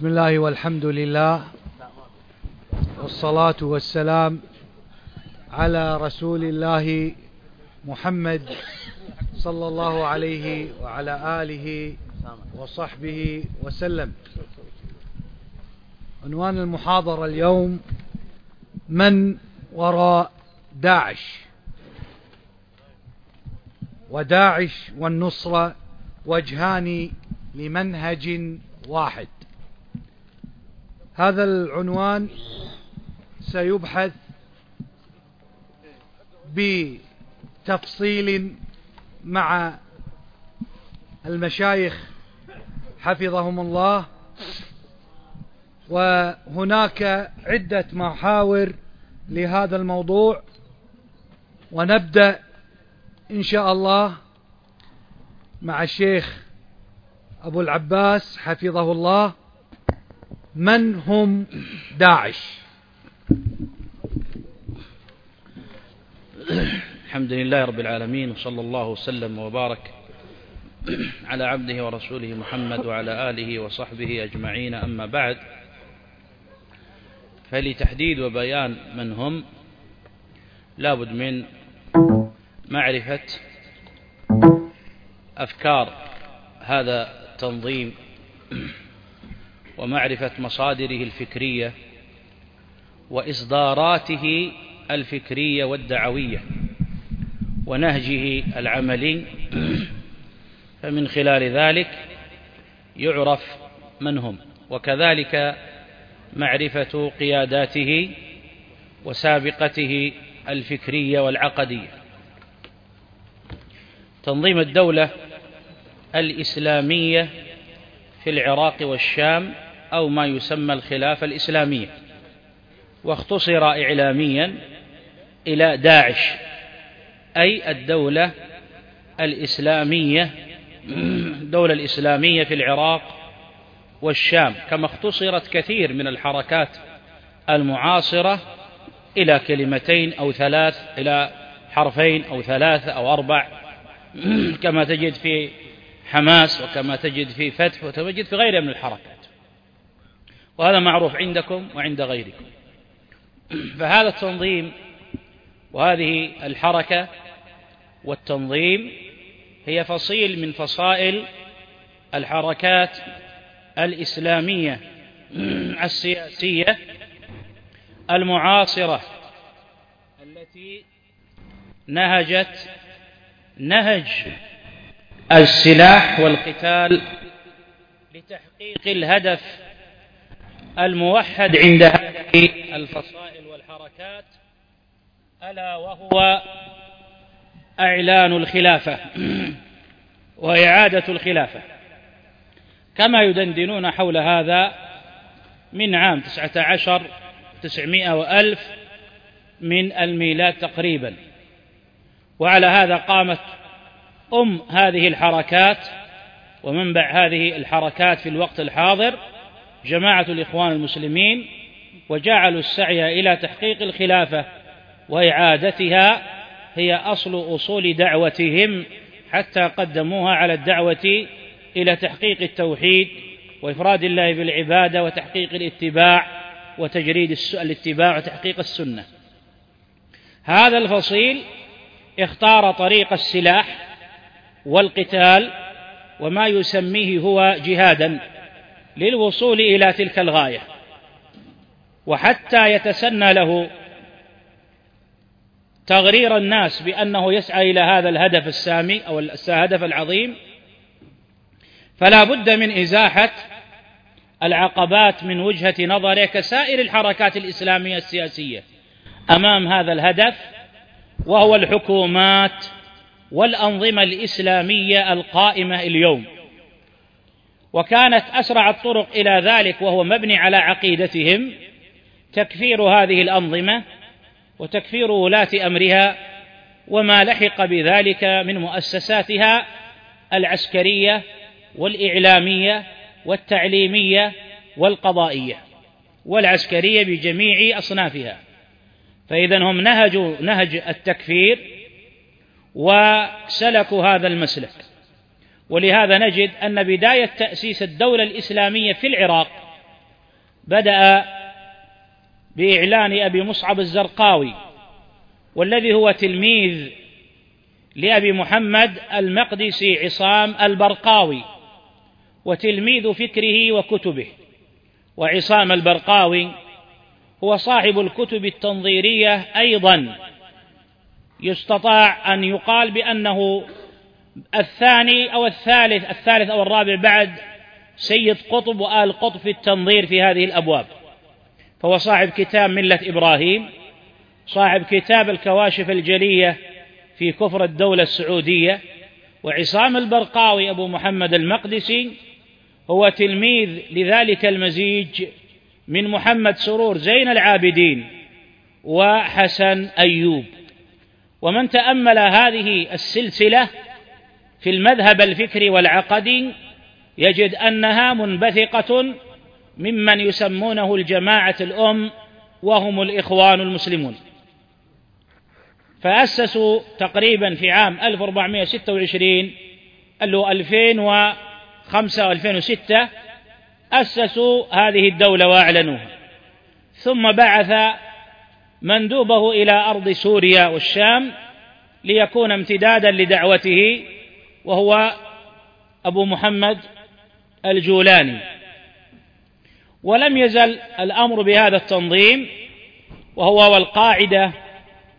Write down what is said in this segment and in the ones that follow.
بسم الله والحمد لله والصلاة والسلام على رسول الله محمد صلى الله عليه وعلى آله وصحبه وسلم. عنوان المحاضرة اليوم من وراء داعش. وداعش والنصرة وجهان لمنهج واحد. هذا العنوان سيبحث بتفصيل مع المشايخ حفظهم الله. وهناك عدة محاور لهذا الموضوع. ونبدأ إن شاء الله مع الشيخ أبو العباس حفظه الله. من هم داعش؟ الحمد لله رب العالمين وصلى الله وسلم وبارك على عبده ورسوله محمد وعلى آله وصحبه أجمعين. أما بعد فلتحديد وبيان من هم لابد من معرفة أفكار هذا التنظيم ومعرفة مصادره الفكرية وإصداراته الفكرية والدعوية ونهجه العملي. فمن خلال ذلك يعرف من هم وكذلك معرفة قياداته وسابقته الفكرية والعقدية. تنظيم الدولة الإسلامية في العراق والشام أو ما يسمى الخلافة الإسلامية. واختصر إعلاميا إلى داعش أي الدولة الإسلامية الدولة الإسلامية في العراق والشام. كما اختصرت كثير من الحركات المعاصرة إلى كلمتين أو ثلاث إلى حرفين أو ثلاثة أو أربع. كما تجد في حماس وكما تجد في فتح وتجد في غيرها من الحركات. وهذا معروف عندكم وعند غيركم. فهذا التنظيم وهذه الحركة والتنظيم هي فصيل من فصائل الحركات الإسلامية السياسية المعاصرة التي نهجت نهج السلاح والقتال لتحقيق الهدف الموحد عند هذه الفصائل والحركات ألا وهو أعلان الخلافة وإعادة الخلافة. كما يدندنون حول هذا من عام تسعة عشر تسعمائة وألف من الميلاد تقريبا. وعلى هذا قامت أم هذه الحركات ومنبع هذه الحركات في الوقت الحاضر جماعة الإخوان المسلمين وجعلوا السعي إلى تحقيق الخلافة وإعادتها هي أصل أصول دعوتهم حتى قدموها على الدعوة إلى تحقيق التوحيد وإفراد الله بالعبادة وتحقيق الاتباع وتجريد الاتباع وتحقيق السنة. هذا الفصيل اختار طريق السلاح والقتال وما يسميه هو جهادا. للوصول إلى تلك الغاية. وحتى يتسنى له تغرير الناس بأنه يسعى إلى هذا الهدف السامي أو الهدف العظيم. فلا بد من إزاحة العقبات من وجهة نظره كسائر الحركات الإسلامية السياسية أمام هذا الهدف وهو الحكومات والأنظمة الإسلامية القائمة اليوم. وكانت أسرع الطرق إلى ذلك وهو مبني على عقيدتهم تكفير هذه الأنظمة وتكفير ولاة أمرها وما لحق بذلك من مؤسساتها العسكرية والإعلامية والتعليمية والقضائية والعسكرية بجميع أصنافها. فإذا هم نهجوا نهج التكفير وسلكوا هذا المسلك. ولهذا نجد أن بداية تأسيس الدولة الإسلامية في العراق بدأ بإعلان أبي مصعب الزرقاوي والذي هو تلميذ لأبي محمد المقدسي عصام البرقاوي وتلميذ فكره وكتبه. وعصام البرقاوي هو صاحب الكتب التنظيرية أيضا يستطاع أن يقال بأنه الثاني أو الثالث الثالث أو الرابع بعد سيد قطب وآل قطب في التنظير في هذه الأبواب. فهو صاحب كتاب ملة إبراهيم صاحب كتاب الكواشف الجلية في كفر الدولة السعودية وعصام البرقاوي أبو محمد المقدسي هو تلميذ لذلك المزيج من محمد سرور زين العابدين وحسن أيوب. ومن تأمل هذه السلسلة في المذهب الفكري والعقدي يجد أنها منبثقة ممن يسمونه الجماعة الأم وهم الإخوان المسلمون. فأسسوا تقريبا في عام 1426 اللي هو 2005 و 2006 أسسوا هذه الدولة وأعلنوها. ثم بعث مندوبه إلى أرض سوريا والشام ليكون امتدادا لدعوته وهو أبو محمد الجولاني. ولم يزل الأمر بهذا التنظيم وهو والقاعدة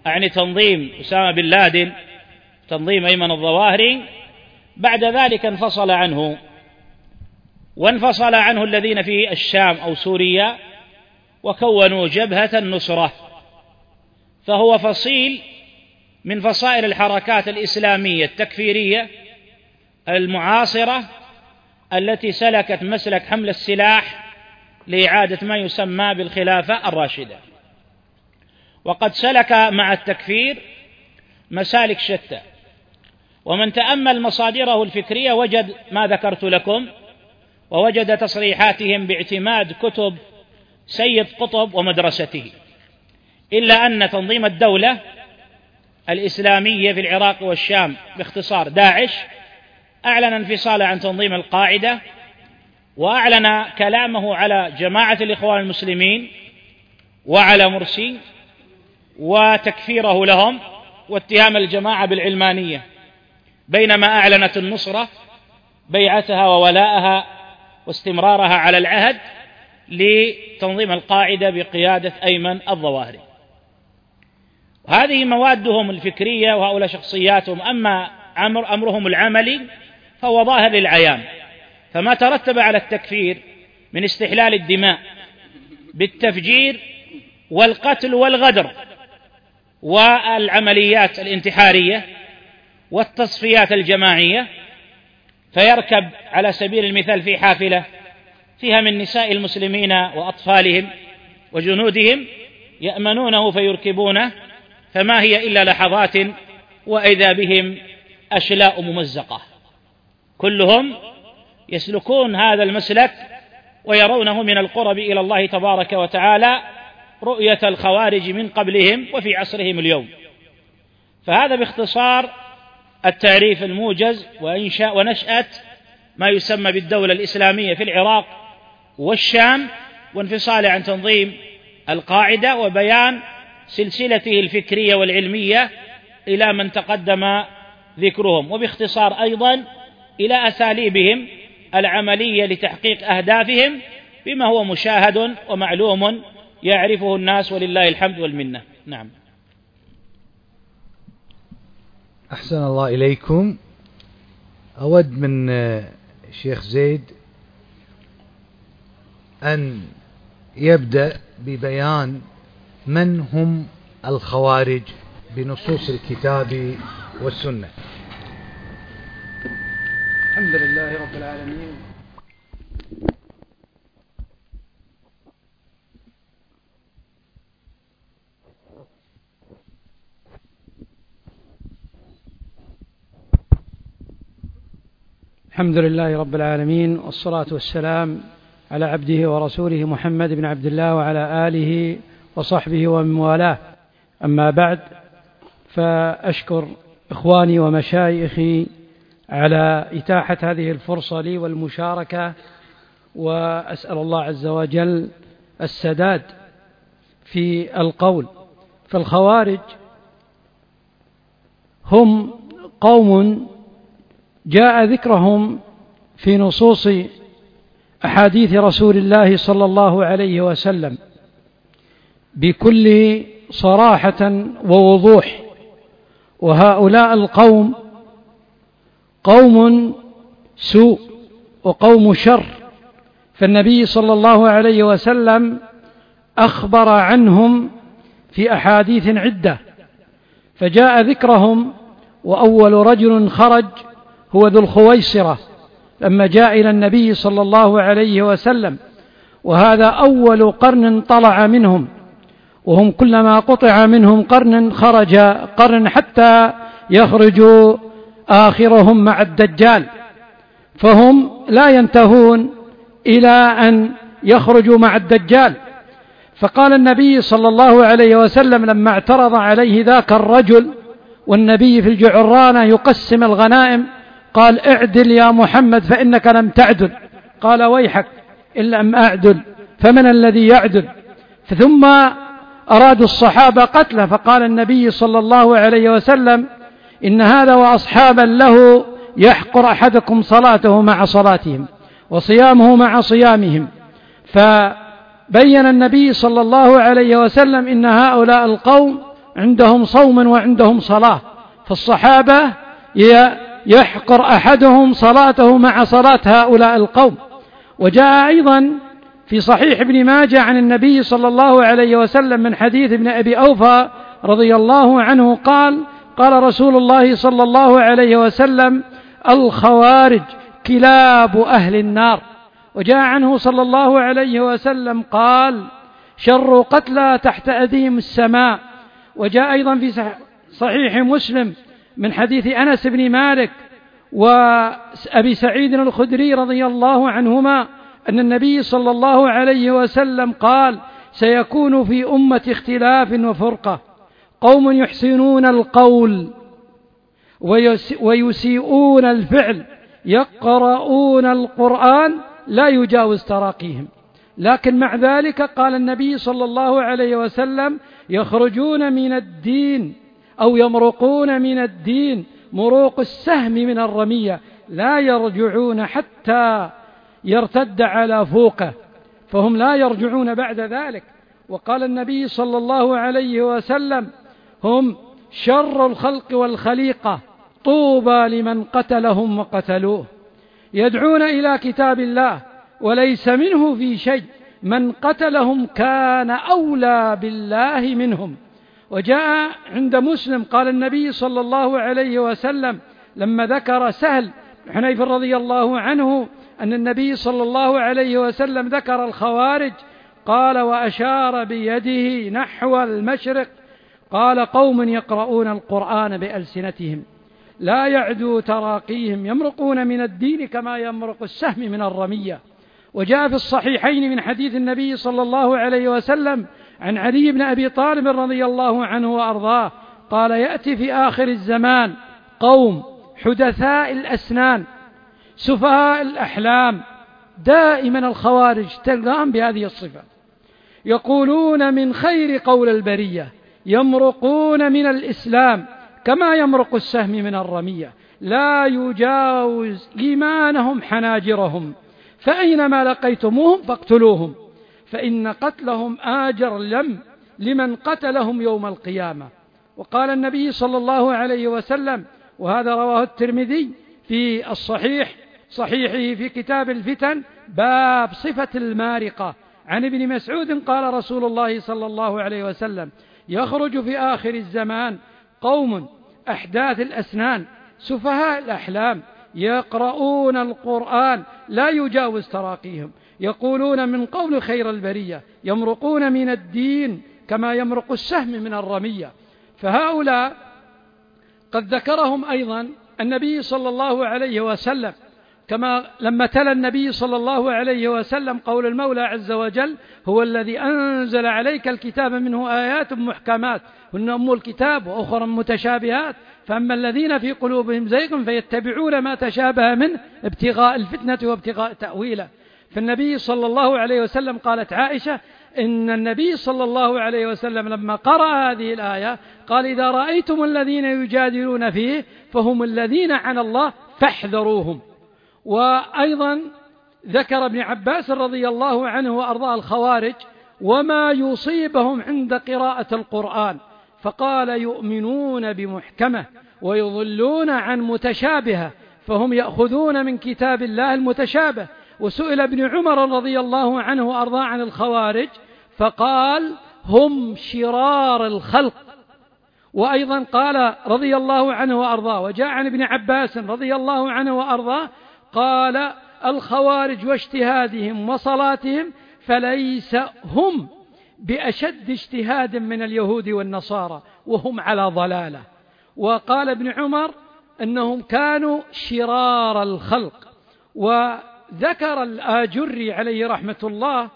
أعني تنظيم أسامة بن لادن تنظيم أيمن الظواهري. بعد ذلك انفصل عنه. وانفصل عنه الذين في الشام أو سوريا وكونوا جبهة النصرة. فهو فصيل من فصائل الحركات الإسلامية التكفيرية المعاصرة التي سلكت مسلك حمل السلاح لإعادة ما يسمى بالخلافة الراشدة. وقد سلك مع التكفير مسالك شتى. ومن تأمل مصادره الفكرية وجد ما ذكرت لكم ووجد تصريحاتهم باعتماد كتب سيد قطب ومدرسته. إلا أن تنظيم الدولة الإسلامية في العراق والشام باختصار داعش أعلن انفصاله عن تنظيم القاعدة وأعلن كلامه على جماعة الإخوان المسلمين وعلى مرسي وتكفيره لهم واتهام الجماعة بالعلمانية بينما أعلنت النصرة بيعتها وولاءها واستمرارها على العهد لتنظيم القاعدة بقيادة أيمن الظواهري. هذه موادهم الفكرية وهؤلاء شخصياتهم أما أمر أمرهم العملي فهو ظاهر للعيان. فما ترتب على التكفير من استحلال الدماء بالتفجير والقتل والغدر والعمليات الانتحارية والتصفيات الجماعية فيركب على سبيل المثال في حافلة فيها من نساء المسلمين وأطفالهم وجنودهم يأمنونه فيركبونه فما هي إلا لحظات وإذا بهم أشلاء ممزقة. كلهم يسلكون هذا المسلك ويرونه من القرب إلى الله تبارك وتعالى رؤية الخوارج من قبلهم وفي عصرهم اليوم. فهذا باختصار التعريف الموجز وإنشاء ونشأة ما يسمى بالدولة الإسلامية في العراق والشام وانفصاله عن تنظيم القاعدة وبيان سلسلته الفكرية والعلمية إلى من تقدم ذكرهم. وباختصار أيضا إلى أساليبهم العملية لتحقيق أهدافهم بما هو مشاهد ومعلوم يعرفه الناس ولله الحمد والمنة. نعم. أحسن الله إليكم. أود من شيخ زيد أن يبدأ ببيان من هم الخوارج بنصوص الكتاب والسنة. الحمد لله رب العالمين. الحمد لله رب العالمين والصلاة والسلام على عبده ورسوله محمد بن عبد الله وعلى آله وصحبه ومن والاه. أما بعد فأشكر إخواني ومشايخي على إتاحة هذه الفرصة لي والمشاركة وأسأل الله عز وجل السداد في القول. فالخوارج هم قوم جاء ذكرهم في نصوص أحاديث رسول الله صلى الله عليه وسلم بكل صراحة ووضوح. وهؤلاء القوم قوم سوء وقوم شر. فالنبي صلى الله عليه وسلم أخبر عنهم في أحاديث عدة فجاء ذكرهم وأول رجل خرج هو ذو الخويصرة لما جاء إلى النبي صلى الله عليه وسلم. وهذا أول قرن طلع منهم وهم كلما قطع منهم قرن خرج قرن حتى يخرج آخرهم مع الدجال فهم لا ينتهون إلى أن يخرجوا مع الدجال. فقال النبي صلى الله عليه وسلم لما اعترض عليه ذاك الرجل والنبي في الجعرانة يقسم الغنائم قال اعدل يا محمد فإنك لم تعدل. قال ويحك إن لم أعدل فمن الذي يعدل؟ ثم أرادوا الصحابة قتله فقال النبي صلى الله عليه وسلم إن هذا وأصحابا له يحقر أحدكم صلاته مع صلاتهم وصيامه مع صيامهم. فبين النبي صلى الله عليه وسلم إن هؤلاء القوم عندهم صوم وعندهم صلاة فالصحابة يحقر أحدهم صلاته مع صلاة هؤلاء القوم. وجاء أيضا في صحيح ابن ماجه عن النبي صلى الله عليه وسلم من حديث ابن أبي أوفى رضي الله عنه قال قال رسول الله صلى الله عليه وسلم الخوارج كلاب أهل النار. وجاء عنه صلى الله عليه وسلم قال شر قتلى تحت أديم السماء. وجاء أيضا في صحيح مسلم من حديث أنس بن مالك وأبي سعيد الخدري رضي الله عنهما أن النبي صلى الله عليه وسلم قال سيكون في أمة اختلاف وفرقة. قوم يحسنون القول ويسيئون الفعل يقرؤون القرآن لا يجاوز تراقيهم. لكن مع ذلك قال النبي صلى الله عليه وسلم يخرجون من الدين أو يمرقون من الدين مروق السهم من الرمية لا يرجعون حتى يرتد على فوقه فهم لا يرجعون بعد ذلك. وقال النبي صلى الله عليه وسلم هم شر الخلق والخليقة طوبى لمن قتلهم وقتلوه. يدعون إلى كتاب الله وليس منه في شيء. من قتلهم كان أولى بالله منهم. وجاء عند مسلم قال النبي صلى الله عليه وسلم لما ذكر سهل حنيف رضي الله عنه أن النبي صلى الله عليه وسلم ذكر الخوارج قال وأشار بيده نحو المشرق قال قوم يقرؤون القرآن بألسنتهم لا يعدو تراقيهم يمرقون من الدين كما يمرق السهم من الرمية. وجاء في الصحيحين من حديث النبي صلى الله عليه وسلم عن علي بن أبي طالب رضي الله عنه وأرضاه قال يأتي في آخر الزمان قوم حدثاء الأسنان سفهاء الأحلام دائما الخوارج تلقاهم بهذه الصفة يقولون من خير قول البرية يمرقون من الإسلام كما يمرق السهم من الرمية. لا يجاوز إيمانهم حناجرهم. فأينما لقيتموهم فاقتلوهم. فإن قتلهم آجر لم لمن قتلهم يوم القيامة. وقال النبي صلى الله عليه وسلم وهذا رواه الترمذي في الصحيح صحيحه في كتاب الفتن باب صفة المارقة. عن ابن مسعود قال رسول الله صلى الله عليه وسلم يخرج في آخر الزمان قوم أحداث الأسنان سفهاء الأحلام يقرؤون القرآن لا يجاوز تراقيهم. يقولون من قول خير البرية يمرقون من الدين كما يمرق السهم من الرمية. فهؤلاء قد ذكرهم أيضا النبي صلى الله عليه وسلم كما لما تلا النبي صلى الله عليه وسلم قول المولى عز وجل هو الذي أنزل عليك الكتاب منه آيات محكمات هن أم الكتاب وأخرى متشابهات فأما الذين في قلوبهم زيغ فيتبعون ما تشابه منه ابتغاء الفتنة وابتغاء تأويله. فالنبي صلى الله عليه وسلم قالت عائشة إن النبي صلى الله عليه وسلم لما قرأ هذه الآية قال إذا رأيتم الذين يجادلون فيه فهم الذين عن الله فاحذروهم. وأيضا ذكر ابن عباس رضي الله عنه وأرضاه الخوارج وما يصيبهم عند قراءة القرآن فقال يؤمنون بمحكمة ويضلون عن متشابهة فهم يأخذون من كتاب الله المتشابه. وسئل ابن عمر رضي الله عنه وأرضاه عن الخوارج فقال هم شرار الخلق. وأيضا قال رضي الله عنه وأرضاه وجاء عن ابن عباس رضي الله عنه وأرضاه قال الخوارج واجتهادهم وصلاتهم فليس هم بأشد اجتهاد من اليهود والنصارى وهم على ضلالة. وقال ابن عمر أنهم كانوا شرار الخلق وذكر الآجري عليه رحمة الله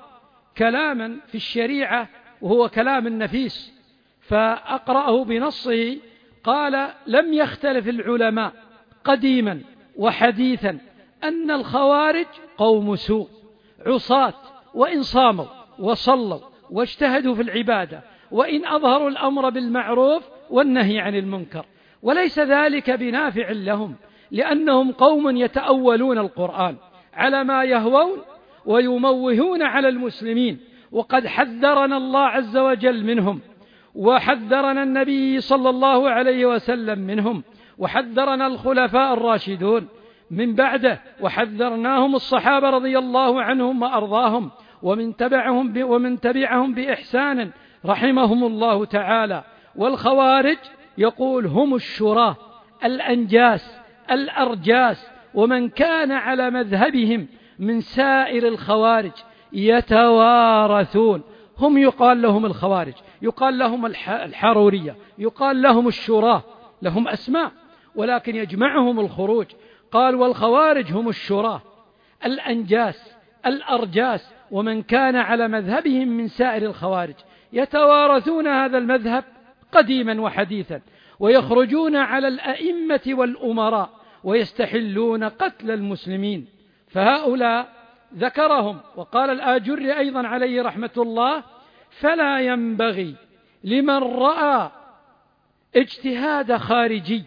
كلاما في الشريعة وهو كلام النفيس فأقرأه بنصه قال لم يختلف العلماء قديما وحديثا أن الخوارج قوم سوء عصاة وإن صاموا وصلوا واجتهدوا في العبادة وإن أظهروا الأمر بالمعروف والنهي عن المنكر. وليس ذلك بنافع لهم لأنهم قوم يتأولون القرآن على ما يهوون ويموهون على المسلمين. وقد حذرنا الله عز وجل منهم وحذرنا النبي صلى الله عليه وسلم منهم وحذرنا الخلفاء الراشدون. من بعده وحذرناهم الصحابة رضي الله عنهم وأرضاهم ومن تبعهم ومن تبعهم بإحسان رحمهم الله تعالى. والخوارج يقول هم الشراة الأنجاس الأرجاس ومن كان على مذهبهم من سائر الخوارج يتوارثون. هم يقال لهم الخوارج يقال لهم الحرورية يقال لهم الشراة لهم أسماء ولكن يجمعهم الخروج قال والخوارج هم الشراة الأنجاس الأرجاس ومن كان على مذهبهم من سائر الخوارج. يتوارثون هذا المذهب قديما وحديثا ويخرجون على الأئمة والأمراء ويستحلون قتل المسلمين. فهؤلاء ذكرهم وقال الآجر أيضا عليه رحمة الله فلا ينبغي لمن رأى اجتهاد خارجي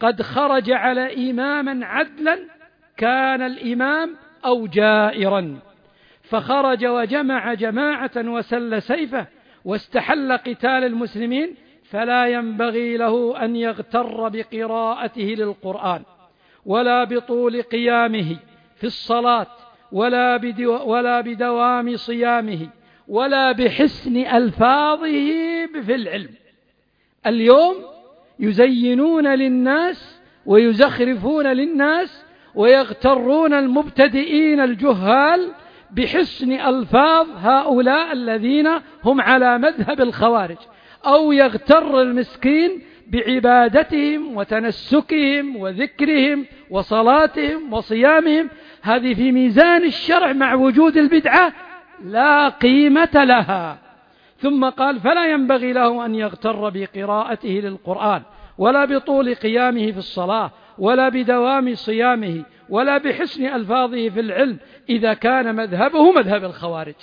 قد خرج على إماما عدلا كان الإمام أو جائرا. فخرج وجمع جماعة وسل سيفه واستحل قتال المسلمين فلا ينبغي له أن يغتر بقراءته للقرآن ولا بطول قيامه في الصلاة ولا, بدو ولا بدوام صيامه ولا بحسن ألفاظه في العلم. اليوم يزينون للناس ويزخرفون للناس ويغترون المبتدئين الجهال بحسن ألفاظ هؤلاء الذين هم على مذهب الخوارج. أو يغتر المسكين بعبادتهم وتنسكهم وذكرهم وصلاتهم وصيامهم. هذه في ميزان الشرع مع وجود البدعة لا قيمة لها. ثم قال فلا ينبغي له أن يغتر بقراءته للقرآن ولا بطول قيامه في الصلاة ولا بدوام صيامه ولا بحسن ألفاظه في العلم إذا كان مذهبه مذهب الخوارج.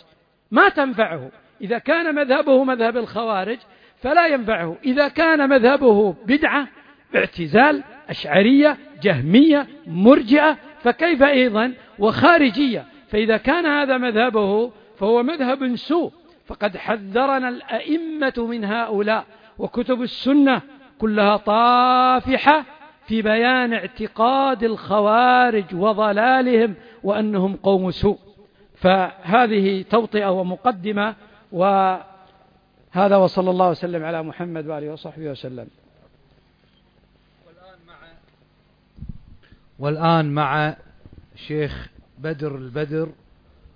ما تنفعه. إذا كان مذهبه مذهب الخوارج فلا ينفعه. إذا كان مذهبه بدعة اعتزال أشعرية جهمية مرجئة فكيف أيضا؟ وخارجية. فإذا كان هذا مذهبه فهو مذهب سوء. فقد حذرنا الأئمة من هؤلاء وكتب السنة كلها طافحة في بيان اعتقاد الخوارج وضلالهم وأنهم قوم سوء. فهذه توطئة ومقدمة وهذا وصلى الله وسلم على محمد وآله وصحبه وسلم. والآن مع والآن مع شيخ بدر البدر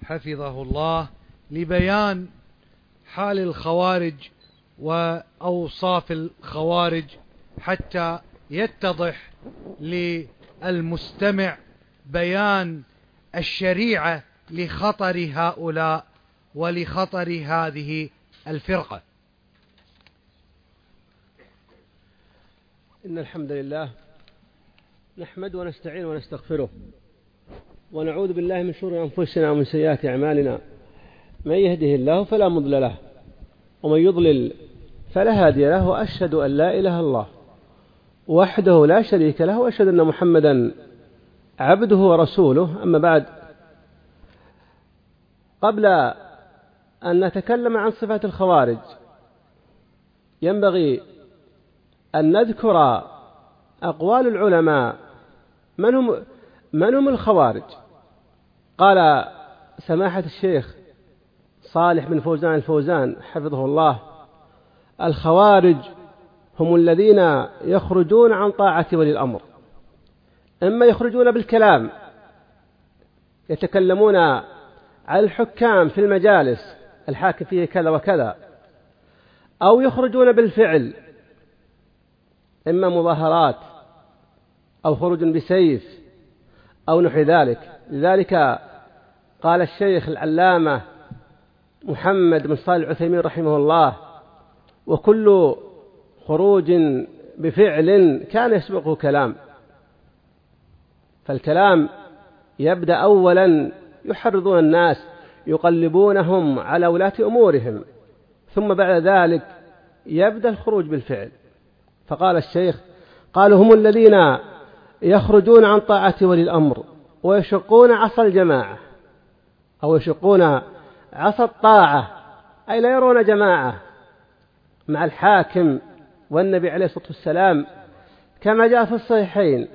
حفظه الله لبيان حال الخوارج وأوصاف الخوارج حتى يتضح للمستمع بيان الشريعة لخطر هؤلاء ولخطر هذه الفرقة. إن الحمد لله نحمد ونستعين ونستغفره ونعوذ بالله من شرور أنفسنا ومن سيئات أعمالنا. من يهده الله فلا مضل له ومن يضلل فلا هادي له وأشهد أن لا إله الله وحده لا شريك له وأشهد أن محمدا عبده ورسوله. أما بعد قبل أن نتكلم عن صفات الخوارج ينبغي أن نذكر أقوال العلماء. من هم من هم الخوارج؟ قال سماحة الشيخ صالح بن فوزان الفوزان حفظه الله. الخوارج هم الذين يخرجون عن طاعة ولي الأمر. إما يخرجون بالكلام يتكلمون على الحكام في المجالس الحاكم فيه كذا وكذا أو يخرجون بالفعل إما مظاهرات أو خروج بسيف أو نحو ذلك. لذلك قال الشيخ العلامة محمد بن صالح العثيمين رحمه الله وكل خروج بفعل كان يسبقه كلام. فالكلام يبدأ أولا يحرضون الناس يقلبونهم على ولاة أمورهم ثم بعد ذلك يبدأ الخروج بالفعل. فقال الشيخ قالوا هم الذين يخرجون عن طاعة ولي الأمر ويشقون عصا الجماعة أو يشقون عصا الطاعة أي لا يرون جماعة مع الحاكم والنبي عليه الصلاة والسلام كما جاء في الصحيحين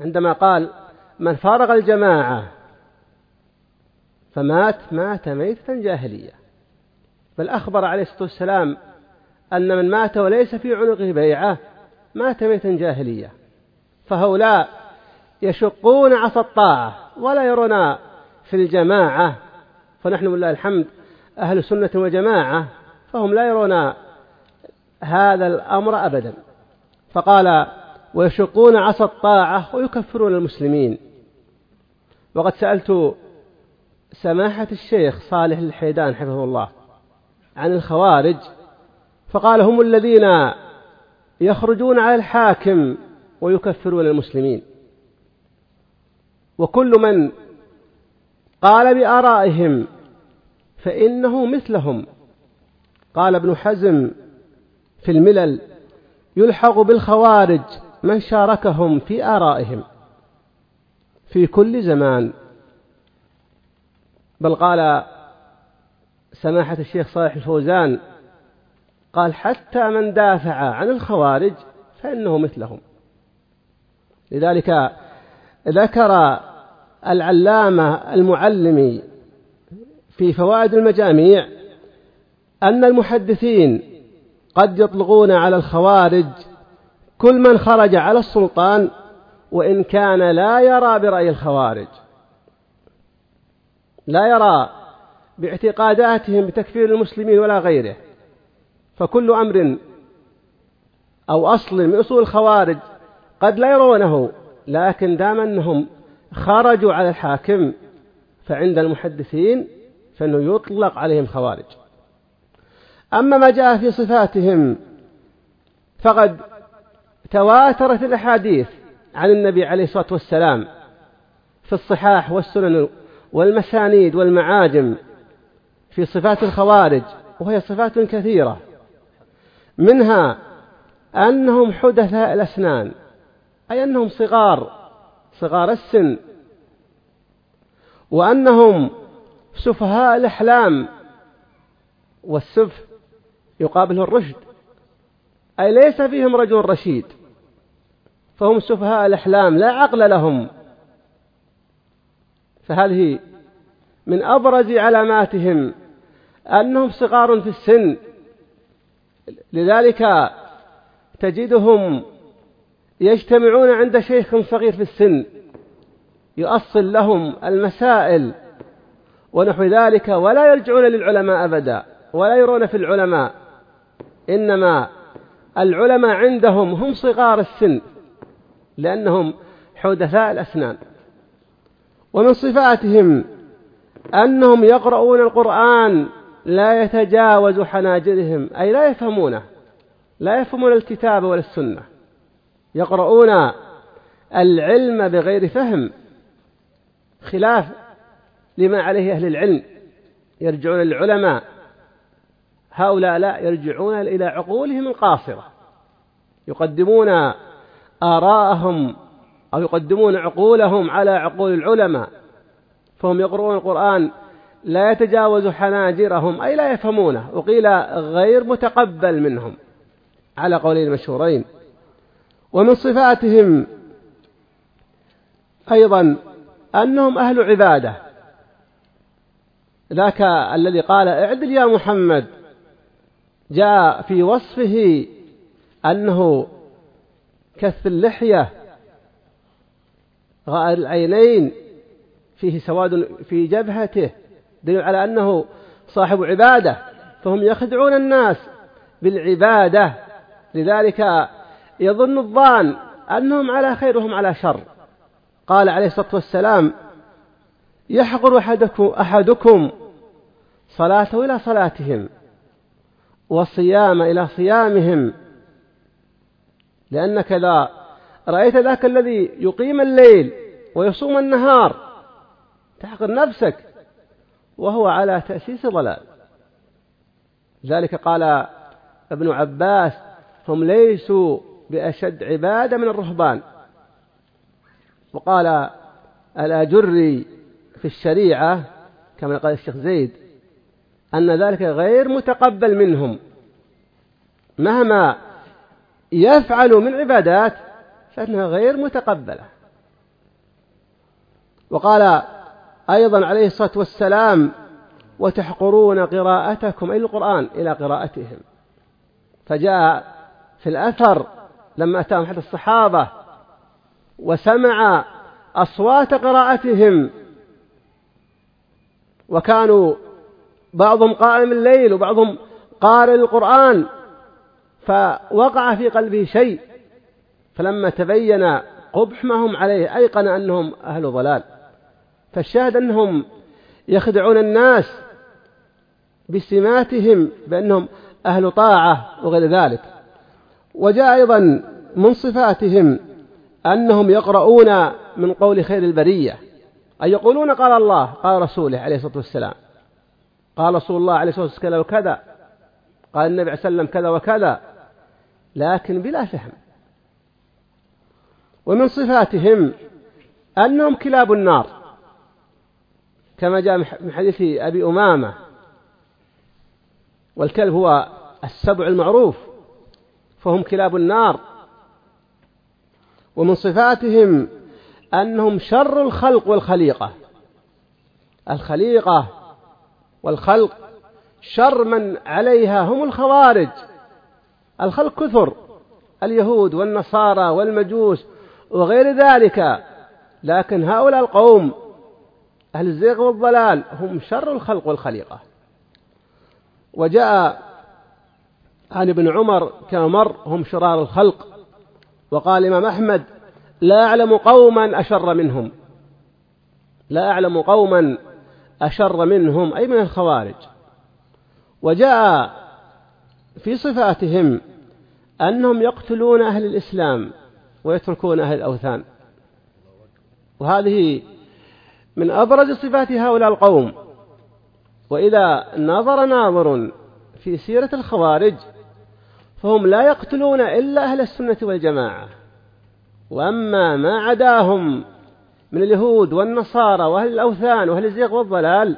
عندما قال من فارغ الجماعة فمات مات ميتة جاهلية. بل أخبر عليه الصلاة والسلام أن من مات وليس في عنقه بيعة مات ميتا جاهلية. فهؤلاء يشقون عصا الطاعة ولا يرون في الجماعة فنحن لله الحمد أهل سنة وجماعة فهم لا يرون هذا الأمر أبدا. فقال ويشقون عصا الطاعة ويكفرون المسلمين. وقد سألت سماحة الشيخ صالح الحيدان حفظه الله عن الخوارج فقال هم الذين يخرجون على الحاكم ويكفرون المسلمين. وكل من قال بآرائهم فإنه مثلهم. قال ابن حزم في الملل يلحق بالخوارج من شاركهم في آرائهم في كل زمان. بل قال سماحة الشيخ صالح الفوزان قال حتى من دافع عن الخوارج فإنه مثلهم. لذلك ذكر العلامة المعلمي في فوائد المجاميع أن المحدثين قد يطلقون على الخوارج كل من خرج على السلطان وإن كان لا يرى برأي الخوارج. لا يرى باعتقاداتهم بتكفير المسلمين ولا غيره. فكل أمر أو أصل من أصول الخوارج قد لا يرونه لكن دام أنهم خرجوا على الحاكم فعند المحدثين فإنه يطلق عليهم خوارج. أما ما جاء في صفاتهم فقد تواترت الأحاديث عن النبي عليه الصلاة والسلام في الصحاح والسنن والمسانيد والمعاجم في صفات الخوارج وهي صفات كثيرة. منها أنهم حدثاء الأسنان أي أنهم صغار. صغار السن وأنهم سفهاء الأحلام والسفه يقابله الرشد أي ليس فيهم رجل رشيد فهم سفهاء الأحلام لا عقل لهم. فهذه من أبرز علاماتهم أنهم صغار في السن لذلك تجدهم يجتمعون عند شيخ صغير في السن يؤصل لهم المسائل ونحو ذلك ولا يلجؤون للعلماء أبدا ولا يرون في العلماء إنما العلماء عندهم هم صغار السن لأنهم حدثاء الأسنان. ومن صفاتهم أنهم يقرؤون القرآن لا يتجاوز حناجرهم أي لا يفهمونه لا يفهمون الكتاب ولا السنة. يقرؤون العلم بغير فهم خلاف لما عليه أهل العلم. يرجعون للعلماء هؤلاء لا يرجعون إلى عقولهم القاصرة. يقدمون آراءهم أو يقدمون عقولهم على عقول العلماء. فهم يقرؤون القرآن لا يتجاوز حناجرهم أي لا يفهمونه. وقيل غير متقبل منهم على قولين المشهورين ومن صفاتهم أيضا أنهم أهل عبادة. ذاك الذي قال اعدل يا محمد. جاء في وصفه أنه كث اللحية. غائر العينين فيه سواد في جبهته. دليل على أنه صاحب عبادة. فهم يخدعون الناس بالعبادة. لذلك يظن الظان أنهم على خير وهم على شر. قال عليه الصلاة والسلام يحقر أحدكم, صلاته إلى صلاتهم والصيام إلى صيامهم. لأنك إذا رأيت ذاك الذي يقيم الليل ويصوم النهار تحقر نفسك وهو على تأسيس ضلال ذلك قال ابن عباس هم ليسوا بأشد عبادة من الرهبان. وقال الأجري في الشريعة كما قال الشيخ زيد أن ذلك غير متقبل منهم. مهما يفعل من عبادات فإنها غير متقبلة. وقال أيضا عليه الصلاة والسلام وتحقرون قراءتكم أي القرآن إلى قراءتهم. فجاء في الأثر لما أتاهم أحد الصحابة وسمع أصوات قراءتهم وكانوا بعضهم قائم الليل وبعضهم قارئ القرآن فوقع في قلبه شيء. فلما تبين قبح ما هم عليه أيقن أنهم أهل ضلال. فالشاهد أنهم يخدعون الناس بسماتهم بأنهم أهل طاعة وغير ذلك. وجاء أيضا من صفاتهم أنهم يقرؤون من قول خير البرية أي يقولون قال الله قال رسوله عليه الصلاة والسلام. قال رسول الله عليه الصلاة والسلام كذا وكذا قال النبي عليه وسلم كذا وكذا. لكن بلا فهم. ومن صفاتهم أنهم كلاب النار. كما جاء من حديث أبي أمامة. والكلب هو السبع المعروف فهم كلاب النار. ومن صفاتهم أنهم شر الخلق والخليقة. الخليقة والخلق شر من عليها هم الخوارج. الخلق كثر اليهود والنصارى والمجوس وغير ذلك. لكن هؤلاء القوم أهل الزيغ والضلال هم شر الخلق والخليقة. وجاء عن ابن عمر كما مر هم شرار الخلق. وقال الإمام أحمد لا أعلم قوما أشر منهم. لا أعلم قوما أشر منهم أي من الخوارج. وجاء في صفاتهم أنهم يقتلون أهل الإسلام ويتركون أهل الأوثان. وهذه من أبرز صفات هؤلاء القوم. وإذا نظر ناظر في سيرة الخوارج فهم لا يقتلون إلا أهل السنة والجماعة. وأما ما عداهم من اليهود والنصارى وأهل الأوثان وأهل الزيغ والضلال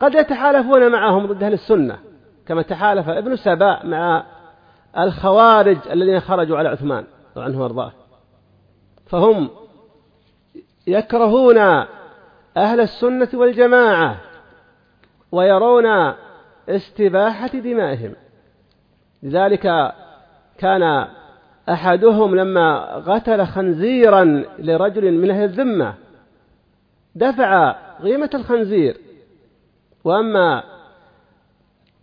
قد يتحالفون معهم ضد أهل السنة كما تحالف ابن سباء مع الخوارج الذين خرجوا على عثمان عنه وأرضاه. فهم يكرهون أهل السنة والجماعة ويرون استباحة دمائهم. لذلك كان أحدهم لما قتل خنزيرا لرجل من أهل الذمة دفع قيمة الخنزير. وأما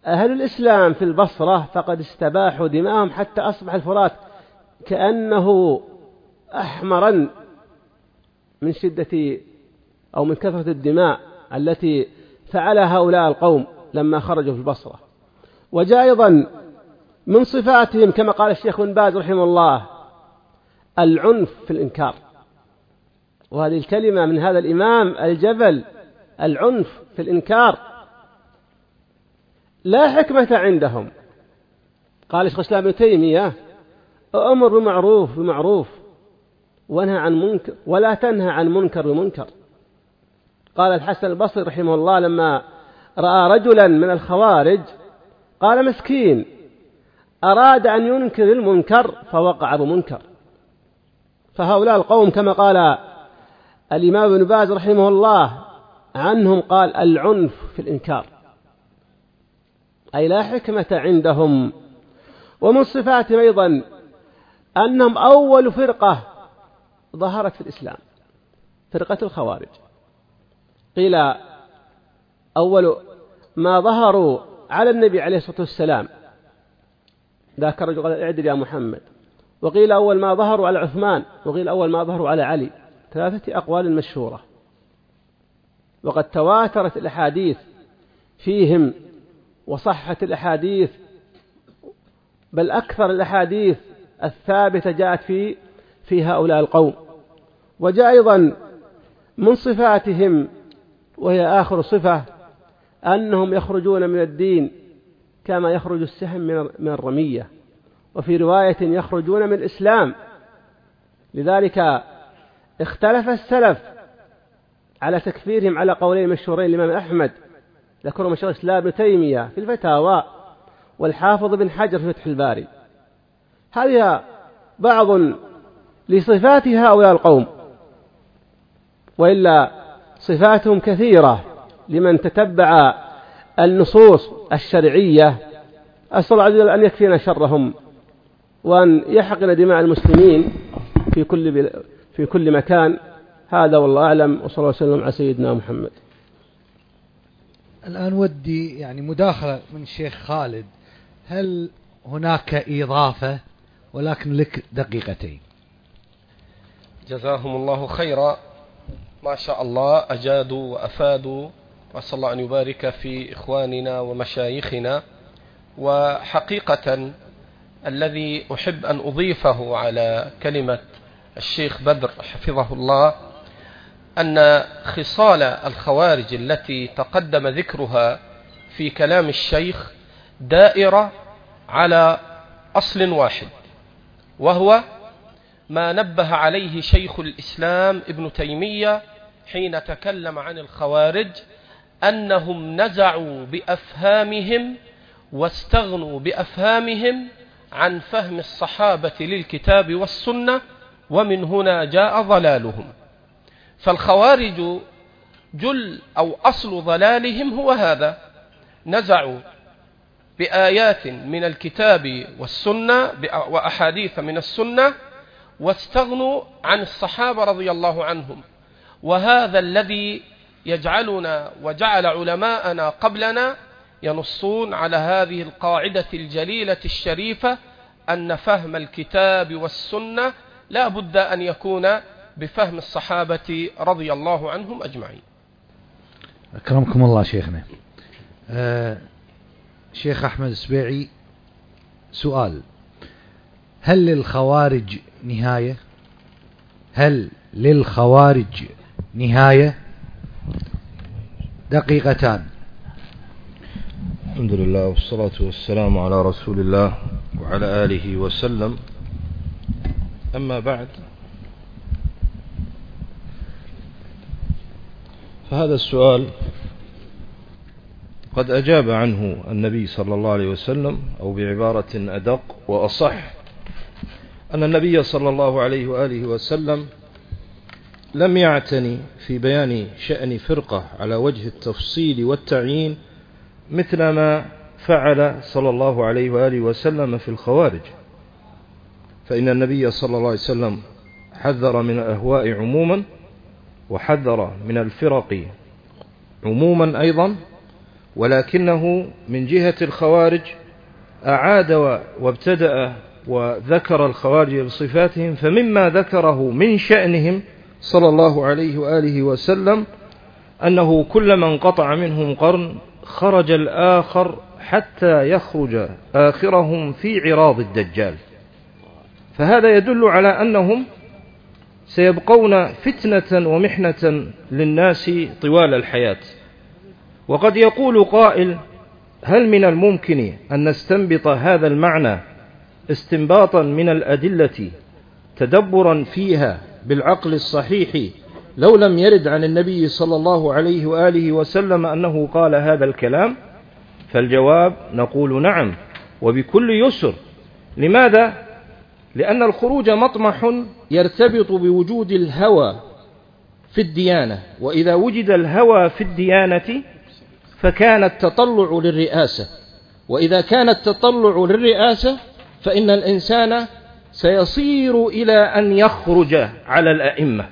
أهل الإسلام في البصرة فقد استباحوا دماءهم حتى أصبح الفرات كأنه أحمرا من شدة أو من كثرة الدماء التي فعلها هؤلاء القوم لما خرجوا في البصرة. وجاء أيضا من صفاتهم كما قال الشيخ بن باز رحمه الله العنف في الإنكار. وهذه الكلمة من هذا الإمام الجبل العنف في الإنكار. لا حكمة عندهم. قال شيخ الإسلام ابن تيمية أمر بمعروف بمعروف وانهى عن منكر ولا تنهى عن منكر بمنكر. قال الحسن البصري رحمه الله لما رأى رجلا من الخوارج قال مسكين أراد أن ينكر المنكر فوقع بمنكر فهؤلاء القوم كما قال الإمام ابن باز رحمه الله عنهم قال العنف في الإنكار. أي لا حكمة عندهم. ومن صفاتهم أيضا أنهم أول فرقة ظهرت في الإسلام فرقة الخوارج. قيل أول ما ظهروا على النبي عليه الصلاة والسلام ذاك الرجل قال اعدل يا محمد. وقيل أول ما ظهروا على عثمان وقيل أول ما ظهروا على علي. ثلاثة أقوال مشهورة. وقد تواترت الأحاديث فيهم وصحت الأحاديث بل أكثر الأحاديث الثابتة جاءت في في هؤلاء القوم. وجاء أيضا من صفاتهم وهي آخر صفة أنهم يخرجون من الدين كما يخرج السهم من الرمية وفي رواية يخرجون من الإسلام. لذلك اختلف السلف على تكفيرهم على قولين مشهورين الإمام أحمد ذكرهم شيخ الإسلام ابن تيمية في الفتاوى والحافظ بن حجر في فتح الباري. هذه بعض لصفات هؤلاء القوم وإلا صفاتهم كثيرة لمن تتبع النصوص الشرعية. أسأل الله عز وجل أن يكفينا شرهم وأن يحقن دماء المسلمين في كل في كل مكان. هذا والله أعلم وصلى الله وسلم على سيدنا محمد. الآن ودي يعني مداخلة من الشيخ خالد. هل هناك إضافة؟ ولكن لك دقيقتين. جزاهم الله خيرا. ما شاء الله أجادوا وأفادوا. وأسأل الله أن يبارك في إخواننا ومشايخنا. وحقيقة الذي أحب أن أضيفه على كلمة الشيخ بدر حفظه الله أن خصال الخوارج التي تقدم ذكرها في كلام الشيخ دائرة على أصل واحد وهو ما نبه عليه شيخ الإسلام ابن تيمية حين تكلم عن الخوارج أنهم نزعوا بأفهامهم واستغنوا بأفهامهم عن فهم الصحابة للكتاب والسنة ومن هنا جاء ضلالهم. فالخوارج جل أو أصل ضلالهم هو هذا. نزعوا بآيات من الكتاب والسنة وأحاديث من السنة واستغنوا عن الصحابة رضي الله عنهم. وهذا الذي يجعلنا وجعل علماءنا قبلنا ينصون على هذه القاعدة الجليلة الشريفة أن فهم الكتاب والسنة لا بد أن يكون بفهم الصحابة رضي الله عنهم أجمعين. أكرمكم الله شيخنا. آه شيخ أحمد السبيعي سؤال. هل للخوارج نهاية؟ هل للخوارج نهاية؟ دقيقتان. الحمد لله والصلاة والسلام على رسول الله وعلى آله وسلم. أما بعد فهذا السؤال قد أجاب عنه النبي صلى الله عليه وسلم أو بعبارة أدق وأصح أن النبي صلى الله عليه وآله وسلم لم يعتني في بيان شأن فرقة على وجه التفصيل والتعيين مثل ما فعل صلى الله عليه وآله وسلم في الخوارج. فإن النبي صلى الله عليه وسلم حذر من الأهواء عموما وحذر من الفرق عموما أيضا ولكنه من جهة الخوارج أعاد وابتدأ وذكر الخوارج بصفاتهم فمما ذكره من شأنهم صلى الله عليه وآله وسلم أنه كلما انقطع منهم قرن خرج الآخر حتى يخرج آخرهم في عراض الدجال. فهذا يدل على أنهم سيبقون فتنة ومحنة للناس طوال الحياة. وقد يقول قائل هل من الممكن أن نستنبط هذا المعنى استنباطا من الأدلة تدبرا فيها بالعقل الصحيح لو لم يرد عن النبي صلى الله عليه وآله وسلم أنه قال هذا الكلام فالجواب نقول نعم وبكل يسر لماذا؟ لأن الخروج مطمح يرتبط بوجود الهوى في الديانة وإذا وجد الهوى في الديانة فكان التطلع للرئاسة وإذا كان التطلع للرئاسة فإن الإنسان سيصير إلى أن يخرج على الأئمة.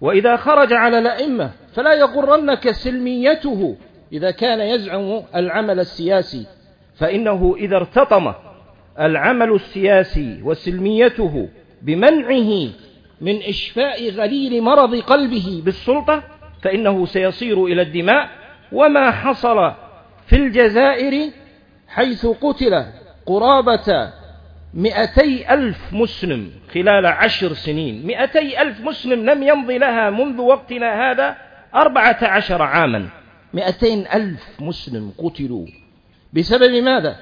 وإذا خرج على الأئمة فلا يغرنك سلميته. إذا كان يزعم العمل السياسي فإنه إذا ارتطم العمل السياسي وسلميته بمنعه من إشفاء غليل مرض قلبه بالسلطة فإنه سيصير إلى الدماء. وما حصل في الجزائر حيث قتل قرابة مئتي ألف مسلم خلال عشر سنين. مئتي ألف مسلم لم يمضي لها منذ وقتنا هذا أربعة عشر عاما. مئتين ألف مسلم قتلوا. بسبب ماذا؟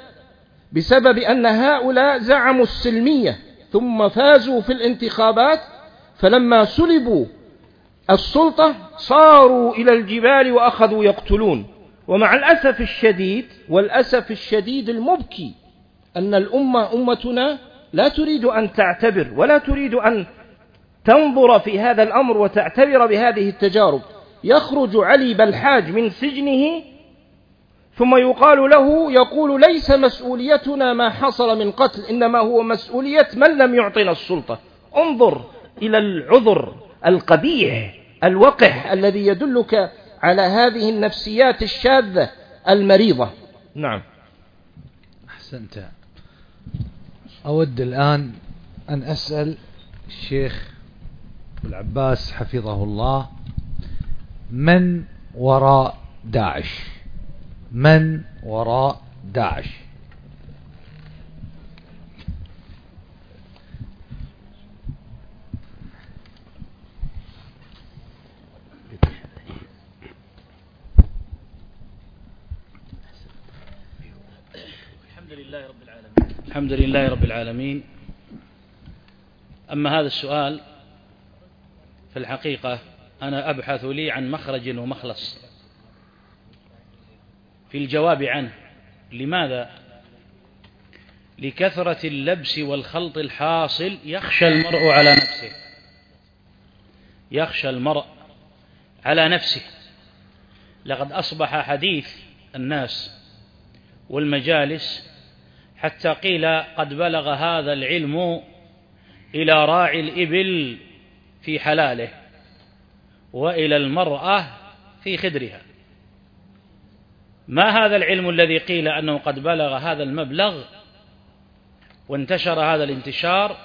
بسبب أن هؤلاء زعموا السلمية ثم فازوا في الانتخابات فلما سلبوا السلطة صاروا إلى الجبال وأخذوا يقتلون. ومع الأسف الشديد والأسف الشديد المبكي أن الأمة أمتنا لا تريد أن تعتبر ولا تريد أن تنظر في هذا الأمر وتعتبر بهذه التجارب. يخرج علي بلحاج من سجنه ثم يقال له يقول ليس مسؤوليتنا ما حصل من قتل إنما هو مسؤولية من لم يعطنا السلطة. انظر إلى العذر القبيح الوقح الذي يدلك على هذه النفسيات الشاذة المريضة. نعم. أحسنت. أود الآن أن أسأل الشيخ العباس حفظه الله من وراء داعش؟ من وراء داعش؟ الحمد لله رب العالمين. أما هذا السؤال في الحقيقة أنا أبحث لي عن مخرج ومخلص. في الجواب عنه لماذا؟ لكثرة اللبس والخلط الحاصل يخشى المرء على نفسه. يخشى المرء على نفسه. لقد أصبح حديث الناس والمجالس حتى قيل قد بلغ هذا العلم إلى راعي الإبل في حلاله وإلى المرأة في خدرها. ما هذا العلم الذي قيل أنه قد بلغ هذا المبلغ وانتشر هذا الانتشار؟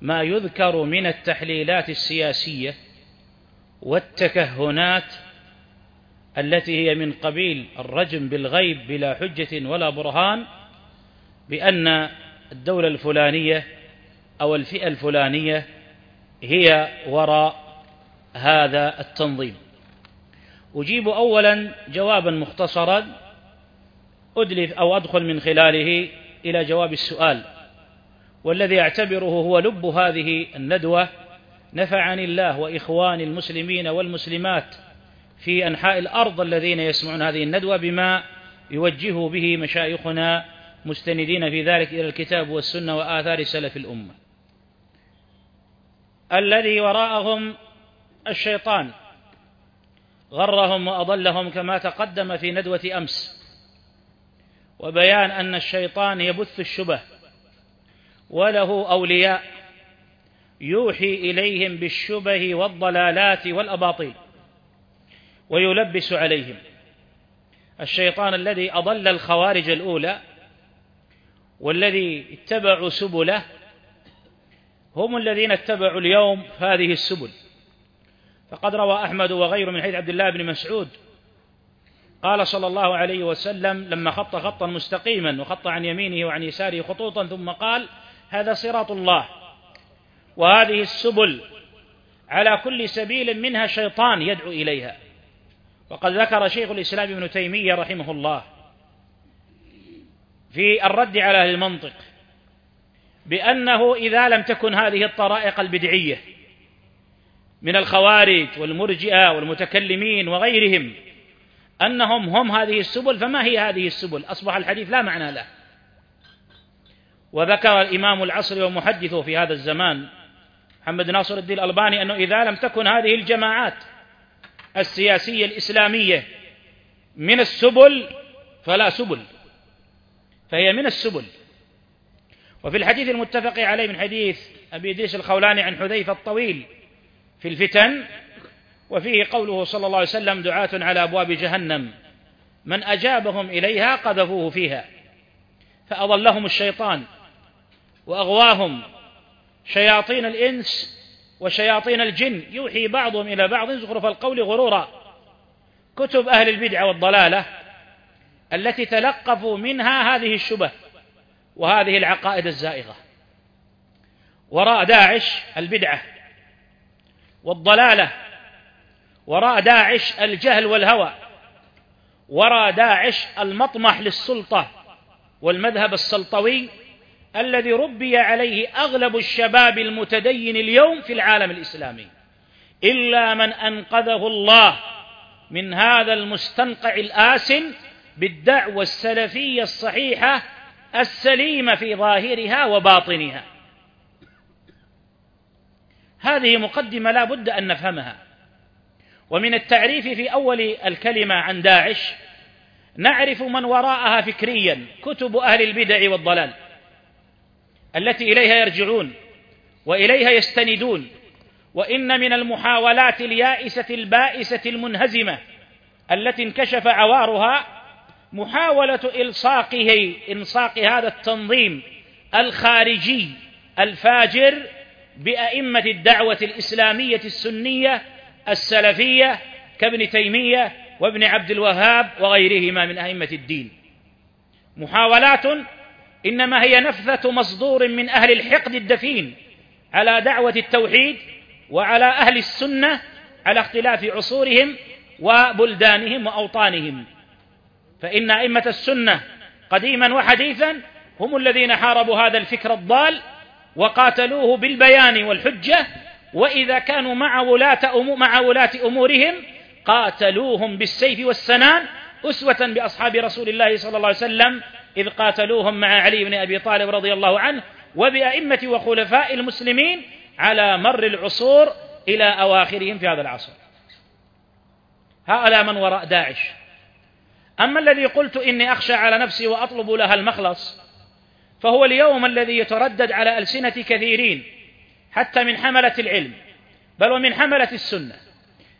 ما يذكر من التحليلات السياسية والتكهنات التي هي من قبيل الرجم بالغيب بلا حجة ولا برهان بأن الدولة الفلانية أو الفئة الفلانية هي وراء هذا التنظيم. أجيب أولا جوابا مختصرا أدلف أو أدخل من خلاله إلى جواب السؤال. والذي أعتبره هو لب هذه الندوة نفعني الله وإخواني المسلمين والمسلمات في أنحاء الأرض الذين يسمعون هذه الندوة بما يوجه به مشايخنا مستندين في ذلك إلى الكتاب والسنة وآثار سلف الأمة. الذي وراءهم الشيطان. غرهم وأضلهم كما تقدم في ندوة أمس. وبيان أن الشيطان يبث الشبه. وله أولياء يوحي إليهم بالشبه والضلالات والأباطيل. ويلبس عليهم. الشيطان الذي أضل الخوارج الأولى والذي اتبعوا سبله هم الذين اتبعوا اليوم هذه السبل. فقد روى أحمد وغيره من حديث عبد الله بن مسعود قال صلى الله عليه وسلم لما خط خطا مستقيما وخط عن يمينه وعن يساره خطوطا ثم قال هذا صراط الله. وهذه السبل على كل سبيل منها شيطان يدعو إليها. وقد ذكر شيخ الإسلام ابن تيمية رحمه الله في الرد على أهل المنطق بأنه إذا لم تكن هذه الطرائق البدعية من الخوارج والمرجئة والمتكلمين وغيرهم أنهم هم هذه السبل فما هي هذه السبل؟ أصبح الحديث لا معنى له. وذكر الإمام العصري ومحدثه في هذا الزمان محمد ناصر الدين الألباني أنه إذا لم تكن هذه الجماعات السياسية الإسلامية من السبل فلا سبل. فهي من السبل. وفي الحديث المتفق عليه من حديث أبي إدريس الخولاني عن حذيفة الطويل في الفتن وفيه قوله صلى الله عليه وسلم دعاة على أبواب جهنم من أجابهم إليها قذفوه فيها فأضلهم الشيطان وأغواهم شياطين الإنس وشياطين الجن. يوحي بعضهم إلى بعض زخرف القول غرورا. كتب أهل البدعة والضلالة التي تلقفوا منها هذه الشبه وهذه العقائد الزائغة. وراء داعش البدعة والضلالة. وراء داعش الجهل والهوى. وراء داعش المطمح للسلطة والمذهب السلطوي الذي ربي عليه أغلب الشباب المتدين اليوم في العالم الإسلامي. إلا من أنقذه الله من هذا المستنقع الآسن بالدعوة السلفية الصحيحة السليمة في ظاهرها وباطنها. هذه مقدمة لا بد أن نفهمها. ومن التعريف في أول الكلمة عن داعش نعرف من وراءها فكريا كتب أهل البدع والضلال التي إليها يرجعون وإليها يستندون. وإن من المحاولات اليائسة البائسة المنهزمة التي انكشف عوارها محاولة إلصاقه إلصاق هذا التنظيم الخارجي الفاجر بأئمة الدعوة الإسلامية السنية السلفية كابن تيمية وابن عبد الوهاب وغيرهما من أئمة الدين. محاولات إنما هي نفثة مصدور من أهل الحقد الدفين على دعوة التوحيد وعلى أهل السنة على اختلاف عصورهم وبلدانهم وأوطانهم. فإن أئمة السنة قديما وحديثا هم الذين حاربوا هذا الفكر الضال وقاتلوه بالبيان والحجة وإذا كانوا مع ولاة مع ولاة أمورهم قاتلوهم بالسيف والسنان أسوة بأصحاب رسول الله صلى الله عليه وسلم إذ قاتلوهم مع علي بن أبي طالب رضي الله عنه وبأئمة وخلفاء المسلمين على مر العصور إلى أواخرهم في هذا العصر. هؤلاء من وراء داعش؟ أما الذي قلت إني أخشى على نفسي وأطلب لها المخلص فهو اليوم الذي يتردد على ألسنة كثيرين حتى من حملة العلم بل ومن حملة السنة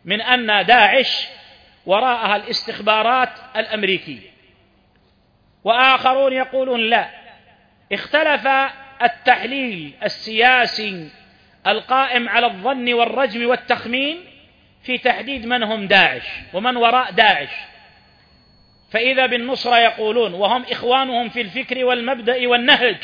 من أن داعش وراءها الاستخبارات الأمريكية. وآخرون يقولون لا اختلف التحليل السياسي القائم على الظن والرجم والتخمين في تحديد من هم داعش ومن وراء داعش. فإذا بالنصرة يقولون وهم إخوانهم في الفكر والمبدأ والنهج.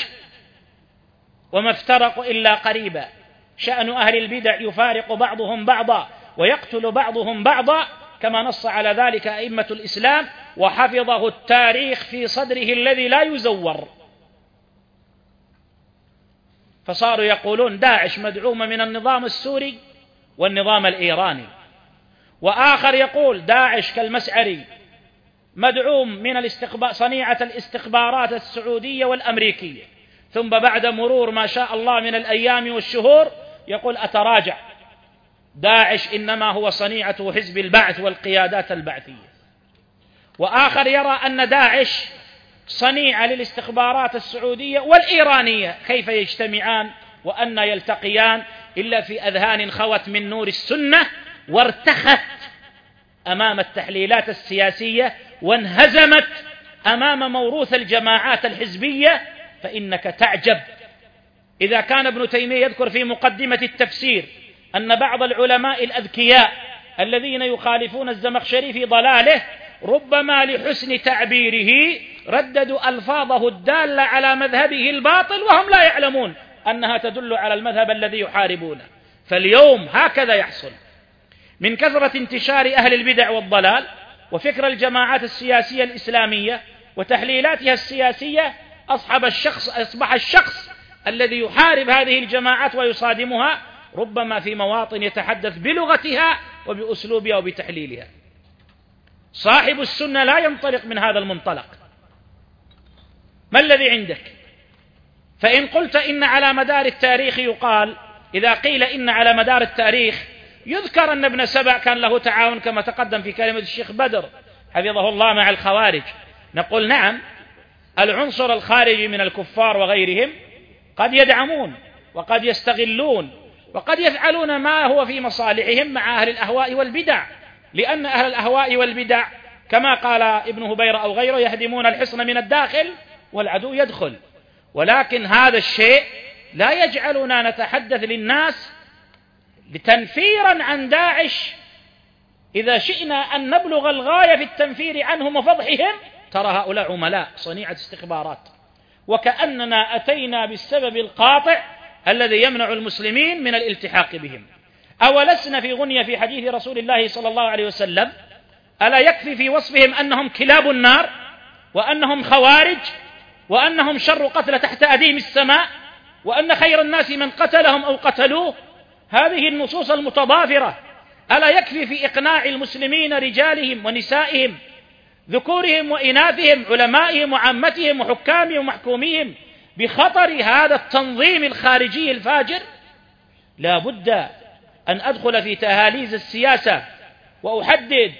وما افترقوا إلا قريبا. شأن أهل البدع يفارق بعضهم بعضا ويقتل بعضهم بعضا كما نص على ذلك أئمة الإسلام وحفظه التاريخ في صدره الذي لا يزور. فصاروا يقولون داعش مدعومة من النظام السوري والنظام الإيراني. وآخر يقول داعش كالمسعري مدعوم من صنيعة الاستخبارات السعودية والأمريكية. ثم بعد مرور ما شاء الله من الأيام والشهور يقول أتراجع. داعش إنما هو صنيعة حزب البعث والقيادات البعثية. وآخر يرى أن داعش صنيعة للاستخبارات السعودية والإيرانية. كيف يجتمعان وأن يلتقيان إلا في أذهان خوت من نور السنة وارتخت أمام التحليلات السياسية وانهزمت أمام موروث الجماعات الحزبية فإنك تعجب. إذا كان ابن تيمية يذكر في مقدمة التفسير أن بعض العلماء الأذكياء الذين يخالفون الزمخشري في ضلاله ربما لحسن تعبيره رددوا ألفاظه الدالة على مذهبه الباطل وهم لا يعلمون أنها تدل على المذهب الذي يحاربونه فاليوم هكذا يحصل. من كثرة انتشار أهل البدع والضلال وفكر الجماعات السياسية الإسلامية وتحليلاتها السياسية أصحب الشخص أصبح الشخص الذي يحارب هذه الجماعات ويصادمها ربما في مواطن يتحدث بلغتها وبأسلوبها وبتحليلها. صاحب السنة لا ينطلق من هذا المنطلق. ما الذي عندك؟ فإن قلت إن على مدار التاريخ يقال إذا قيل إن على مدار التاريخ يذكر أن ابن سبع كان له تعاون كما تقدم في كلمة الشيخ بدر حفظه الله مع الخوارج. نقول نعم العنصر الخارجي من الكفار وغيرهم قد يدعمون وقد يستغلون وقد يفعلون ما هو في مصالحهم مع أهل الأهواء والبدع لأن أهل الأهواء والبدع كما قال ابن هبيرة أو غيره يهدمون الحصن من الداخل والعدو يدخل. ولكن هذا الشيء لا يجعلنا نتحدث للناس تنفيرا عن داعش. إذا شئنا أن نبلغ الغاية في التنفير عنهم وفضحهم ترى هؤلاء عملاء صنيعة استخبارات. وكأننا أتينا بالسبب القاطع الذي يمنع المسلمين من الالتحاق بهم. أولسنا في غنية في حديث رسول الله صلى الله عليه وسلم ألا يكفي في وصفهم أنهم كلاب النار وأنهم خوارج وأنهم شر قتل تحت أديم السماء وأن خير الناس من قتلهم أو قتلوه هذه النصوص المتضافرة. ألا يكفي في إقناع المسلمين رجالهم ونسائهم ذكورهم وإناثهم علمائهم وعامتهم وحكامهم ومحكوميهم بخطر هذا التنظيم الخارجي الفاجر؟ لا بد أن أدخل في تهاليز السياسة وأحدد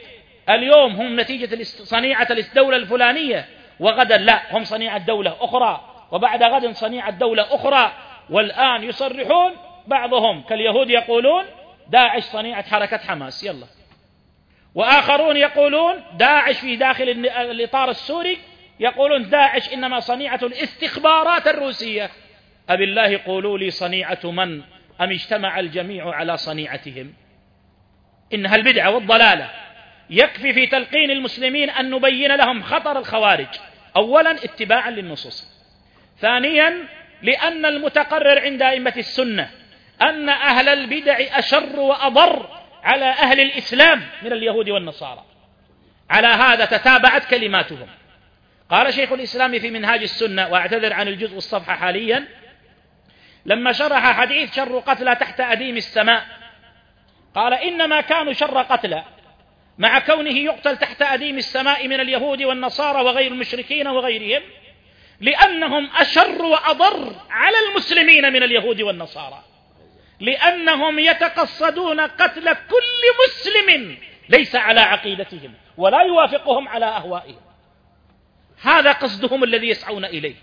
اليوم هم نتيجة صنيعة الدولة الفلانية وغدا لا هم صنيعة دولة أخرى وبعد غد صنيعة دولة أخرى والآن يصرحون بعضهم كاليهود يقولون داعش صنيعة حركة حماس يلا. وآخرون يقولون داعش في داخل الإطار السوري يقولون داعش إنما صنيعة الاستخبارات الروسية. أبي الله قولوا لي صنيعة من؟ أم اجتمع الجميع على صنيعتهم؟ إنها البدعة والضلالة. يكفي في تلقين المسلمين أن نبين لهم خطر الخوارج. أولا اتباعا للنصوص. ثانيا لأن المتقرر عند أئمة السنة أن أهل البدع أشر وأضر على أهل الإسلام من اليهود والنصارى. على هذا تتابعت كلماتهم. قال شيخ الإسلام في منهاج السنة وأعتذر عن الجزء الصفحة حاليا لما شرح حديث شر قتلى تحت أديم السماء قال إنما كانوا شر قتلى مع كونه يقتل تحت أديم السماء من اليهود والنصارى وغير المشركين وغيرهم لأنهم أشر وأضر على المسلمين من اليهود والنصارى. لأنهم يتقصدون قتل كل مسلم ليس على عقيدتهم ولا يوافقهم على أهوائهم. هذا قصدهم الذي يسعون إليه.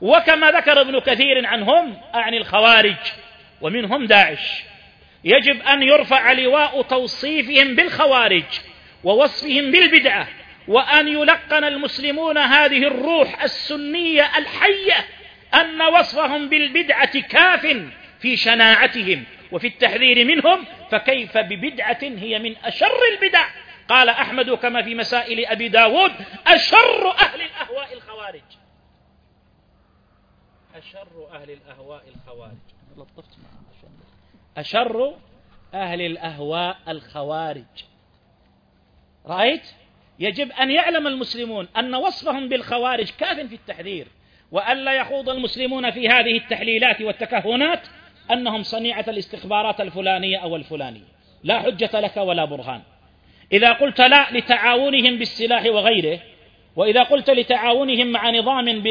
وكما ذكر ابن كثير عنهم أعني الخوارج ومنهم داعش يجب أن يرفع لواء توصيفهم بالخوارج ووصفهم بالبدعة وأن يلقن المسلمون هذه الروح السنية الحية أن وصفهم بالبدعة كاف في شناعتهم وفي التحذير منهم فكيف ببدعة هي من أشر البدع؟ قال أحمد كما في مسائل أبي داود أشر أهل الأهواء الخوارج. أشر أهل الأهواء الخوارج. لطفت أشر أهل الأهواء الخوارج. رأيت؟ يجب أن يعلم المسلمون أن وصفهم بالخوارج كاف في التحذير وألا يخوض المسلمون في هذه التحليلات والتكهنات أنهم صنيعة الاستخبارات الفلانية أو الفلانية. لا حجة لك ولا برهان. إذا قلت لا لتعاونهم بالسلاح وغيره وإذا قلت لتعاونهم مع نظام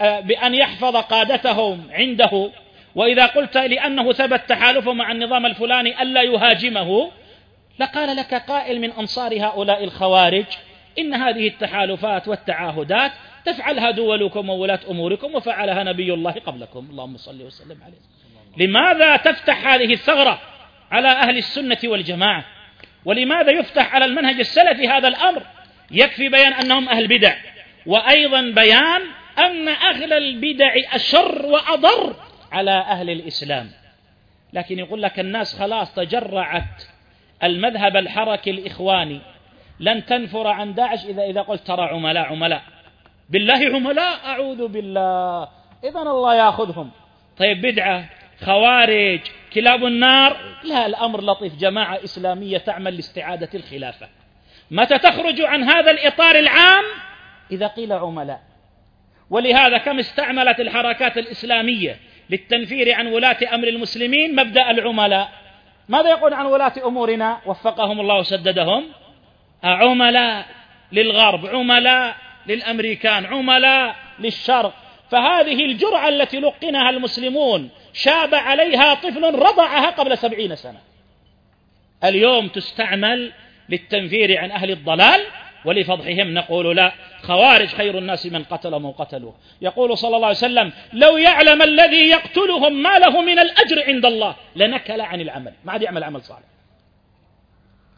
آه، بأن يحفظ قادتهم عنده وإذا قلت لأنه ثبت تحالفه مع النظام الفلاني ألا يهاجمه لقال لك قائل من أنصار هؤلاء الخوارج إن هذه التحالفات والتعاهدات تفعلها دولكم وولاة أموركم وفعلها نبي الله قبلكم. اللهم صل وسلم عليه. لماذا تفتح هذه الثغرة على أهل السنة والجماعة؟ ولماذا يفتح على المنهج السلفي هذا الأمر؟ يكفي بيان أنهم أهل بدع وأيضا بيان أن أهل البدع أشر وأضر على أهل الإسلام. لكن يقول لك الناس خلاص تجرعت. المذهب الحركي الإخواني لن تنفر عن داعش إذا إذا قلت ترى عملاء عملاء. بالله عملاء أعوذ بالله. إذا الله يأخذهم. طيب بدعة. خوارج كلاب النار. لا الأمر لطيف. جماعة إسلامية تعمل لاستعادة الخلافة. متى تخرج عن هذا الإطار العام؟ إذا قيل عملاء. ولهذا كم استعملت الحركات الإسلامية للتنفير عن ولاة أمر المسلمين مبدأ العملاء؟ ماذا يقول عن ولاة أمورنا؟ وفقهم الله وسددهم. عملاء للغرب عملاء للأمريكان عملاء للشرق. فهذه الجرعة التي لقنها المسلمون شاب عليها طفل رضعها قبل سبعين سنة. اليوم تستعمل للتنفير عن أهل الضلال ولفضحهم. نقول لا خوارج خير الناس من قتلهم وقتلوه يقول صلى الله عليه وسلم لو يعلم الذي يقتلهم ما له من الأجر عند الله لنكل عن العمل. ما عاد يعمل عمل صالح.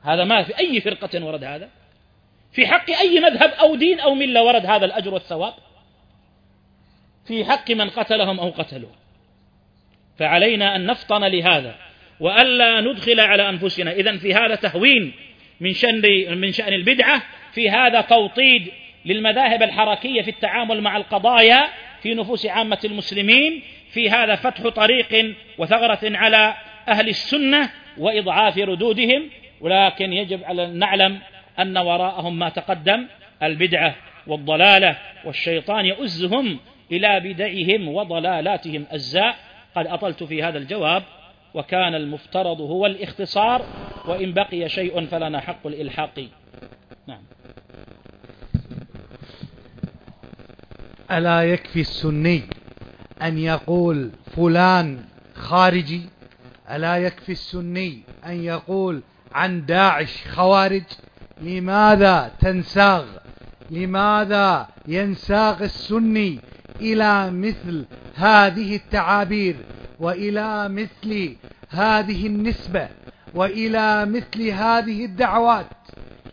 هذا ما في أي فرقة ورد هذا؟ في حق أي مذهب أو دين أو ملة ورد هذا الأجر والثواب؟ في حق من قتلهم أو قتلوه. فعلينا أن نفطن لهذا وألا ندخل على أنفسنا. إذا في هذا تهوين من شأن من شأن البدعة في هذا توطيد للمذاهب الحركية في التعامل مع القضايا في نفوس عامة المسلمين في هذا فتح طريق وثغرة على أهل السنة وإضعاف ردودهم. ولكن يجب أن نعلم أن وراءهم ما تقدم البدعة والضلالة والشيطان يؤزهم إلى بدعهم وضلالاتهم أزاء. قد أطلت في هذا الجواب وكان المفترض هو الاختصار وإن بقي شيء فلنا حق الإلحاق. نعم. ألا يكفي السني أن يقول فلان خارجي؟ ألا يكفي السني أن يقول عن داعش خوارج؟ لماذا تنساغ؟ لماذا ينساغ السني إلى مثل هذه التعابير وإلى مثل هذه النسبة وإلى مثل هذه الدعوات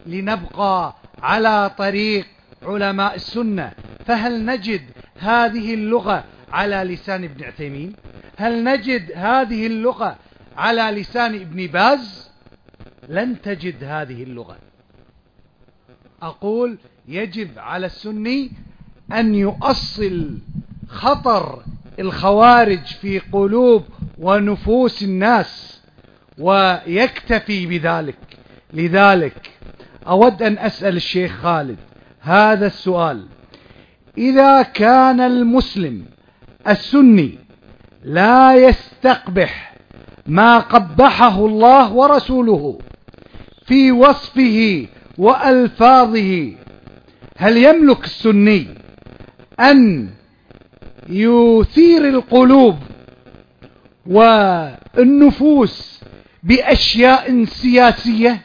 لنبقى على طريق علماء السنة. فهل نجد هذه اللغة على لسان ابن عثيمين؟ هل نجد هذه اللغة على لسان ابن باز؟ لن تجد هذه اللغة. أقول يجب على السني أن يؤصل خطر الخوارج في قلوب ونفوس الناس ويكتفي بذلك. لذلك أود أن أسأل الشيخ خالد هذا السؤال. إذا كان المسلم السني لا يستقبح ما قبحه الله ورسوله في وصفه وألفاظه هل يملك السني أن يثير القلوب والنفوس بأشياء سياسية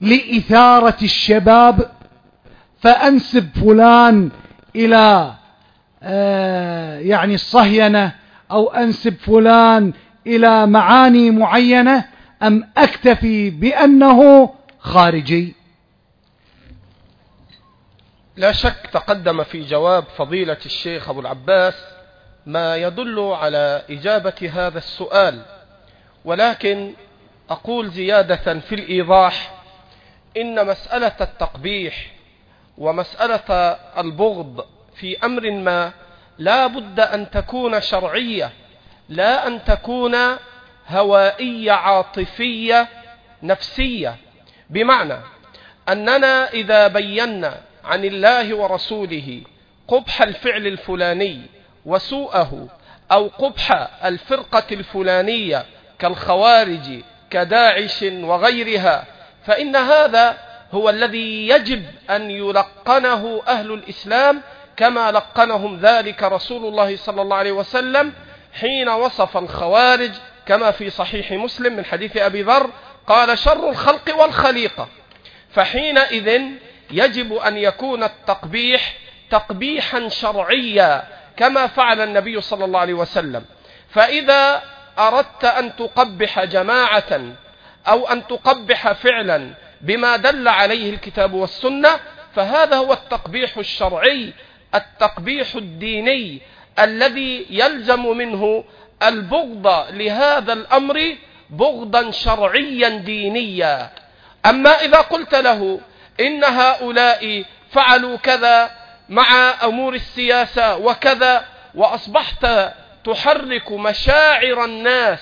لإثارة الشباب فأنسب فلان إلى آه، يعني الصهينة أو أنسب فلان إلى معاني معينة أم أكتفي بأنه خارجي؟ لا شك تقدم في جواب فضيلة الشيخ أبو العباس ما يدل على إجابة هذا السؤال. ولكن أقول زيادة في الإيضاح إن مسألة التقبيح ومسألة البغض في أمر ما لا بد أن تكون شرعية لا أن تكون هوائية عاطفية نفسية. بمعنى أننا إذا بينا عن الله ورسوله قبح الفعل الفلاني وسوءه أو قبح الفرقة الفلانية كالخوارج كداعش وغيرها. فإن هذا هو الذي يجب أن يلقنه أهل الإسلام كما لقنهم ذلك رسول الله صلى الله عليه وسلم حين وصف الخوارج كما في صحيح مسلم من حديث أبي ذر قال شر الخلق والخليقة. فحينئذ يجب أن يكون التقبيح تقبيحا شرعيا كما فعل النبي صلى الله عليه وسلم. فإذا أردت أن تقبح جماعة أو أن تقبح فعلا بما دل عليه الكتاب والسنة فهذا هو التقبيح الشرعي التقبيح الديني الذي يلزم منه البغض لهذا الأمر بغضا شرعيا دينيا. أما إذا قلت له إن هؤلاء فعلوا كذا مع أمور السياسة وكذا وأصبحت تحرك مشاعر الناس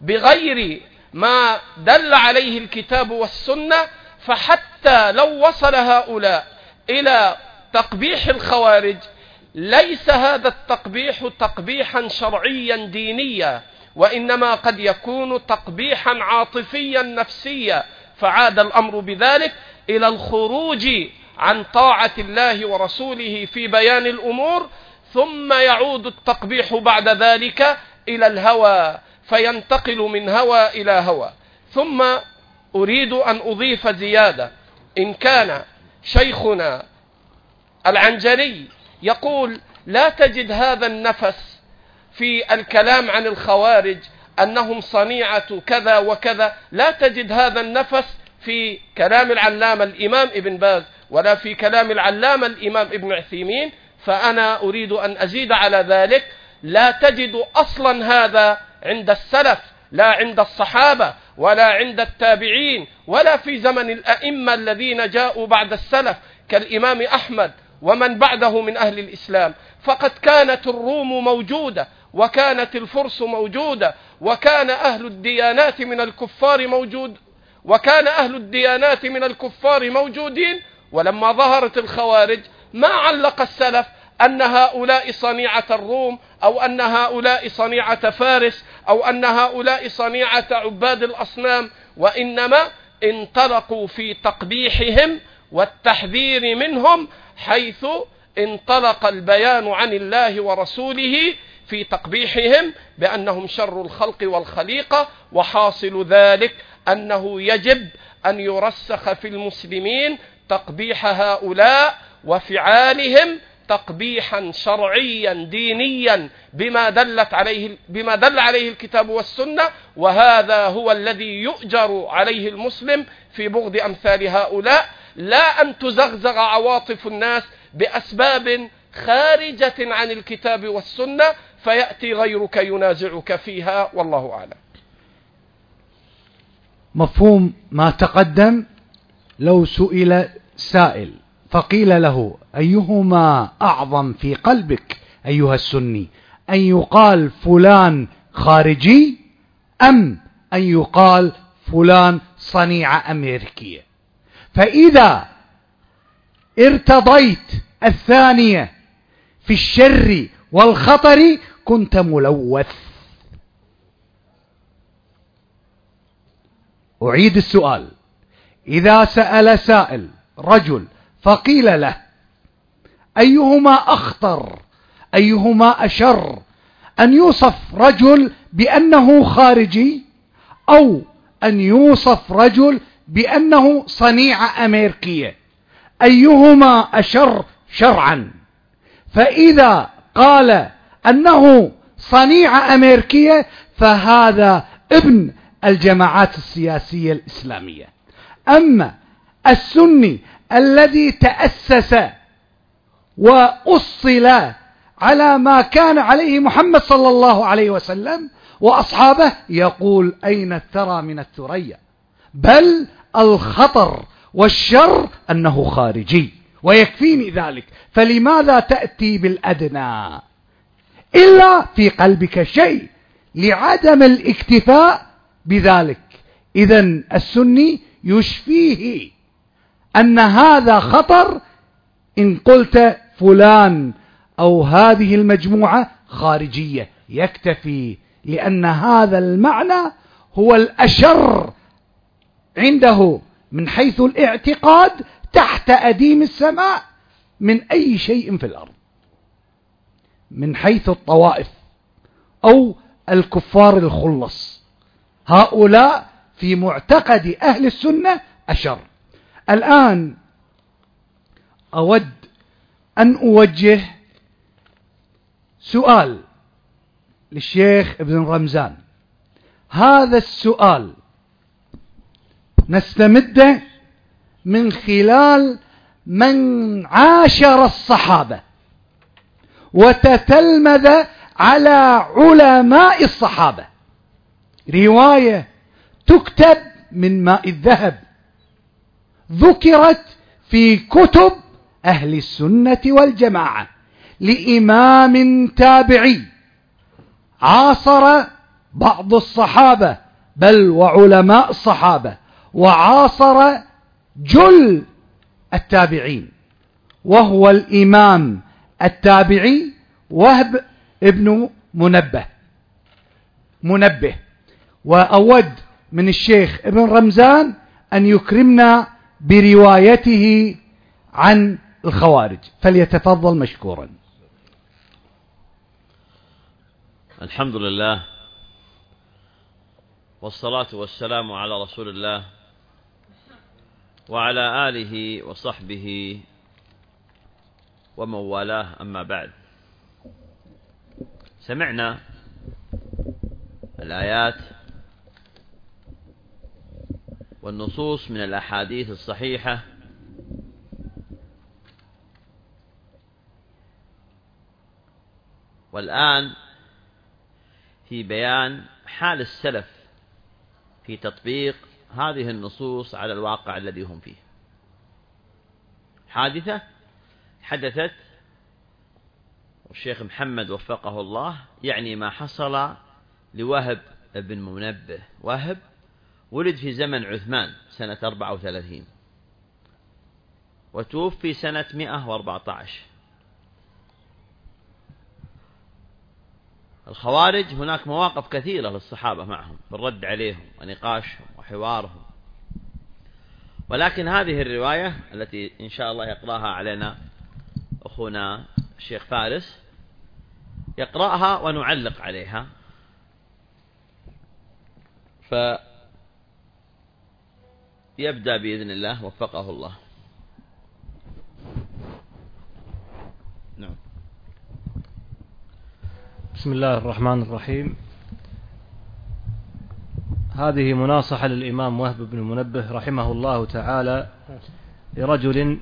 بغير ما دل عليه الكتاب والسنة فحتى لو وصل هؤلاء إلى تقبيح الخوارج ليس هذا التقبيح تقبيحا شرعيا دينيا وإنما قد يكون تقبيحا عاطفيا نفسيا فعاد الأمر بذلك. إلى الخروج عن طاعة الله ورسوله في بيان الأمور ثم يعود التقبيح بعد ذلك إلى الهوى فينتقل من هوى إلى هوى. ثم أريد أن أضيف زيادة. إن كان شيخنا العنجري يقول لا تجد هذا النفس في الكلام عن الخوارج أنهم صنيعة كذا وكذا. لا تجد هذا النفس في كلام العلامة الإمام ابن باز ولا في كلام العلامة الإمام ابن عثيمين فأنا أريد أن أزيد على ذلك. لا تجد أصلا هذا عند السلف لا عند الصحابة ولا عند التابعين ولا في زمن الأئمة الذين جاءوا بعد السلف كالإمام أحمد ومن بعده من أهل الإسلام. فقد كانت الروم موجودة وكانت الفرس موجودة وكان أهل الديانات من الكفار موجود وكان أهل الديانات من الكفار موجودين ولما ظهرت الخوارج ما علق السلف أن هؤلاء صنيعة الروم أو أن هؤلاء صنيعة فارس أو أن هؤلاء صنيعة عباد الأصنام وإنما انطلقوا في تقبيحهم والتحذير منهم حيث انطلق البيان عن الله ورسوله في تقبيحهم بأنهم شر الخلق والخليقة وحاصل ذلك أنه يجب أن يرسخ في المسلمين تقبيح هؤلاء وفعالهم تقبيحا شرعيا دينيا بما دلت عليه بما دل عليه الكتاب والسنة وهذا هو الذي يؤجر عليه المسلم في بغض أمثال هؤلاء لا أن تزغزغ عواطف الناس بأسباب خارجة عن الكتاب والسنة فيأتي غيرك ينازعك فيها والله أعلم. مفهوم ما تقدم لو سئل سائل فقيل له أيهما أعظم في قلبك أيها السني؟ أن يقال فلان خارجي أم أن يقال فلان صنيعة أمريكية فإذا ارتضيت الثانية في الشر والخطر كنت ملوث. أعيد السؤال. إذا سأل سائل رجل فقيل له أيهما أخطر؟ أيهما أشر؟ أن يوصف رجل بأنه خارجي أو أن يوصف رجل بأنه صنيعة أمريكية؟ أيهما أشر شرعا؟ فإذا قال أنه صنيعة أمريكية فهذا ابن الجماعات السياسية الإسلامية. أما السني الذي تأسس وأصل على ما كان عليه محمد صلى الله عليه وسلم وأصحابه يقول أين الثرى من الثريا؟ بل الخطر والشر أنه خارجي ويكفيني ذلك. فلماذا تأتي بالأدنى؟ إلا في قلبك شيء لعدم الاكتفاء بذلك. إذا السني يشفيه أن هذا خطر إن قلت فلان أو هذه المجموعة خارجية. يكتفي لأن هذا المعنى هو الأشر عنده من حيث الاعتقاد تحت أديم السماء من أي شيء في الأرض. من حيث الطوائف أو الكفار الخلص. هؤلاء في معتقد أهل السنة أشر. الآن أود أن أوجه سؤال للشيخ ابن رمزان. هذا السؤال نستمده من خلال من عاشر الصحابة وتتلمذ على علماء الصحابة. رواية تكتب من ماء الذهب. ذكرت في كتب أهل السنة والجماعة لإمام تابعي. عاصر بعض الصحابة بل وعلماء الصحابة وعاصر جل التابعين وهو الإمام التابعي وهب ابن منبه. منبه. وأود من الشيخ ابن رمزان أن يكرمنا بروايته عن الخوارج فليتفضل مشكورا. الحمد لله والصلاة والسلام على رسول الله وعلى آله وصحبه ومن والاه أما بعد. سمعنا الآيات والنصوص من الأحاديث الصحيحة. والآن في بيان حال السلف في تطبيق هذه النصوص على الواقع الذي هم فيه. حادثة حدثت والشيخ محمد وفقه الله يعني ما حصل لوهب بن منبه. وهب ولد في زمن عثمان سنة 34 وتوفي سنة 114 الخوارج هناك مواقف كثيرة للصحابة معهم بالرد عليهم ونقاشهم وحوارهم. ولكن هذه الرواية التي إن شاء الله يقرأها علينا أخونا الشيخ فارس يقرأها ونعلق عليها. فيبدأ بإذن الله. وفقه الله. بسم الله الرحمن الرحيم. هذه مناصحة للإمام وهب بن منبه رحمه الله تعالى لرجل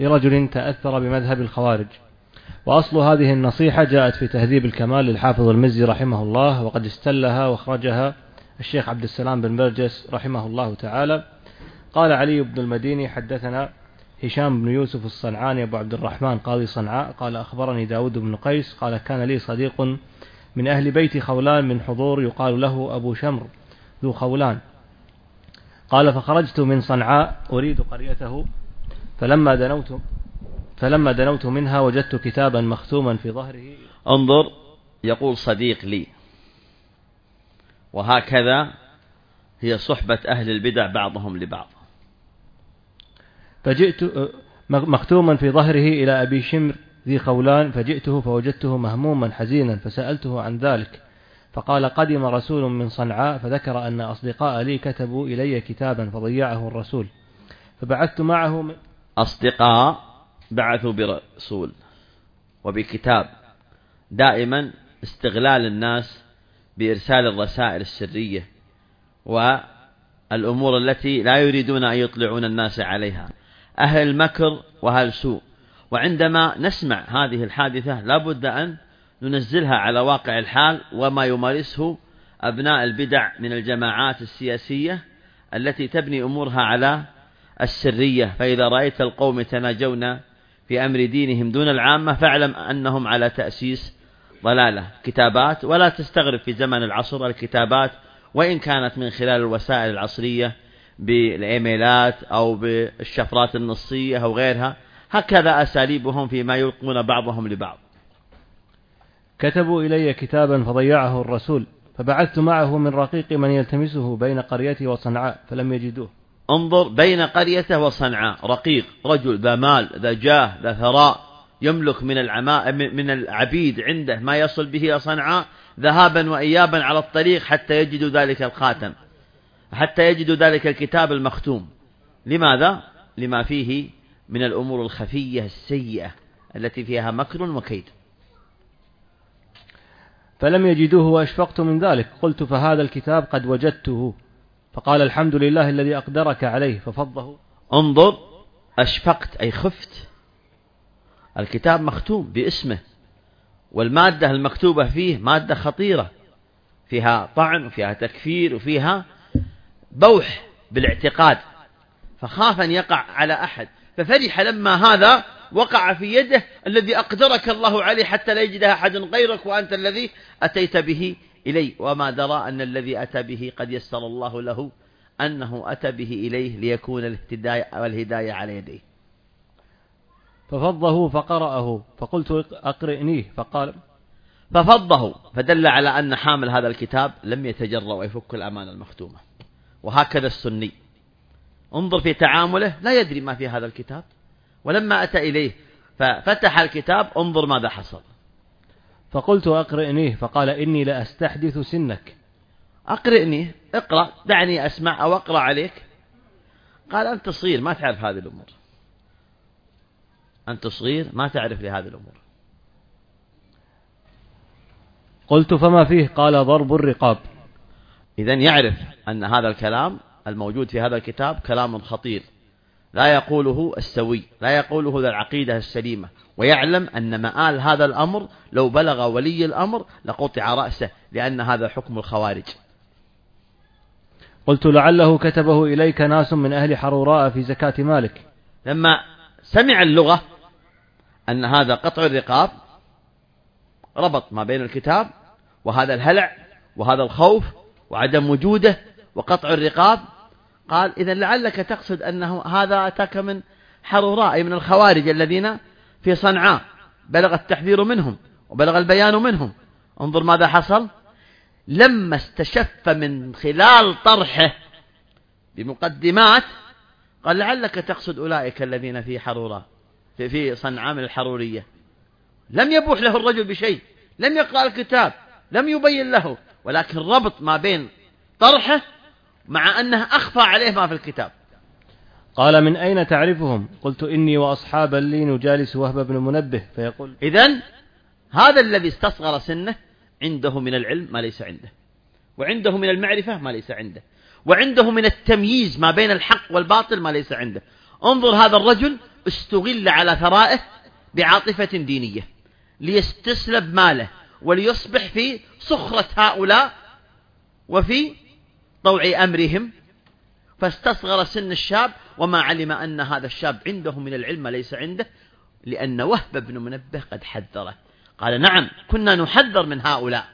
لرجل تأثر بمذهب الخوارج. وأصل هذه النصيحة جاءت في تهذيب الكمال للحافظ المزي رحمه الله وقد استلها وأخرجها الشيخ عبد السلام بن برجس رحمه الله تعالى. قال علي بن المديني حدثنا هشام بن يوسف الصنعاني أبو عبد الرحمن قاضي صنعاء. قال أخبرني داود بن قيس قال كان لي صديق من أهل بيت خولان من حضور يقال له أبو شمر ذو خولان. قال فخرجت من صنعاء أريد قريته. فلما دنوت فلما دنوت منها وجدت كتابا مختوما في ظهره. انظر يقول صديق لي. وهكذا هي صحبة أهل البدع بعضهم لبعض. فجئت مختوما في ظهره إلى أبي شمر ذي خولان فجئته فوجدته مهموما حزينا فسألته عن ذلك. فقال قدم رسول من صنعاء فذكر أن أصدقاء لي كتبوا إلي كتابا فضيعه الرسول. فبعثت معه من أصدقاء بعثوا برسول وبكتاب دائما استغلال الناس بإرسال الرسائل السرية والأمور التي لا يريدون أن يطلعون الناس عليها. أهل المكر وأهل سوء. وعندما نسمع هذه الحادثة لابد أن ننزلها على واقع الحال وما يمارسه أبناء البدع من الجماعات السياسية التي تبني أمورها على السرية. فإذا رأيت القوم يتناجون في أمر دينهم دون العامة فاعلم أنهم على تأسيس ضلالة. كتابات ولا تستغرب في زمن العصر الكتابات وإن كانت من خلال الوسائل العصرية بالإيميلات أو بالشفرات النصية أو غيرها هكذا أساليبهم فيما يلقون بعضهم لبعض. كتبوا إلي كتابا فضيعه الرسول فبعثت معه من رقيق من يلتمسه بين قريته وصنعاء فلم يجدوه انظر بين قريته وصنعاء. رقيق رجل ذا مال ذا جاه ذا ثراء. يملك من العماء من العبيد عنده ما يصل به إلى صنعاء ذهابا وإيابا على الطريق حتى يجدوا ذلك الخاتم حتى يجدوا ذلك الكتاب المختوم. لماذا؟ لما فيه من الأمور الخفية السيئة التي فيها مكر وكيد. فلم يجدوه وأشفقت من ذلك. قلت فهذا الكتاب قد وجدته. فقال الحمد لله الذي أقدرك عليه ففضه. انظر أشفقت أي خفت. الكتاب مختوم باسمه والمادة المكتوبة فيه مادة خطيرة فيها طعن وفيها تكفير وفيها بوح بالاعتقاد فخاف أن يقع على أحد. ففرح لما هذا وقع في يده الذي أقدرك الله عليه حتى لا يجدها أحد غيرك وأنت الذي أتيت به إليه. وما درى أن الذي أتى به قد يسر الله له أنه أتى به إليه ليكون الاهتداء والهداية على يديه. ففضه فقرأه فقلت أقرئنيه فقال ففضه فدل على أن حامل هذا الكتاب لم يتجرأ ويفك الأمانة المختومة. وهكذا السني. انظر في تعامله لا يدري ما في هذا الكتاب. ولما أتى إليه ففتح الكتاب انظر ماذا حصل. فقلت أقرئنيه فقال إني لأستحدث سنك. أقرئني اقرأ دعني أسمع أو أقرأ عليك. قال أنت صغير ما تعرف هذه الأمور. أنت صغير ما تعرف لهذه الأمور. قلت فما فيه؟ قال ضرب الرقاب. إذا يعرف أن هذا الكلام الموجود في هذا الكتاب كلام خطير. لا يقوله السوي لا يقوله ذا العقيدة السليمة. ويعلم أن مآل هذا الأمر لو بلغ ولي الأمر لقطع رأسه لأن هذا حكم الخوارج. قلت لعله كتبه إليك ناس من أهل حروراء في زكاة مالك. لما سمع اللغة أن هذا قطع الرقاب ربط ما بين الكتاب وهذا الهلع وهذا الخوف وعدم وجوده وقطع الرقاب. قال إذا لعلك تقصد أنه هذا أتاك من حروراء أي من الخوارج الذين في صنعاء. بلغ التحذير منهم وبلغ البيان منهم. انظر ماذا حصل. لما استشف من خلال طرحه بمقدمات قال لعلك تقصد أولئك الذين في حروراء في, في صنعاء من الحرورية. لم يبوح له الرجل بشيء لم يقرأ الكتاب لم يبين له ولكن ربط ما بين طرحه مع أنه أخفى عليه ما في الكتاب. قال من أين تعرفهم؟ قلت إني وأصحابا لي نجالس وهب بن منبه. فيقول إذا هذا الذي استصغر سنه عنده من العلم ما ليس عنده وعنده من المعرفة ما ليس عنده وعنده من التمييز ما بين الحق والباطل ما ليس عنده. انظر هذا الرجل استغل على ثرائه بعاطفة دينية ليستسلب ماله وليصبح في صخرة هؤلاء وفي طوع أمرهم. فاستصغر سن الشاب وما علم أن هذا الشاب عنده من العلم ليس عنده لأن وهب بن منبه قد حذره. قال نعم كنا نحذر من هؤلاء.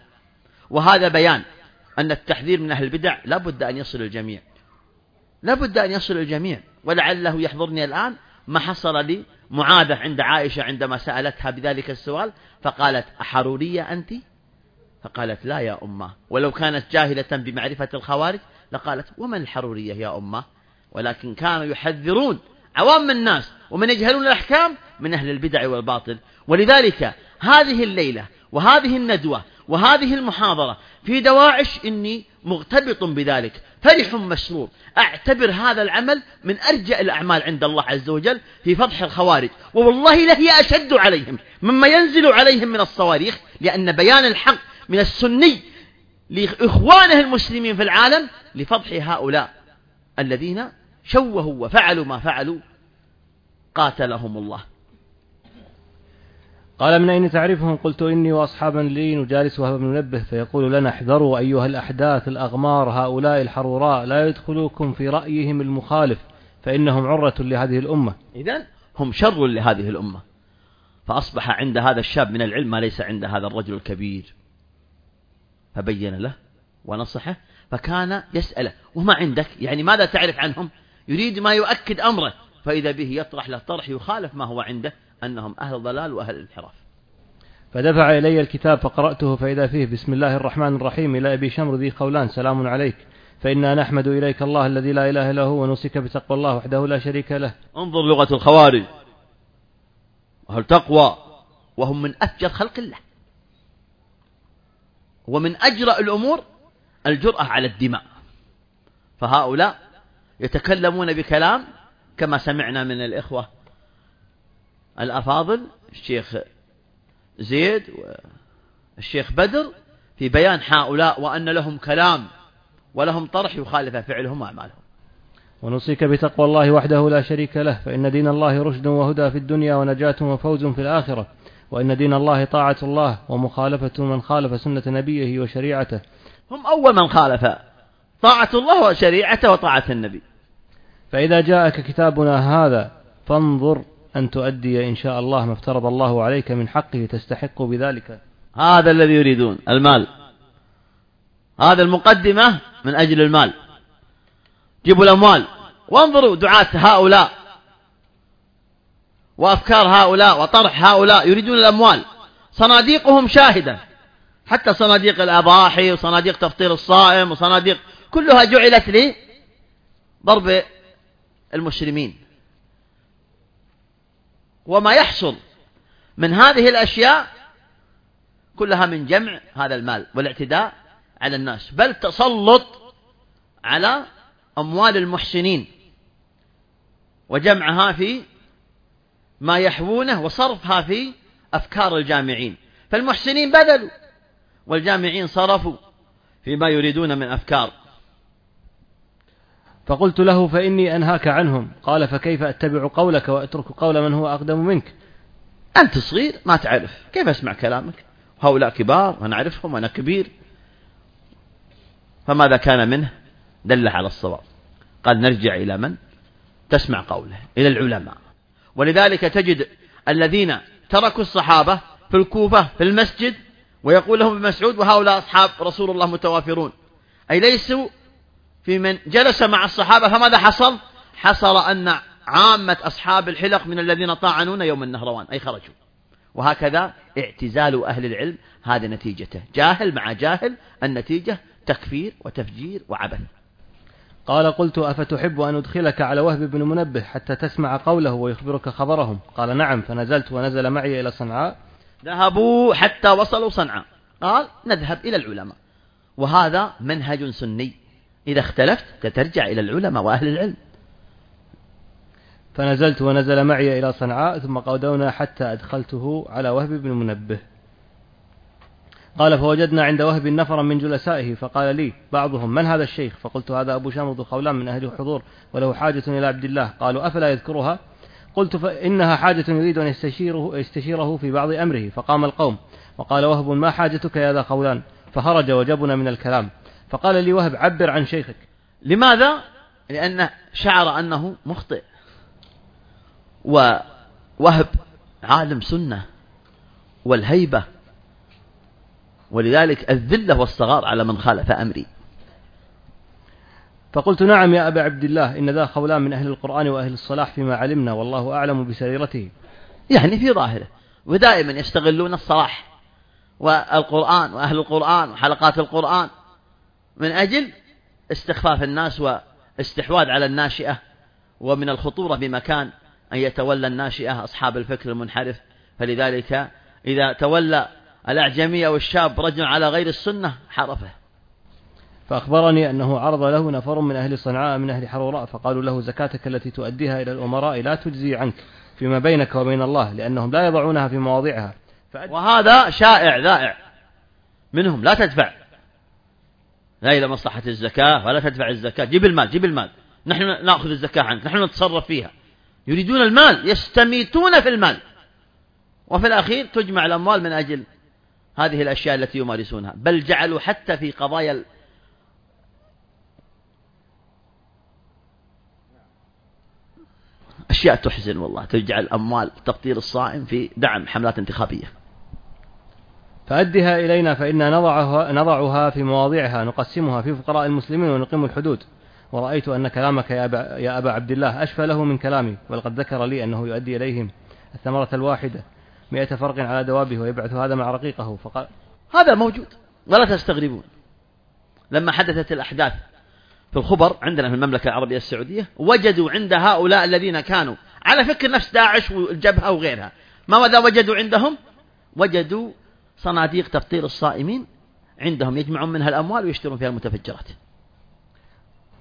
وهذا بيان أن التحذير من أهل البدع لا بد أن يصل الجميع. لا بد أن يصل الجميع. ولعله يحضرني الآن ما حصل لي معاذة عند عائشة عندما سألتها بذلك السؤال فقالت أحرورية أنت؟ فقالت لا يا أمة. ولو كانت جاهلة بمعرفة الخوارج لقالت ومن الحرورية يا أمة؟ ولكن كانوا يحذرون عوام الناس ومن يجهلون الأحكام من أهل البدع والباطل. ولذلك هذه الليلة وهذه الندوة وهذه المحاضرة في دواعش إني مغتبط بذلك فرح مسرور أعتبر هذا العمل من أرجع الأعمال عند الله عز وجل في فضح الخوارج. ووالله لهي أشد عليهم مما ينزل عليهم من الصواريخ لأن بيان الحق من السني لإخوانه المسلمين في العالم لفضح هؤلاء الذين شوهوا وفعلوا ما فعلوا قاتلهم الله. قال من أين تعرفهم؟ قلت إني وأصحابا لي نجالس وهب بن فيقول لنا احذروا أيها الأحداث الأغمار هؤلاء الحروراء لا يدخلوكم في رأيهم المخالف فإنهم عرة لهذه الأمة. إذا هم شر لهذه الأمة. فأصبح عند هذا الشاب من العلم ما ليس عند هذا الرجل الكبير. فبين له ونصحه فكان يسأله وما عندك؟ يعني ماذا تعرف عنهم؟ يريد ما يؤكد أمره. فإذا به يطرح له طرح يخالف ما هو عنده. أنهم أهل ضلال وأهل الانحراف فدفع إلي الكتاب فقرأته فإذا فيه بسم الله الرحمن الرحيم إلى أبي شمر ذي قولان سلام عليك. فإنا نحمد إليك الله الذي لا إله إلا هو ونوصيك بتقوى الله وحده لا شريك له. انظر لغة الخوارج. أهل تقوى؟ وهم من أفجر خلق الله. ومن أجرأ الأمور الجرأة على الدماء. فهؤلاء يتكلمون بكلام كما سمعنا من الإخوة الأفاضل الشيخ زيد والشيخ بدر في بيان هؤلاء وأن لهم كلام ولهم طرح يخالف فعلهم وأعمالهم. ونوصيك بتقوى الله وحده لا شريك له فإن دين الله رشد وهدى في الدنيا ونجاة وفوز في الآخرة. وإن دين الله طاعة الله ومخالفة من خالف سنة نبيه وشريعته. هم أول من خالف طاعة الله وشريعته وطاعة النبي. فإذا جاءك كتابنا هذا فانظر أن تؤدي إن شاء الله ما افترض الله عليك من حقه تستحق بذلك. هذا الذي يريدون المال. هذا المقدمة من أجل المال. جيبوا الأموال. وانظروا دعاة هؤلاء. وأفكار هؤلاء. وطرح هؤلاء. يريدون الأموال. صناديقهم شاهدة. حتى صناديق الأضاحي وصناديق تفطير الصائم وصناديق كلها جعلت لي ضرب المسلمين وما يحصل من هذه الأشياء كلها من جمع هذا المال والاعتداء على الناس بل تسلط على أموال المحسنين وجمعها في ما يحوونه وصرفها في أفكار الجامعين. فالمحسنين بذلوا والجامعين صرفوا فيما يريدون من أفكار. فقلت له فإني أنهاك عنهم. قال فكيف أتبع قولك وأترك قول من هو أقدم منك؟ أنت صغير ما تعرف. كيف أسمع كلامك؟ هؤلاء كبار وأنا أعرفهم وأنا كبير. فماذا كان منه؟ دله على الصواب. قال نرجع إلى من؟ تسمع قوله إلى العلماء. ولذلك تجد الذين تركوا الصحابة في الكوفة في المسجد ويقول لهم ابن مسعود وهؤلاء أصحاب رسول الله متوافرون. أي ليسوا في من جلس مع الصحابة فماذا حصل؟ حصل أن عامة أصحاب الحلق من الذين طاعنون يوم النهروان أي خرجوا. وهكذا اعتزال أهل العلم هذا نتيجته. جاهل مع جاهل النتيجة تكفير وتفجير وعبث. قال قلت أفتحب أن أدخلك على وهب بن منبه حتى تسمع قوله ويخبرك خبرهم. قال نعم فنزلت ونزل معي إلى صنعاء. ذهبوا حتى وصلوا صنعاء. قال نذهب إلى العلماء. وهذا منهج سني. إذا اختلفت ترجع إلى العلماء وأهل العلم. فنزلت ونزل معي إلى صنعاء ثم قودونا حتى أدخلته على وهب بن منبه. قال فوجدنا عند وهب نفرا من جلسائه فقال لي بعضهم من هذا الشيخ؟ فقلت هذا أبو شامر خولان من أهل الحضور وله حاجة إلى عبد الله. قالوا أفلا يذكرها؟ قلت فإنها حاجة يريد أن يستشيره, يستشيره في بعض أمره. فقام القوم وقال وهب ما حاجتك يا ذا خولان؟ فخرج وجبنا من الكلام. فقال لي وهب عبر عن شيخك. لماذا؟ لأنه شعر أنه مخطئ. ووهب عالم سنة والهيبة. ولذلك الذلة والصغار على من خالف أمري. فقلت نعم يا أبا عبد الله إن ذا خولان من أهل القرآن وأهل الصلاح فيما علمنا والله أعلم بسريرته يعني في ظاهره. ودائما يستغلون الصلاح والقرآن وأهل القرآن وحلقات القرآن. من أجل استخفاف الناس واستحواذ على الناشئة ومن الخطورة بمكان أن يتولى الناشئة أصحاب الفكر المنحرف. فلذلك إذا تولى الأعجمي أو الشاب رجل على غير السنة حرفه. فأخبرني أنه عرض له نفر من أهل صنعاء من أهل حروراء فقالوا له زكاتك التي تؤديها إلى الأمراء لا تجزي عنك فيما بينك وبين الله لأنهم لا يضعونها في مواضعها. وهذا شائع ذائع. منهم لا تدفع. لا إلى مصلحة الزكاة ولا تدفع الزكاة. جيب المال جيب المال. نحن نأخذ الزكاة عنك نحن نتصرف فيها. يريدون المال يستميتون في المال. وفي الأخير تجمع الأموال من أجل هذه الأشياء التي يمارسونها. بل جعلوا حتى في قضايا أشياء تحزن والله. تجعل أموال تقطير الصائم في دعم حملات انتخابية. فأدها إلينا فإنا نضعها, نضعها في مواضعها نقسمها في فقراء المسلمين ونقيم الحدود. ورأيت أن كلامك يا أبا, يا أبا عبد الله أشفى له من كلامي ولقد ذكر لي أنه يؤدي إليهم الثمرة الواحدة مئة فرق على دوابه ويبعث هذا مع رقيقه. فقال هذا موجود ولا تستغربون. لما حدثت الأحداث في الخبر عندنا في المملكة العربية السعودية وجدوا عند هؤلاء الذين كانوا على فكر نفس داعش والجبهة وغيرها. ماذا وجدوا عندهم؟ وجدوا صناديق تفطير الصائمين عندهم يجمعون منها الأموال ويشترون فيها المتفجرات.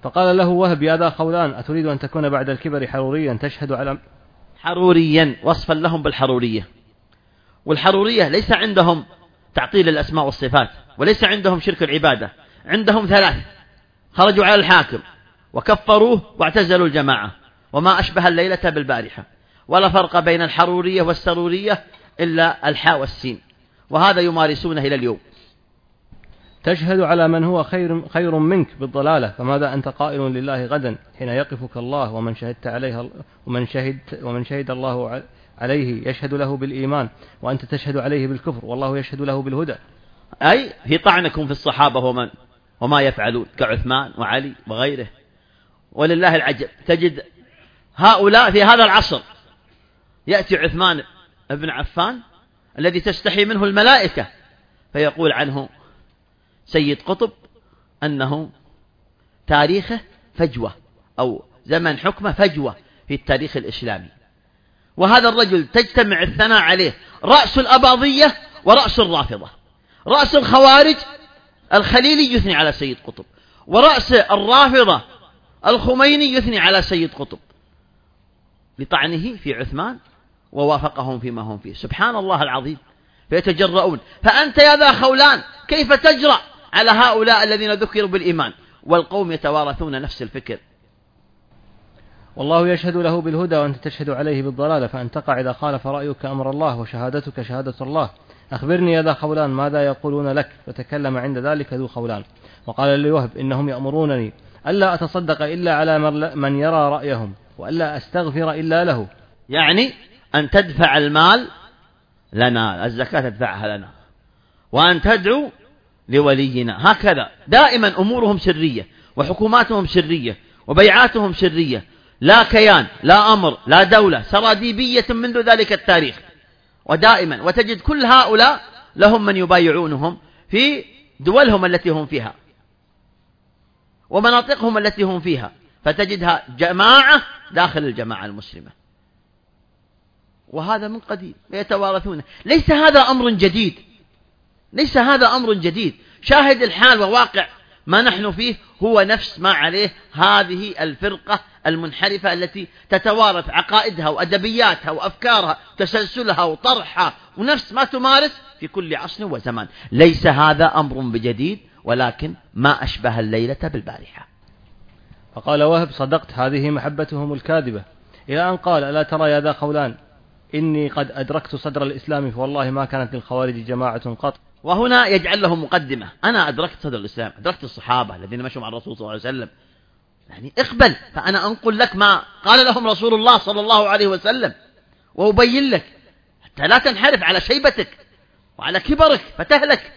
فقال له وهب يا ذا خولان أتريد أن تكون بعد الكبر حروريا تشهد على حروريا وصفا لهم بالحرورية. والحرورية ليس عندهم تعطيل الأسماء والصفات وليس عندهم شرك العبادة عندهم ثلاث. خرجوا على الحاكم وكفروه واعتزلوا الجماعة. وما أشبه الليلة بالبارحة. ولا فرق بين الحرورية والسرورية إلا الحاء والسين. وهذا يمارسونه إلى اليوم. تشهد على من هو خير, خير منك بالضلالة فماذا أنت قائل لله غدا حين يقفك الله ومن شهدت عليها ومن شهد ومن شهد الله عليه يشهد له بالإيمان وأنت تشهد عليه بالكفر والله يشهد له بالهدى. أي في طعنكم في الصحابة ومن؟ وما يفعلون كعثمان وعلي وغيره. ولله العجب تجد هؤلاء في هذا العصر. يأتي عثمان بن عفان الذي تستحي منه الملائكة. فيقول عنه سيد قطب أنه تاريخه فجوة أو زمن حكمه فجوة في التاريخ الإسلامي. وهذا الرجل تجتمع الثناء عليه رأس الأباضية ورأس الرافضة. رأس الخوارج الخليلي يثني على سيد قطب ورأس الرافضة الخميني يثني على سيد قطب. لطعنه في عثمان ووافقهم فيما هم فيه. سبحان الله العظيم. فيتجرؤون. فأنت يا ذا خولان كيف تجرأ على هؤلاء الذين ذكروا بالإيمان؟ والقوم يتوارثون نفس الفكر. والله يشهد له بالهدى وأنت تشهد عليه بالضلالة فأن تقع إذا خالف رأيك أمر الله وشهادتك شهادة الله. أخبرني يا ذا خولان ماذا يقولون لك؟ فتكلم عند ذلك ذو خولان. وقال لوهب إنهم يأمرونني ألا أتصدق إلا على من يرى رأيهم وألا أستغفر إلا له. يعني أن تدفع المال لنا الزكاة تدفعها لنا. وأن تدعو لولينا. هكذا. دائما أمورهم سرية وحكوماتهم سرية وبيعاتهم سرية. لا كيان لا أمر لا دولة سراديبية منذ ذلك التاريخ. ودائما وتجد كل هؤلاء لهم من يبايعونهم في دولهم التي هم فيها ومناطقهم التي هم فيها. فتجدها جماعة داخل الجماعة المسلمة. وهذا من قديم يتوارثونه ليس هذا أمر جديد. ليس هذا أمر جديد. شاهد الحال وواقع ما نحن فيه هو نفس ما عليه هذه الفرقة المنحرفة التي تتوارث عقائدها وأدبياتها وأفكارها وتسلسلها وطرحها ونفس ما تمارس في كل عصر وزمان. ليس هذا أمر بجديد ولكن ما أشبه الليلة بالبارحة. فقال وهب صدقت هذه محبتهم الكاذبة. إلى أن قال ألا ترى يا ذا خولان إني قد أدركت صدر الإسلام فوالله ما كانت للخوارج جماعة قط. وهنا يجعل له مقدمة. أنا أدركت صدر الإسلام أدركت الصحابة الذين مشوا مع الرسول صلى الله عليه وسلم. يعني اقبل فأنا أنقل لك ما قال لهم رسول الله صلى الله عليه وسلم وأبين لك. حتى لا تنحرف على شيبتك وعلى كبرك فتهلك.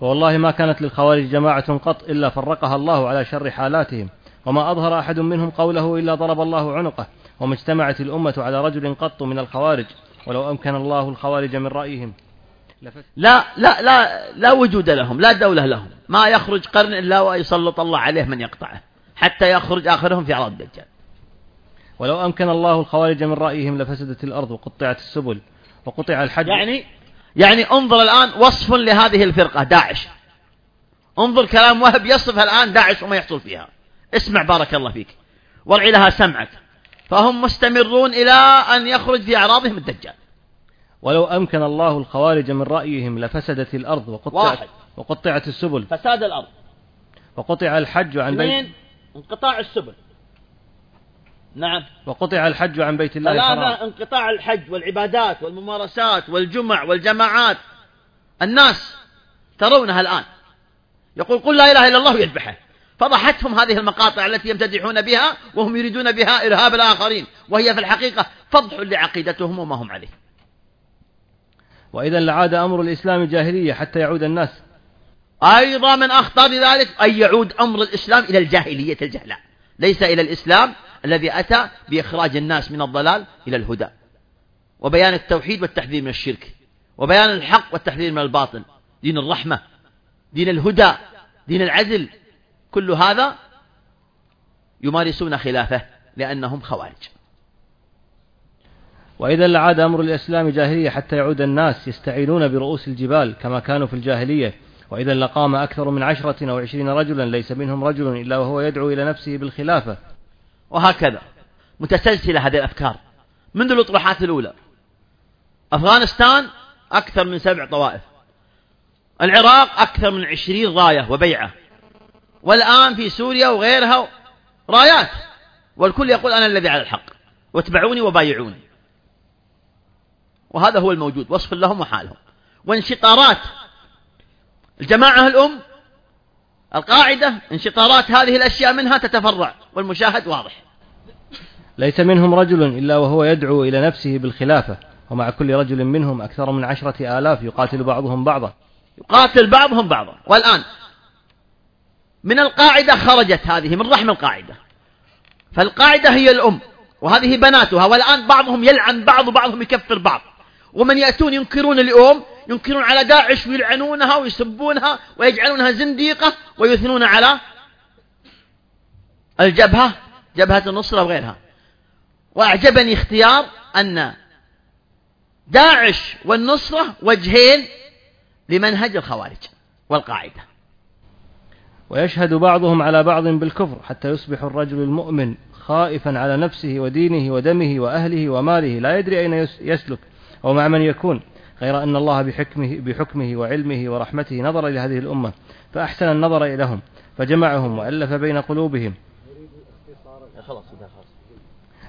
فوالله ما كانت للخوارج جماعة قط إلا فرقها الله على شر حالاتهم وما أظهر أحد منهم قوله إلا ضرب الله عنقه. وما اجتمعت الأمة على رجل قط من الخوارج ولو أمكن الله الخوارج من رأيهم. لا لا لا لا وجود لهم لا دولة لهم. ما يخرج قرن إلا ويسلط الله عليه من يقطعه حتى يخرج آخرهم في عرض الدجال. ولو أمكن الله الخوارج من رأيهم لفسدت الأرض وقطعت السبل وقطع الحج يعني؟ يعني انظر الآن وصف لهذه الفرقة داعش. انظر كلام وهب يصف الآن داعش وما يحصل فيها. اسمع بارك الله فيك. وارعي لها سمعك. فهم مستمرون إلى أن يخرج في أعراضهم الدجال. ولو أمكن الله الخوارج من رأيهم لفسدت الأرض وقطعت, واحد. وقطعت السبل. فساد الأرض. وقطع الحج عن بيت انقطاع السبل. نعم. وقطع الحج عن بيت الله الحرام انقطاع الحج والعبادات والممارسات والجمع والجماعات. الناس ترونها الآن. يقول قل لا إله إلا الله ويذبحه. فضحتهم هذه المقاطع التي يمتدحون بها وهم يريدون بها إرهاب الآخرين وهي في الحقيقة فضح لعقيدتهم وما هم عليه. وإذا لعاد أمر الإسلام جاهلية حتى يعود الناس. أيضا من أخطار ذلك أن يعود أمر الإسلام إلى الجاهلية الجهلاء ليس إلى الإسلام الذي أتى بإخراج الناس من الضلال إلى الهدى. وبيان التوحيد والتحذير من الشرك. وبيان الحق والتحذير من الباطل. دين الرحمة دين الهدى دين العدل. كل هذا يمارسون خلافه لأنهم خوارج. وإذا لعاد أمر الإسلام جاهلية حتى يعود الناس يستعينون برؤوس الجبال كما كانوا في الجاهلية. وإذا لقام أكثر من عشرة أو عشرين رجلا ليس منهم رجل إلا وهو يدعو إلى نفسه بالخلافة. وهكذا متسلسلة هذه الأفكار منذ الأطروحات الأولى. أفغانستان أكثر من سبع طوائف. العراق أكثر من عشرين راية وبيعة. والآن في سوريا وغيرها رايات والكل يقول أنا الذي على الحق واتبعوني وبايعوني. وهذا هو الموجود وصف لهم وحالهم. وانشطارات الجماعة الأم القاعدة انشطارات هذه الأشياء منها تتفرع والمشاهد واضح. ليس منهم رجل إلا وهو يدعو إلى نفسه بالخلافة ومع كل رجل منهم أكثر من عشرة آلاف يقاتل بعضهم بعضا. يقاتل بعضهم بعضا. والآن من القاعدة خرجت هذه من رحم القاعدة. فالقاعدة هي الأم وهذه بناتها والآن بعضهم يلعن بعض وبعضهم يكفر بعض. ومن يأتون ينكرون الأم ينكرون على داعش ويلعنونها ويسبونها ويجعلونها زنديقة ويثنون على الجبهة جبهة النصرة وغيرها. وأعجبني اختيار أن داعش والنصرة وجهين لمنهج الخوارج والقاعدة. ويشهد بعضهم على بعض بالكفر حتى يصبح الرجل المؤمن خائفا على نفسه ودينه ودمه وأهله وماله. لا يدري أين يسلك أو مع من يكون غير أن الله بحكمه, بحكمه وعلمه ورحمته نظر إلى هذه الأمة فأحسن النظر إليهم فجمعهم وألف بين قلوبهم.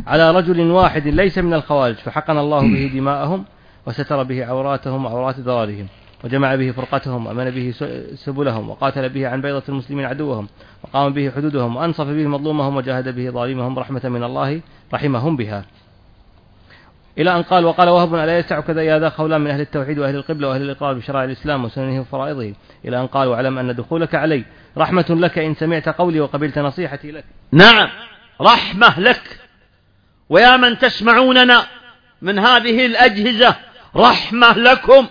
على رجل واحد ليس من الخوارج فحقن الله به دماءهم وستر به عوراتهم وعورات ضرارهم. وجمع به فرقتهم وأمن به سبلهم وقاتل به عن بيضة المسلمين عدوهم وقام به حدودهم وأنصف به مظلومهم وجاهد به ظالمهم رحمة من الله رحمهم بها. إلى أن قال وقال وهب ألا يسع كذا يا ذا قولان من أهل التوحيد وأهل القبلة وأهل الإقرار بشرائع الإسلام وسننه وفرائضه. إلى أن قال واعلم أن دخولك علي رحمة لك إن سمعت قولي وقبلت نصيحتي لك. نعم رحمة لك. ويا من تسمعوننا من هذه الأجهزة رحمة لكم.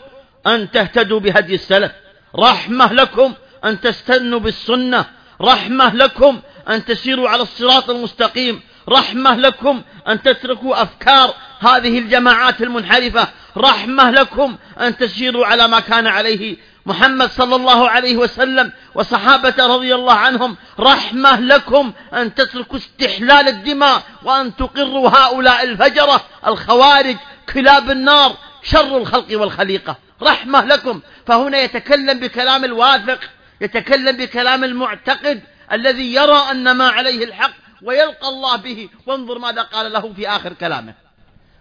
أن تهتدوا بهدي السلف. رحمة لكم أن تستنوا بالسنة. رحمة لكم أن تسيروا على الصراط المستقيم. رحمة لكم أن تتركوا أفكار هذه الجماعات المنحرفة. رحمة لكم أن تسيروا على ما كان عليه محمد صلى الله عليه وسلم وصحابة رضي الله عنهم. رحمة لكم أن تتركوا استحلال الدماء وأن تقروا هؤلاء الفجرة الخوارج كلاب النار شر الخلق والخليقة. رحمة لكم. فهنا يتكلم بكلام الواثق يتكلم بكلام المعتقد الذي يرى أن ما عليه الحق ويلقى الله به. وانظر ماذا قال له في آخر كلامه.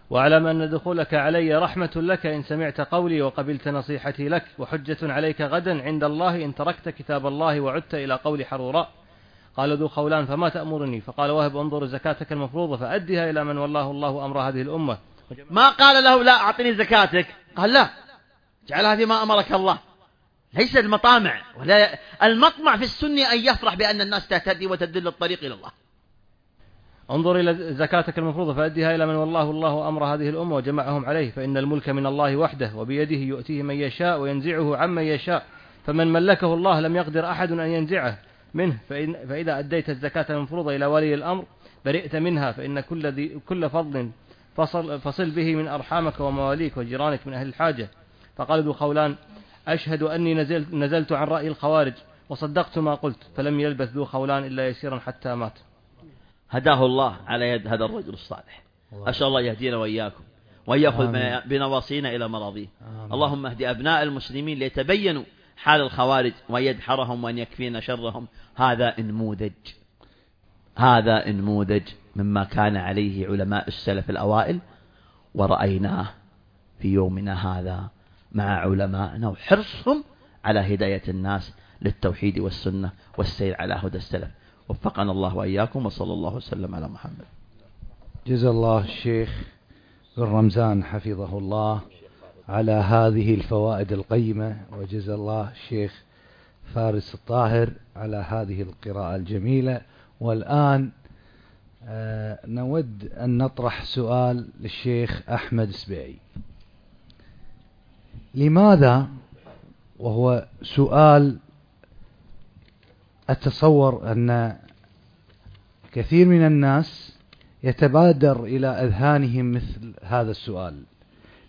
واعلم أن دخولك علي رحمة لك إن سمعت قولي وقبلت نصيحتي لك وحجة عليك غدا عند الله إن تركت كتاب الله وعدت إلى قول حروراء. قال ذو خولان فما تأمرني؟ فقال وهب انظر زكاتك المفروضة فأدها إلى من والله الله أمر هذه الأمة. ما قال له لا أعطني زكاتك؟ قال لا. اجعلها فيما أمرك الله. ليس المطامع ولا المطمع في السنة أن يفرح بأن الناس تهتدي وتدل الطريق إلى الله. انظر إلى زكاتك المفروضة فأدها إلى من والله الله أمر هذه الأمة وجمعهم عليه فإن الملك من الله وحده وبيده يؤتيه من يشاء وينزعه عمن يشاء فمن ملكه الله لم يقدر أحد أن ينزعه منه فإن فإذا أديت الزكاة المفروضة إلى ولي الأمر برئت منها فإن كل, ذي كل فضل فصل, فصل به من أرحامك ومواليك وجيرانك من أهل الحاجة. فقال ذو خولان أشهد أني نزلت, نزلت عن رأي الخوارج وصدقت ما قلت فلم يلبث ذو خولان إلا يسيرا حتى مات. هداه الله على يد هذا الرجل الصالح. أسأل الله يهدينا وإياكم ويأخذ بنواصينا إلى مراضيه. اللهم اهد أبناء المسلمين ليتبينوا حال الخوارج وأن يدحرهم وأن يكفينا شرهم. هذا انموذج هذا انموذج مما كان عليه علماء السلف الأوائل ورأيناه في يومنا هذا. مع علمائنا وحرصهم على هداية الناس للتوحيد والسنة والسير على هدى السلف. وفقنا الله وإياكم وصلى الله وسلم على محمد. جزا الله الشيخ بن رمزان حفظه الله على هذه الفوائد القيمة وجزا الله الشيخ فارس الطاهر على هذه القراءة الجميلة. والآن آه، نود أن نطرح سؤال للشيخ أحمد السبيعي لماذا؟ وهو سؤال أتصور أن كثير من الناس يتبادر إلى أذهانهم مثل هذا السؤال.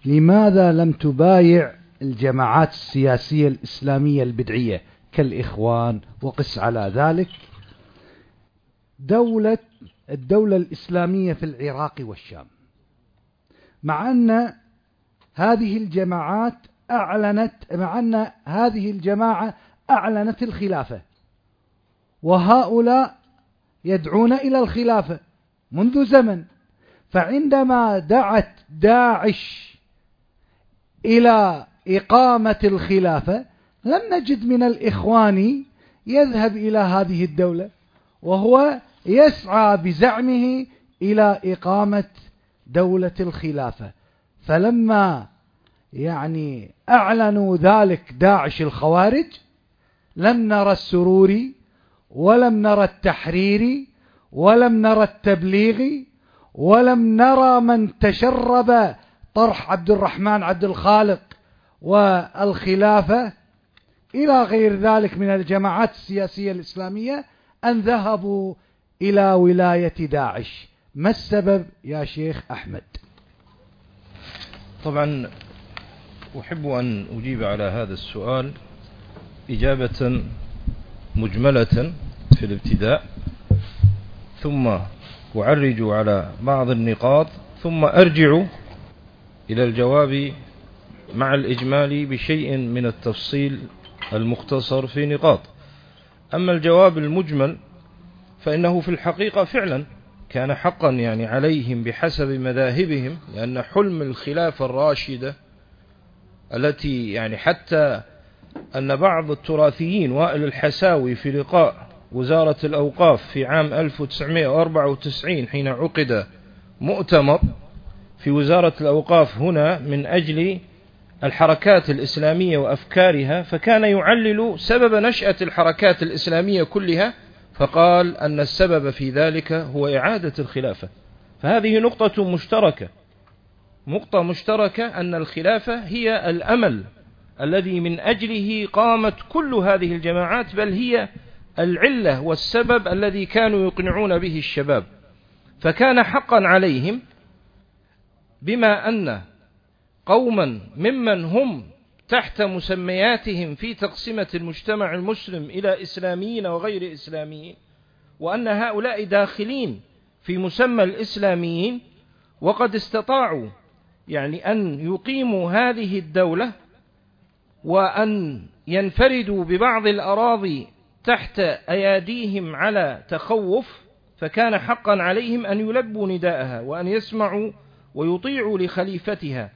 لماذا لم تبايع الجماعات السياسية الإسلامية البدعية كالإخوان وقس على ذلك؟ دولة الدولة الإسلامية في العراق والشام. مع أن هذه الجماعات أعلنت مع أن هذه الجماعة أعلنت الخلافة. وهؤلاء يدعون إلى الخلافة منذ زمن. فعندما دعت داعش إلى إقامة الخلافة لم نجد من الإخوان يذهب إلى هذه الدولة وهو يسعى بزعمه إلى إقامة دولة الخلافة. فلما يعني أعلنوا ذلك داعش الخوارج لم نرى السروري ولم نرى التحريري ولم نرى التبليغي ولم نرى من تشرب طرح عبد الرحمن عبد الخالق والخلافة. إلى غير ذلك من الجماعات السياسية الإسلامية أن ذهبوا إلى ولاية داعش. ما السبب يا شيخ أحمد؟ طبعا أحب أن أجيب على هذا السؤال إجابة مجملة في الابتداء ثم أعرج على بعض النقاط ثم أرجع إلى الجواب مع الإجمال بشيء من التفصيل المختصر في نقاط. أما الجواب المجمل فإنه في الحقيقة فعلا كان حقا يعني عليهم بحسب مذاهبهم لأن حلم الخلافة الراشدة التي يعني حتى أن بعض التراثيين وائل الحساوي في لقاء وزارة الأوقاف في عام 1994 حين عقد مؤتمر في وزارة الأوقاف هنا من أجل الحركات الإسلامية وأفكارها فكان يعلل سبب نشأة الحركات الإسلامية كلها فقال أن السبب في ذلك هو إعادة الخلافة. فهذه نقطة مشتركة. نقطة مشتركة أن الخلافة هي الأمل الذي من أجله قامت كل هذه الجماعات بل هي العلة والسبب الذي كانوا يقنعون به الشباب. فكان حقا عليهم بما أن قوما ممن هم تحت مسمياتهم في تقسيمة المجتمع المسلم إلى إسلاميين وغير إسلاميين وأن هؤلاء داخلين في مسمى الإسلاميين وقد استطاعوا يعني أن يقيموا هذه الدولة وأن ينفردوا ببعض الأراضي تحت أياديهم على تخوف فكان حقا عليهم أن يلبوا نداءها وأن يسمعوا ويطيعوا لخليفتها.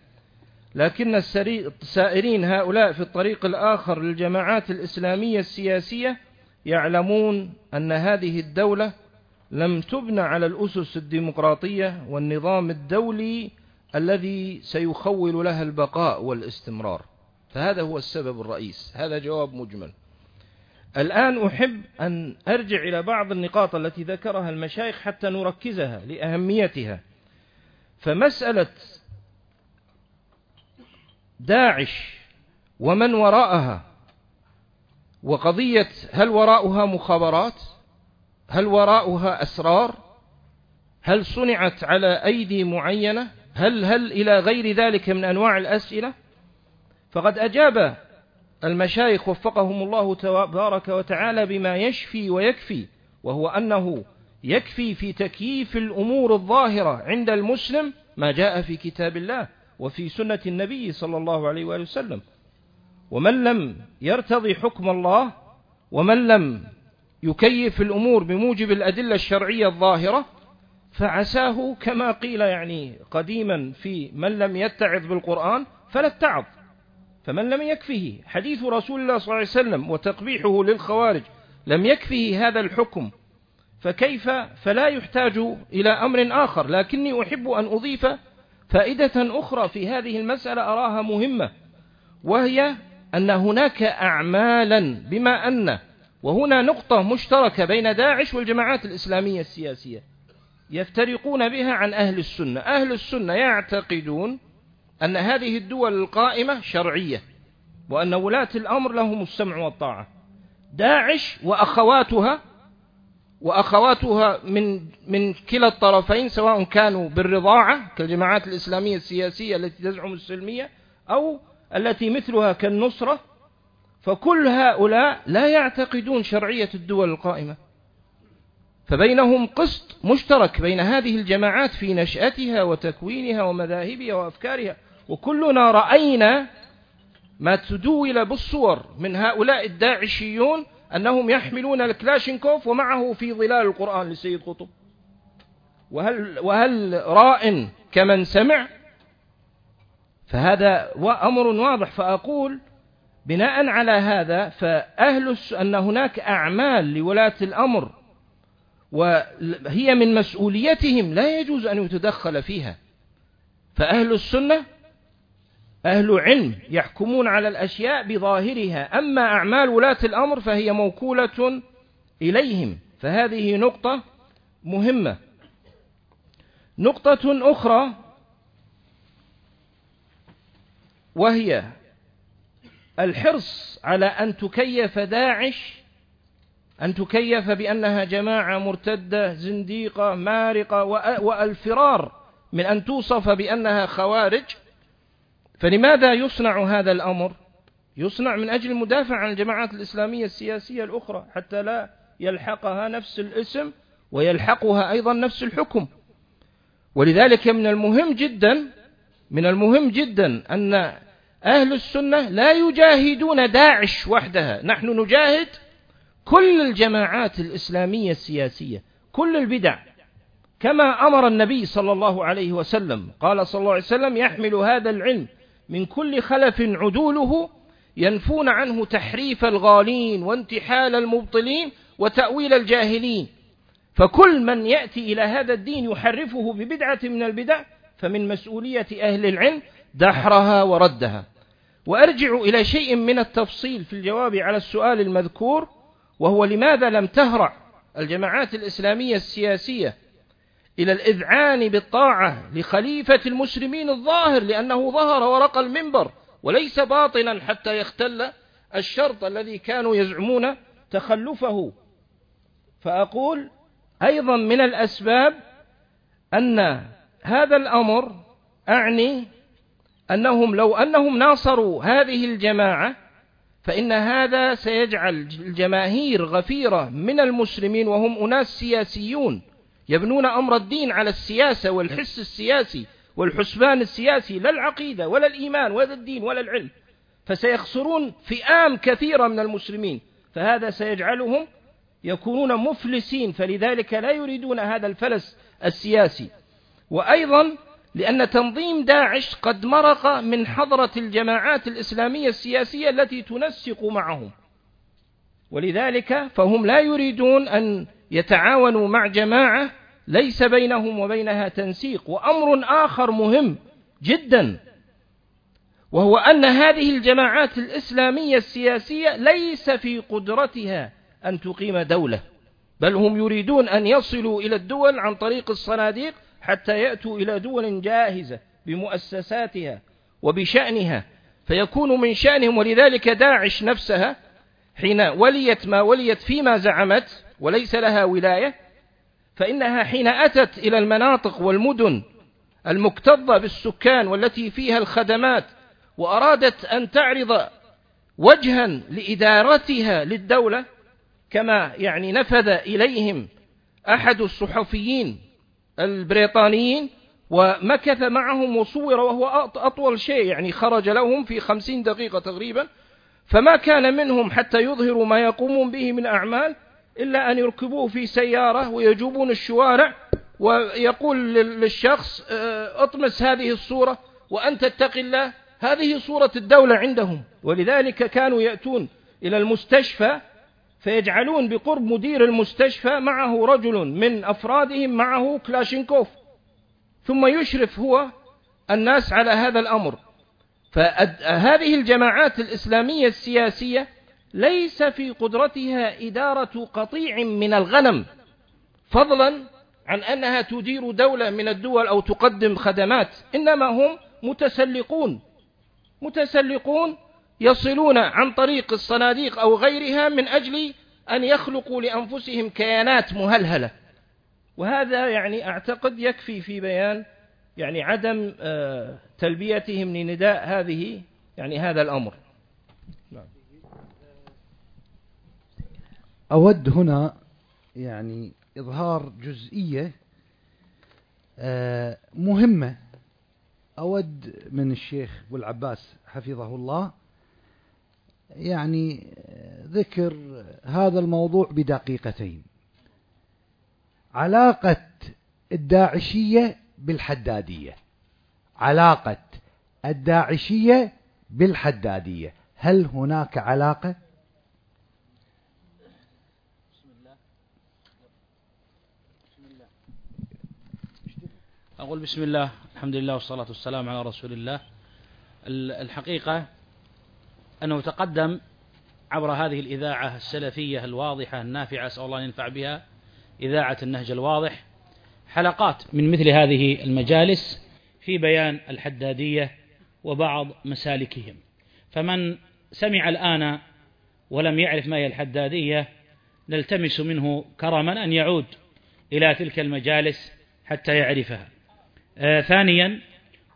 لكن السائرين هؤلاء في الطريق الآخر للجماعات الإسلامية السياسية يعلمون أن هذه الدولة لم تبنى على الأسس الديمقراطية والنظام الدولي الذي سيخول لها البقاء والاستمرار. فهذا هو السبب الرئيس. هذا جواب مجمل. الآن أحب أن أرجع إلى بعض النقاط التي ذكرها المشايخ حتى نركزها لأهميتها. فمسألة داعش ومن وراءها وقضية هل وراءها مخابرات؟ هل وراءها أسرار؟ هل صنعت على أيدي معينة؟ هل هل إلى غير ذلك من أنواع الأسئلة؟ فقد أجاب المشايخ وفقهم الله تبارك وتعالى بما يشفي ويكفي وهو أنه يكفي في تكييف الأمور الظاهرة عند المسلم ما جاء في كتاب الله وفي سنة النبي صلى الله عليه وآله وسلم. ومن لم يرتضي حكم الله ومن لم يكيف الأمور بموجب الأدلة الشرعية الظاهرة فعساه كما قيل يعني قديما في من لم يتعظ بالقرآن فلا اتعظ فمن لم يكفه. حديث رسول الله صلى الله عليه وسلم وتقبيحه للخوارج لم يكفه هذا الحكم فكيف فلا يحتاج إلى أمر آخر. لكني أحب أن أضيف فائدة أخرى في هذه المسألة أراها مهمة وهي أن هناك أعمالا بما أن وهنا نقطة مشتركة بين داعش والجماعات الإسلامية السياسية. يفترقون بها عن أهل السنة. أهل السنة يعتقدون أن هذه الدول القائمة شرعية وأن ولاة الأمر لهم السمع والطاعة. داعش وأخواتها وأخواتها من من كلا الطرفين سواء كانوا بالرضاعة كالجماعات الإسلامية السياسية التي تزعم السلمية أو التي مثلها كالنصرة. فكل هؤلاء لا يعتقدون شرعية الدول القائمة. فبينهم قسط مشترك بين هذه الجماعات في نشأتها وتكوينها ومذاهبها وأفكارها. وكلنا رأينا ما تدول بالصور من هؤلاء الداعشيون أنهم يحملون الكلاشينكوف ومعه في ظلال القرآن لسيد قطب. وهل, وهل راء كمن سمع؟ فهذا أمر واضح. فأقول بناء على هذا فأهل أن هناك أعمال لولاة الأمر وهي من مسؤوليتهم لا يجوز أن يتدخل فيها. فأهل السنة أهل علم يحكمون على الأشياء بظاهرها. أما أعمال ولاة الأمر فهي موكولة إليهم. فهذه نقطة مهمة. نقطة أخرى وهي الحرص على أن تكيف داعش أن تكيف بأنها جماعة مرتدة زنديقة مارقة وألفرار. من أن توصف بأنها خوارج. فلماذا يصنع هذا الأمر؟ يصنع من أجل المدافع عن الجماعات الإسلامية السياسية الأخرى حتى لا يلحقها نفس الاسم ويلحقها أيضا نفس الحكم. ولذلك من المهم جدا من المهم جدا أن أهل السنة لا يجاهدون داعش وحدها. نحن نجاهد كل الجماعات الإسلامية السياسية كل البدع. كما أمر النبي صلى الله عليه وسلم قال صلى الله عليه وسلم يحمل هذا العلم من كل خلف عدوله ينفون عنه تحريف الغالين وانتحال المبطلين وتأويل الجاهلين. فكل من يأتي إلى هذا الدين يحرفه ببدعة من البدع فمن مسؤولية أهل العلم دحرها وردها. وأرجع إلى شيء من التفصيل في الجواب على السؤال المذكور. وهو لماذا لم تهرع الجماعات الإسلامية السياسية إلى الإذعان بالطاعة لخليفة المسلمين الظاهر لأنه ظهر ورق المنبر وليس باطنا حتى يختل الشرط الذي كانوا يزعمون تخلفه. فأقول أيضا من الأسباب أن هذا الأمر أعني أنهم لو أنهم ناصروا هذه الجماعة فإن هذا سيجعل الجماهير غفيرة من المسلمين وهم أناس سياسيون يبنون أمر الدين على السياسة والحس السياسي والحسبان السياسي لا العقيدة ولا الإيمان ولا الدين ولا العلم. فسيخسرون فئام كثيرة من المسلمين فهذا سيجعلهم يكونون مفلسين فلذلك لا يريدون هذا الفلس السياسي. وأيضا لأن تنظيم داعش قد مرق من حضرة الجماعات الإسلامية السياسية التي تنسق معهم. ولذلك فهم لا يريدون أن يتعاونوا مع جماعة ليس بينهم وبينها تنسيق وأمر آخر مهم جدا وهو أن هذه الجماعات الإسلامية السياسية ليس في قدرتها أن تقيم دولة بل هم يريدون أن يصلوا إلى الدول عن طريق الصناديق حتى يأتوا إلى دول جاهزة بمؤسساتها وبشأنها فيكون من شأنهم ولذلك داعش نفسها حين وليت ما وليت فيما زعمت وليس لها ولاية فإنها حين أتت إلى المناطق والمدن المكتظة بالسكان والتي فيها الخدمات وأرادت أن تعرض وجها لإدارتها للدولة كما يعني نفذ إليهم أحد الصحفيين البريطانيين ومكث معهم وصور وهو أطول شيء يعني خرج لهم في خمسين دقيقة تقريبا. فما كان منهم حتى يظهروا ما يقومون به من أعمال إلا أن يركبوه في سيارة ويجوبون الشوارع ويقول للشخص آه، اطمس هذه الصورة وأنت اتق الله هذه صورة الدولة عندهم. ولذلك كانوا يأتون إلى المستشفى فيجعلون بقرب مدير المستشفى معه رجل من أفرادهم معه كلاشينكوف. ثم يشرف هو الناس على هذا الأمر. فهذه الجماعات الإسلامية السياسية ليس في قدرتها إدارة قطيع من الغنم فضلا عن أنها تدير دولة من الدول أو تقدم خدمات إنما هم متسلقون. متسلقون يصلون عن طريق الصناديق أو غيرها من أجل أن يخلقوا لأنفسهم كيانات مهلهلة. وهذا يعني أعتقد يكفي في بيان يعني عدم آه، تلبيتهم لنداء هذه يعني هذا الأمر. أود هنا يعني إظهار جزئية آه، مهمة. أود من الشيخ أبو العباس حفظه الله يعني ذكر هذا الموضوع بدقيقتين. علاقة الداعشية بالحدادية. علاقة الداعشية بالحدادية. هل هناك علاقة؟ أقول بسم الله الحمد لله والصلاة والسلام على رسول الله. الحقيقة أنه تقدم عبر هذه الإذاعة السلفية الواضحة النافعة أسأل الله أن ينفع بها إذاعة النهج الواضح حلقات من مثل هذه المجالس في بيان الحدادية وبعض مسالكهم. فمن سمع الآن ولم يعرف ما هي الحدادية نلتمس منه كرما أن يعود إلى تلك المجالس حتى يعرفها. آه ثانيا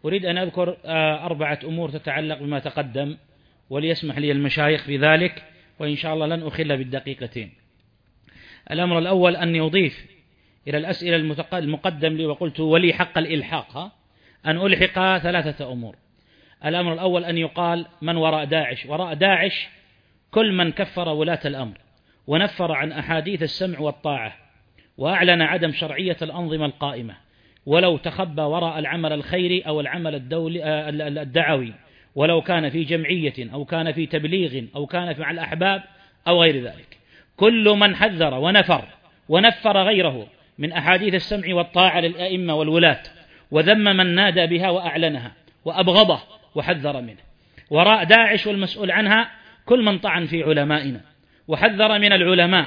أريد أن أذكر آه أربعة أمور تتعلق بما تقدم. وليسمح لي المشايخ بذلك وإن شاء الله لن أخل بالدقيقتين. الأمر الأول أن يضيف إلى الأسئلة المقدم لي وقلت ولي حق الإلحاق ها؟ أن ألحق ثلاثة أمور. الأمر الأول أن يقال من وراء داعش. وراء داعش كل من كفر ولاة الأمر ونفر عن أحاديث السمع والطاعة وأعلن عدم شرعية الأنظمة القائمة ولو تخبى وراء العمل الخيري أو العمل الدولي آه، الدعوي. ولو كان في جمعية أو كان في تبليغ أو كان مع الأحباب أو غير ذلك. كل من حذر ونفر ونفر غيره من أحاديث السمع والطاعة للأئمة والولاة وذم من نادى بها وأعلنها وأبغضه وحذر منه. وراء داعش والمسؤول عنها كل من طعن في علمائنا. وحذر من العلماء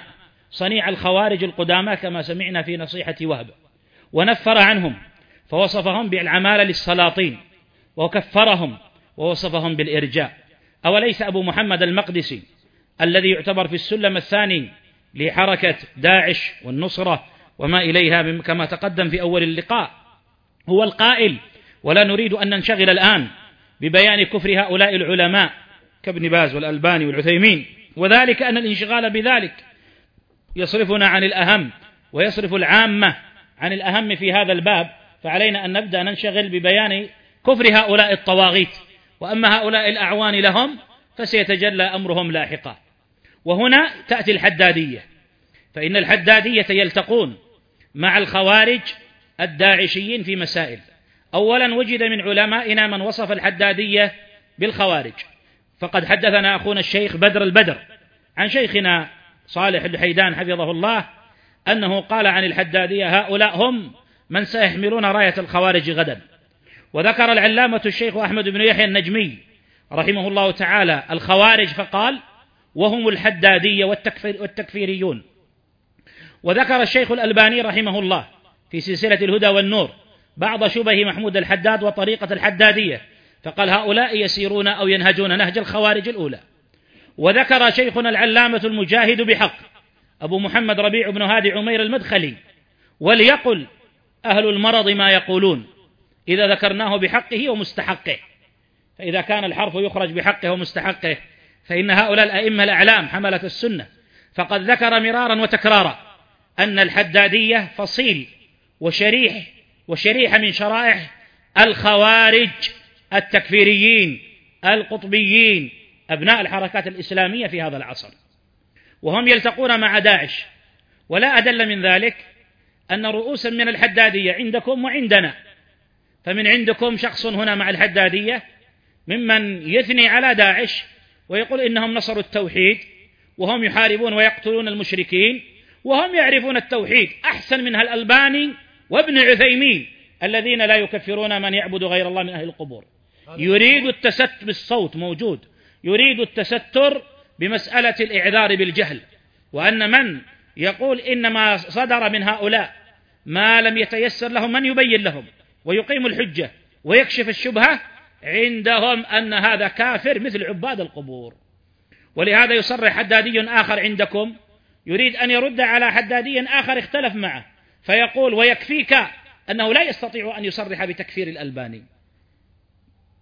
صنيع الخوارج القدامى كما سمعنا في نصيحة وهب. ونفر عنهم فوصفهم بالعمالة للسلاطين وكفرهم ووصفهم بالإرجاء. أوليس أبو محمد المقدسي الذي يعتبر في السلم الثاني لحركة داعش والنصرة وما إليها كما تقدم في أول اللقاء هو القائل ولا نريد أن ننشغل الآن ببيان كفر هؤلاء العلماء كابن باز والألباني والعثيمين وذلك أن الانشغال بذلك يصرفنا عن الأهم ويصرف العامة عن الأهم في هذا الباب فعلينا أن نبدأ ننشغل ببيان كفر هؤلاء الطواغيت. وأما هؤلاء الأعوان لهم فسيتجلى أمرهم لاحقا. وهنا تأتي الحدادية. فإن الحدادية يلتقون مع الخوارج الداعشيين في مسائل. أولا وجد من علمائنا من وصف الحدادية بالخوارج. فقد حدثنا أخونا الشيخ بدر البدر عن شيخنا صالح الحيدان حفظه الله أنه قال عن الحدادية هؤلاء هم من سيحملون راية الخوارج غدا. وذكر العلامة الشيخ أحمد بن يحيى النجمي رحمه الله تعالى الخوارج فقال وهم الحدادية والتكفير والتكفيريون وذكر الشيخ الألباني رحمه الله في سلسلة الهدى والنور بعض شبه محمود الحداد وطريقة الحدادية فقال هؤلاء يسيرون أو ينهجون نهج الخوارج الأولى وذكر شيخنا العلامة المجاهد بحق أبو محمد ربيع بن هادي عمير المدخلي وليقل أهل المرض ما يقولون إذا ذكرناه بحقه ومستحقه. فإذا كان الحرف يخرج بحقه ومستحقه فإن هؤلاء الأئمة الأعلام حملة السنة. فقد ذكر مرارا وتكرارا أن الحدادية فصيل وشريح وشريحة من شرائح الخوارج التكفيريين القطبيين أبناء الحركات الإسلامية في هذا العصر. وهم يلتقون مع داعش. ولا أدل من ذلك أن رؤوسا من الحدادية عندكم وعندنا. فمن عندكم شخص هنا مع الحدادية ممن يثني على داعش ويقول إنهم نصروا التوحيد وهم يحاربون ويقتلون المشركين وهم يعرفون التوحيد أحسن منها الألباني وابن عثيمين الذين لا يكفرون من يعبد غير الله من أهل القبور. يريد التستر بالصوت موجود. يريد التستر بمسألة الإعذار بالجهل. وأن من يقول إنما صدر من هؤلاء ما لم يتيسر لهم من يبين لهم. ويقيم الحجة ويكشف الشبهة عندهم أن هذا كافر مثل عباد القبور. ولهذا يصرح حدادي آخر عندكم يريد أن يرد على حدادي آخر اختلف معه فيقول ويكفيك أنه لا يستطيع أن يصرح بتكفير الألباني.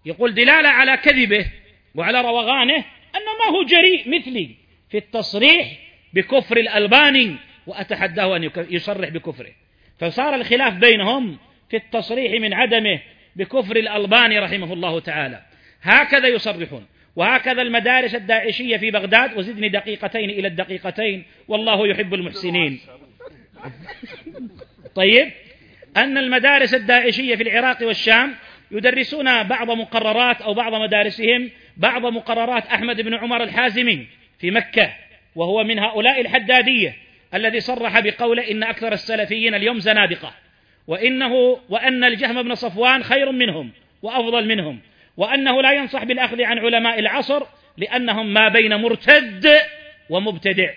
يقول دلالة على كذبه وعلى روغانه أنه ما هو جريء مثلي في التصريح بكفر الألباني وأتحداه أن يصرح بكفره. فصار الخلاف بينهم في التصريح من عدمه بكفر الألباني رحمه الله تعالى. هكذا يصرحون وهكذا المدارس الداعشية في بغداد وزدني دقيقتين إلى الدقيقتين والله يحب المحسنين. طيب أن المدارس الداعشية في العراق والشام يدرسون بعض مقررات أو بعض مدارسهم بعض مقررات أحمد بن عمر الحازمي في مكة وهو من هؤلاء الحدادية الذي صرح بقوله إن أكثر السلفيين اليوم زنادقة. وإنه وأن الجهم بن صفوان خير منهم وأفضل منهم وأنه لا ينصح بالأخذ عن علماء العصر لأنهم ما بين مرتد ومبتدع.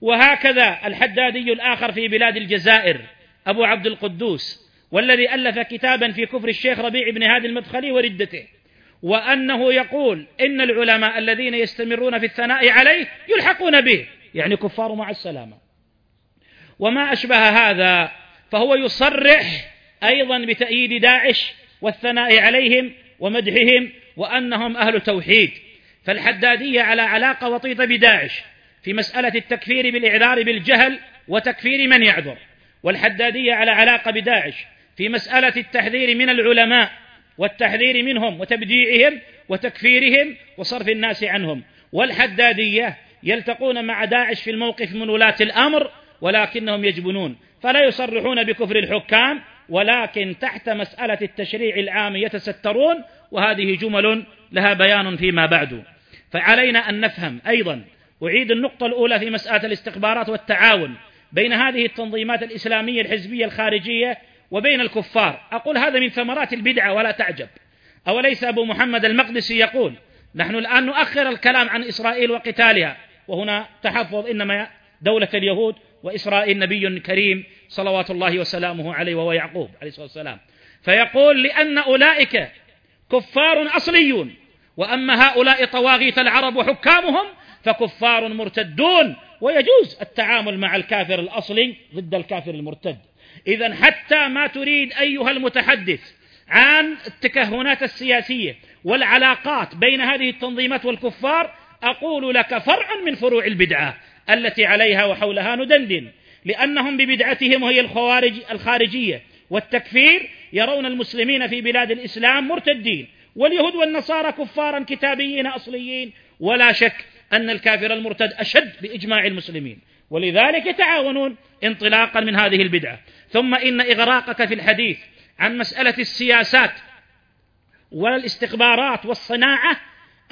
وهكذا الحدادي الآخر في بلاد الجزائر أبو عبد القدوس والذي ألف كتابا في كفر الشيخ ربيع بن هادي المدخلي وردته وأنه يقول إن العلماء الذين يستمرون في الثناء عليه يلحقون به يعني كفار مع السلامة. وما أشبه هذا فهو يصرح أيضا بتأييد داعش والثناء عليهم ومدحهم وأنهم أهل توحيد. فالحدادية على علاقة وطيدة بداعش في مسألة التكفير بالإعذار بالجهل وتكفير من يعذر. والحدادية على علاقة بداعش في مسألة التحذير من العلماء والتحذير منهم وتبديعهم وتكفيرهم وصرف الناس عنهم. والحدادية يلتقون مع داعش في الموقف من ولاة الأمر ولكنهم يجبنون. فلا يصرحون بكفر الحكام ولكن تحت مسألة التشريع العام يتسترون وهذه جمل لها بيان فيما بعد. فعلينا أن نفهم أيضا. أعيد النقطة الأولى في مسألة الاستخبارات والتعاون بين هذه التنظيمات الإسلامية الحزبية الخارجية وبين الكفار. أقول هذا من ثمرات البدعة ولا تعجب. أوليس أبو محمد المقدسي يقول نحن الآن نؤخر الكلام عن إسرائيل وقتالها. وهنا تحفظ إنما دولة اليهود وإسرائيل نبي كريم صلوات الله وسلامه عليه وهو يعقوب عليه الصلاة والسلام. فيقول لأن أولئك كفار أصليون وأما هؤلاء طواغيت العرب وحكامهم فكفار مرتدون ويجوز التعامل مع الكافر الأصلي ضد الكافر المرتد. إذا حتى ما تريد أيها المتحدث عن التكهنات السياسية والعلاقات بين هذه التنظيمات والكفار أقول لك فرع من فروع البدعة. التي عليها وحولها ندندن لأنهم ببدعتهم وهي الخوارج الخارجية. والتكفير يرون المسلمين في بلاد الإسلام مرتدين. واليهود والنصارى كفارا كتابيين أصليين. ولا شك أن الكافر المرتد أشد بإجماع المسلمين. ولذلك يتعاونون انطلاقا من هذه البدعة. ثم إن إغراقك في الحديث عن مسألة السياسات والاستخبارات والصناعة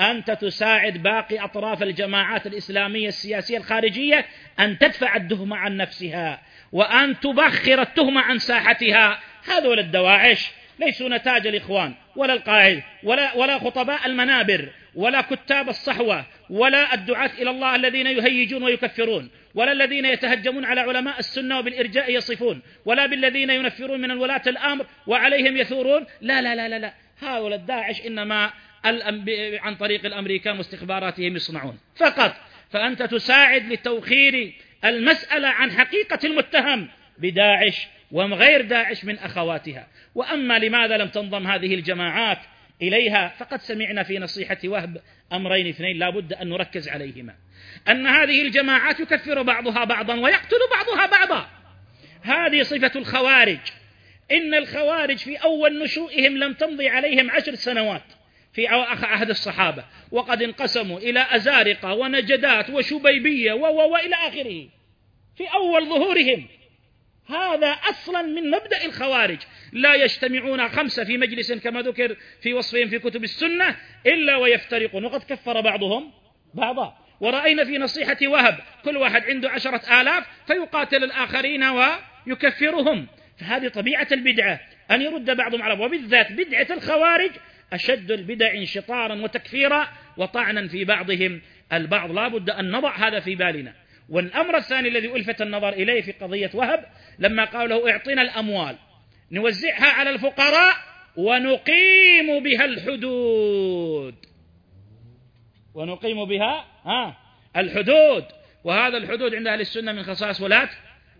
أنت تساعد باقي أطراف الجماعات الإسلامية السياسية الخارجية أن تدفع التهمة عن نفسها وأن تبخر التهمة عن ساحتها هذول الدواعش ليسوا نتاج الإخوان ولا القاعدة ولا, ولا خطباء المنابر ولا كتاب الصحوة ولا الدعاة إلى الله الذين يهيجون ويكفرون ولا الذين يتهجمون على علماء السنة وبالإرجاء يصفون ولا بالذين ينفرون من ولاة الأمر وعليهم يثورون لا لا لا لا, لا. هؤلاء الداعش إنما عن طريق الأمريكان واستخباراتهم يصنعون. فقط فأنت تساعد لتوخير المسألة عن حقيقة المتهم بداعش وغير داعش من أخواتها. وأما لماذا لم تنضم هذه الجماعات إليها فقد سمعنا في نصيحة وهب أمرين اثنين لا بد أن نركز عليهما. أن هذه الجماعات يكفر بعضها بعضا ويقتل بعضها بعضا. هذه صفة الخوارج. إن الخوارج في أول نشوئهم لم تمضي عليهم عشر سنوات. في عهد الصحابة. وقد انقسموا إلى أزارقة ونجدات وشبيبية وإلى آخره. في أول ظهورهم. هذا أصلا من مبدأ الخوارج. لا يجتمعون خمسة في مجلس كما ذكر في وصفهم في كتب السنة إلا ويفترقون. وقد كفر بعضهم بعضا. ورأينا في نصيحة وهب كل واحد عنده عشرة آلاف فيقاتل الآخرين ويكفرهم. فهذه طبيعة البدعة أن يرد بعضهم على وبالذات بدعة الخوارج أشد البدع انشطارا وتكفيرا وطعنا في بعضهم. البعض لا بد أن نضع هذا في بالنا. والأمر الثاني الذي ألفت النظر إليه في قضية وهب لما قال له اعطنا الأموال نوزعها على الفقراء ونقيم بها الحدود. ونقيم بها ها الحدود. وهذا الحدود عند أهل السنة من خصائص ولاة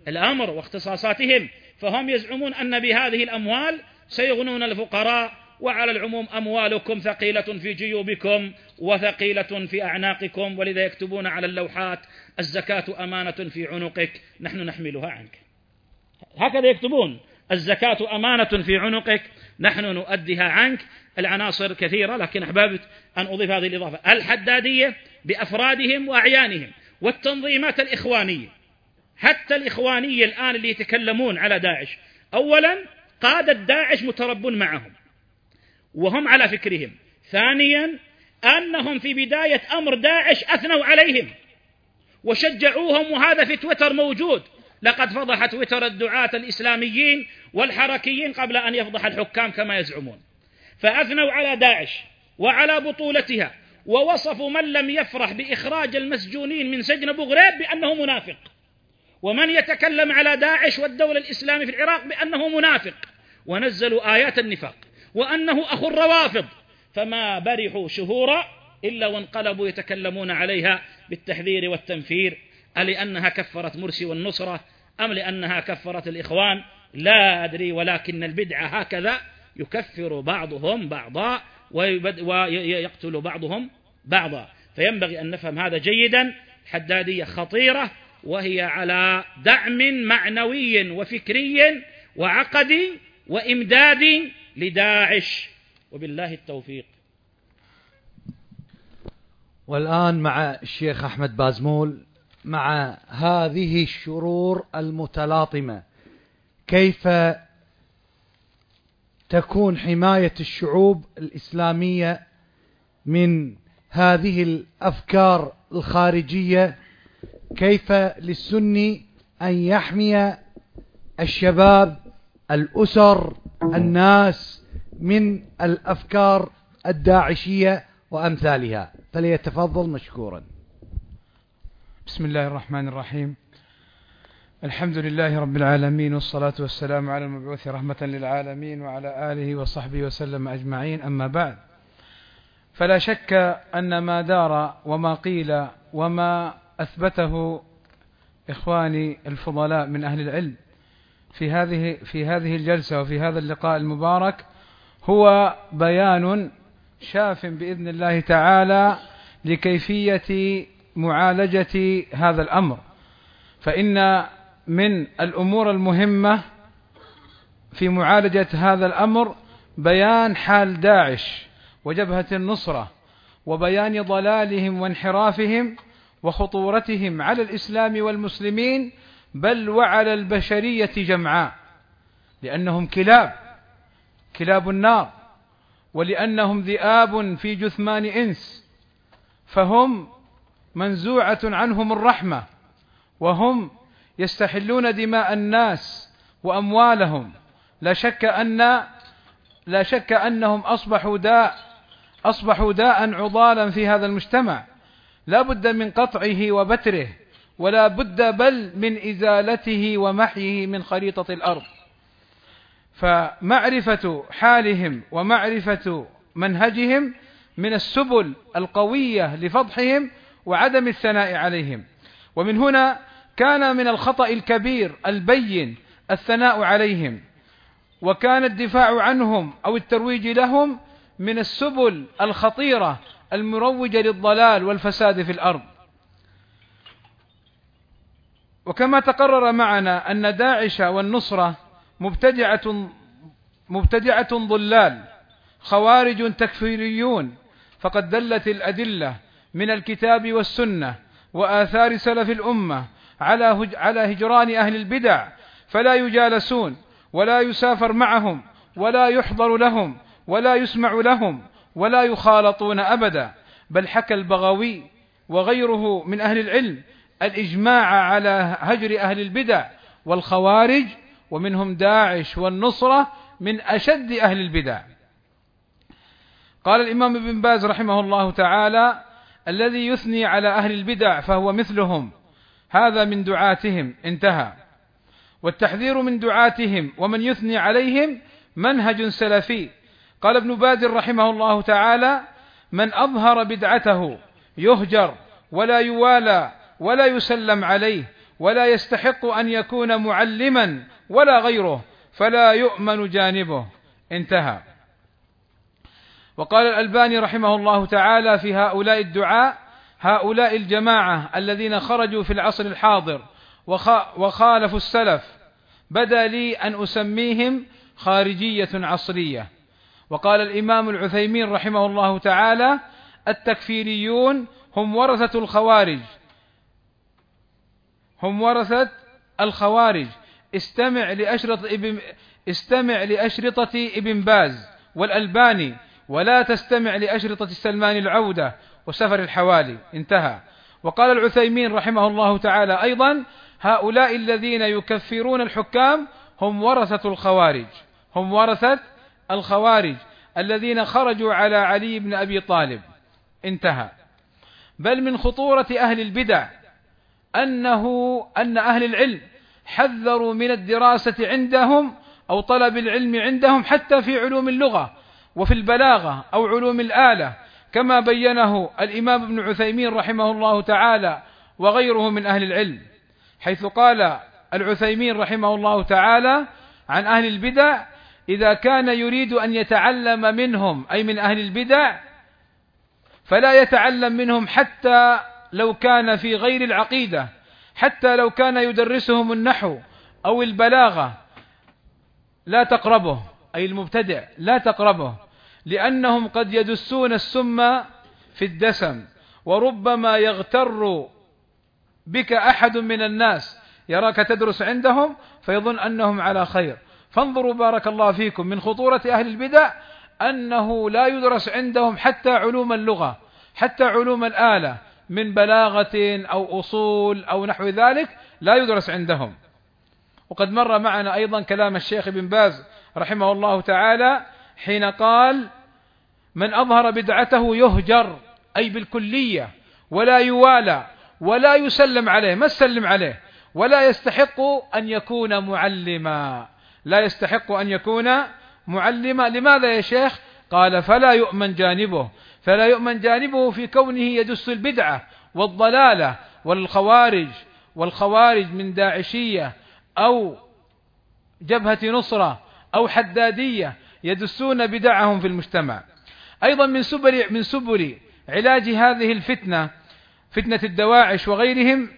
الأمر واختصاصاتهم. فهم يزعمون أن بهذه الأموال سيغنون الفقراء وعلى العموم أموالكم ثقيلة في جيوبكم وثقيلة في أعناقكم ولذا يكتبون على اللوحات الزكاة أمانة في عنقك. نحن نحملها عنك. هكذا يكتبون. الزكاة أمانة في عنقك نحن نؤديها عنك. العناصر كثيرة لكن أحببت أن أضيف هذه الإضافة. الحدادية بأفرادهم وأعيانهم والتنظيمات الإخوانية. حتى الإخوانية الآن اللي يتكلمون على داعش. أولا قادة داعش متربون معهم. وهم على فكرهم. ثانيا أنهم في بداية أمر داعش أثنوا عليهم. وشجعوهم وهذا في تويتر موجود. لقد فضح تويتر الدعاة الإسلاميين والحركيين قبل أن يفضح الحكام كما يزعمون. فأثنوا على داعش وعلى بطولتها ووصفوا من لم يفرح بإخراج المسجونين من سجن أبو غريب بأنه منافق. ومن يتكلم على داعش والدولة الإسلامية في العراق بأنه منافق. ونزلوا آيات النفاق. وأنه أخو الروافض. فما برحوا شهورا إلا وانقلبوا يتكلمون عليها بالتحذير والتنفير. ألأنها كفرت مرسي والنصرة أم لأنها كفرت الإخوان؟ لا أدري ولكن البدعة هكذا يكفر بعضهم بعضا ويقتل بعضهم بعضا. فينبغي أن نفهم هذا جيدا. حدادية خطيرة وهي على دعم معنوي وفكري وعقدي وإمداد لداعش وبالله التوفيق. والآن مع الشيخ أحمد بازمول مع هذه الشرور المتلاطمة كيف تكون حماية الشعوب الإسلامية من هذه الأفكار الخارجية؟ كيف للسني أن يحمي الشباب الأسر الناس من الأفكار الداعشية وأمثالها فليتفضل مشكورا. بسم الله الرحمن الرحيم. الحمد لله رب العالمين والصلاة والسلام على المبعوث رحمة للعالمين وعلى آله وصحبه وسلم أجمعين. أما بعد فلا شك أن ما دار وما قيل وما أثبته إخواني الفضلاء من أهل العلم في هذه في هذه الجلسة وفي هذا اللقاء المبارك هو بيان شاف بإذن الله تعالى لكيفية معالجة هذا الأمر. فإن من الأمور المهمة في معالجة هذا الأمر بيان حال داعش وجبهة النصرة وبيان ضلالهم وانحرافهم وخطورتهم على الإسلام والمسلمين بل وعلى البشرية جمعاء لأنهم كلاب كلاب النار ولأنهم ذئاب في جثمان إنس فهم منزوعة عنهم الرحمة وهم يستحلون دماء الناس وأموالهم. لا شك أن لا شك أنهم أصبحوا داء أصبحوا داء عضالا في هذا المجتمع. لا بد من قطعه وبتره ولا بد بل من إزالته ومحيه من خريطة الأرض. فمعرفة حالهم ومعرفة منهجهم من السبل القوية لفضحهم وعدم الثناء عليهم. ومن هنا كان من الخطأ الكبير البين الثناء عليهم وكان الدفاع عنهم أو الترويج لهم من السبل الخطيرة المروجة للضلال والفساد في الأرض. وكما تقرر معنا أن داعش والنصرة مبتدعة مبتدعة ضلال خوارج تكفيريون فقد دلت الأدلة من الكتاب والسنة وآثار سلف الأمة على على هجران أهل البدع فلا يجالسون ولا يسافر معهم ولا يحضر لهم ولا يسمع لهم ولا يخالطون أبدا بل حكى البغوي وغيره من أهل العلم الإجماع على هجر أهل البدع والخوارج ومنهم داعش والنصرة من أشد أهل البدع. قال الإمام ابن باز رحمه الله تعالى الذي يثني على أهل البدع فهو مثلهم هذا من دعاتهم انتهى. والتحذير من دعاتهم ومن يثني عليهم منهج سلفي. قال ابن باز رحمه الله تعالى من أظهر بدعته يهجر ولا يوالى ولا يسلم عليه ولا يستحق أن يكون معلما ولا غيره فلا يؤمن جانبه. انتهى. وقال الألباني رحمه الله تعالى في هؤلاء الدعاء هؤلاء الجماعة الذين خرجوا في العصر الحاضر وخالفوا السلف بدا لي أن أسميهم خارجية عصرية. وقال الإمام العثيمين رحمه الله تعالى التكفيريون هم ورثة الخوارج هم ورثة الخوارج. استمع لأشرطة ابن استمع لأشرطة ابن باز والألباني ولا تستمع لأشرطة السلمان العودة وسفر الحوالي. انتهى. وقال العثيمين رحمه الله تعالى أيضا هؤلاء الذين يكفرون الحكام هم ورثة الخوارج. هم ورثة الخوارج الذين خرجوا على علي بن أبي طالب. انتهى. بل من خطورة أهل البدع أنه أن أهل العلم حذروا من الدراسة عندهم أو طلب العلم عندهم حتى في علوم اللغة وفي البلاغة أو علوم الآلة كما بينه الإمام ابن عثيمين رحمه الله تعالى وغيره من أهل العلم حيث قال العثيمين رحمه الله تعالى عن أهل البدع إذا كان يريد أن يتعلم منهم أي من أهل البدع فلا يتعلم منهم حتى لو كان في غير العقيدة حتى لو كان يدرسهم النحو أو البلاغة لا تقربه أي المبتدع لا تقربه لأنهم قد يدسون السم في الدسم وربما يغتر بك أحد من الناس يراك تدرس عندهم فيظن أنهم على خير. فانظروا بارك الله فيكم من خطورة أهل البدع أنه لا يدرس عندهم حتى علوم اللغة حتى علوم الآلة من بلاغة أو أصول أو نحو ذلك لا يدرس عندهم. وقد مر معنا أيضا كلام الشيخ بن باز رحمه الله تعالى حين قال من أظهر بدعته يهجر أي بالكلية ولا يوالى ولا يسلم عليه ما تسلم عليه؟ ولا يستحق أن يكون معلما. لا يستحق أن يكون معلما. لماذا يا شيخ؟ قال فلا يؤمن جانبه. فلا يؤمن جانبه في كونه يدس البدعة والضلالة والخوارج والخوارج من داعشية أو جبهة نصرة أو حدادية يدسون بدعهم في المجتمع. أيضا من سبل من سبل علاج هذه الفتنة فتنة الدواعش وغيرهم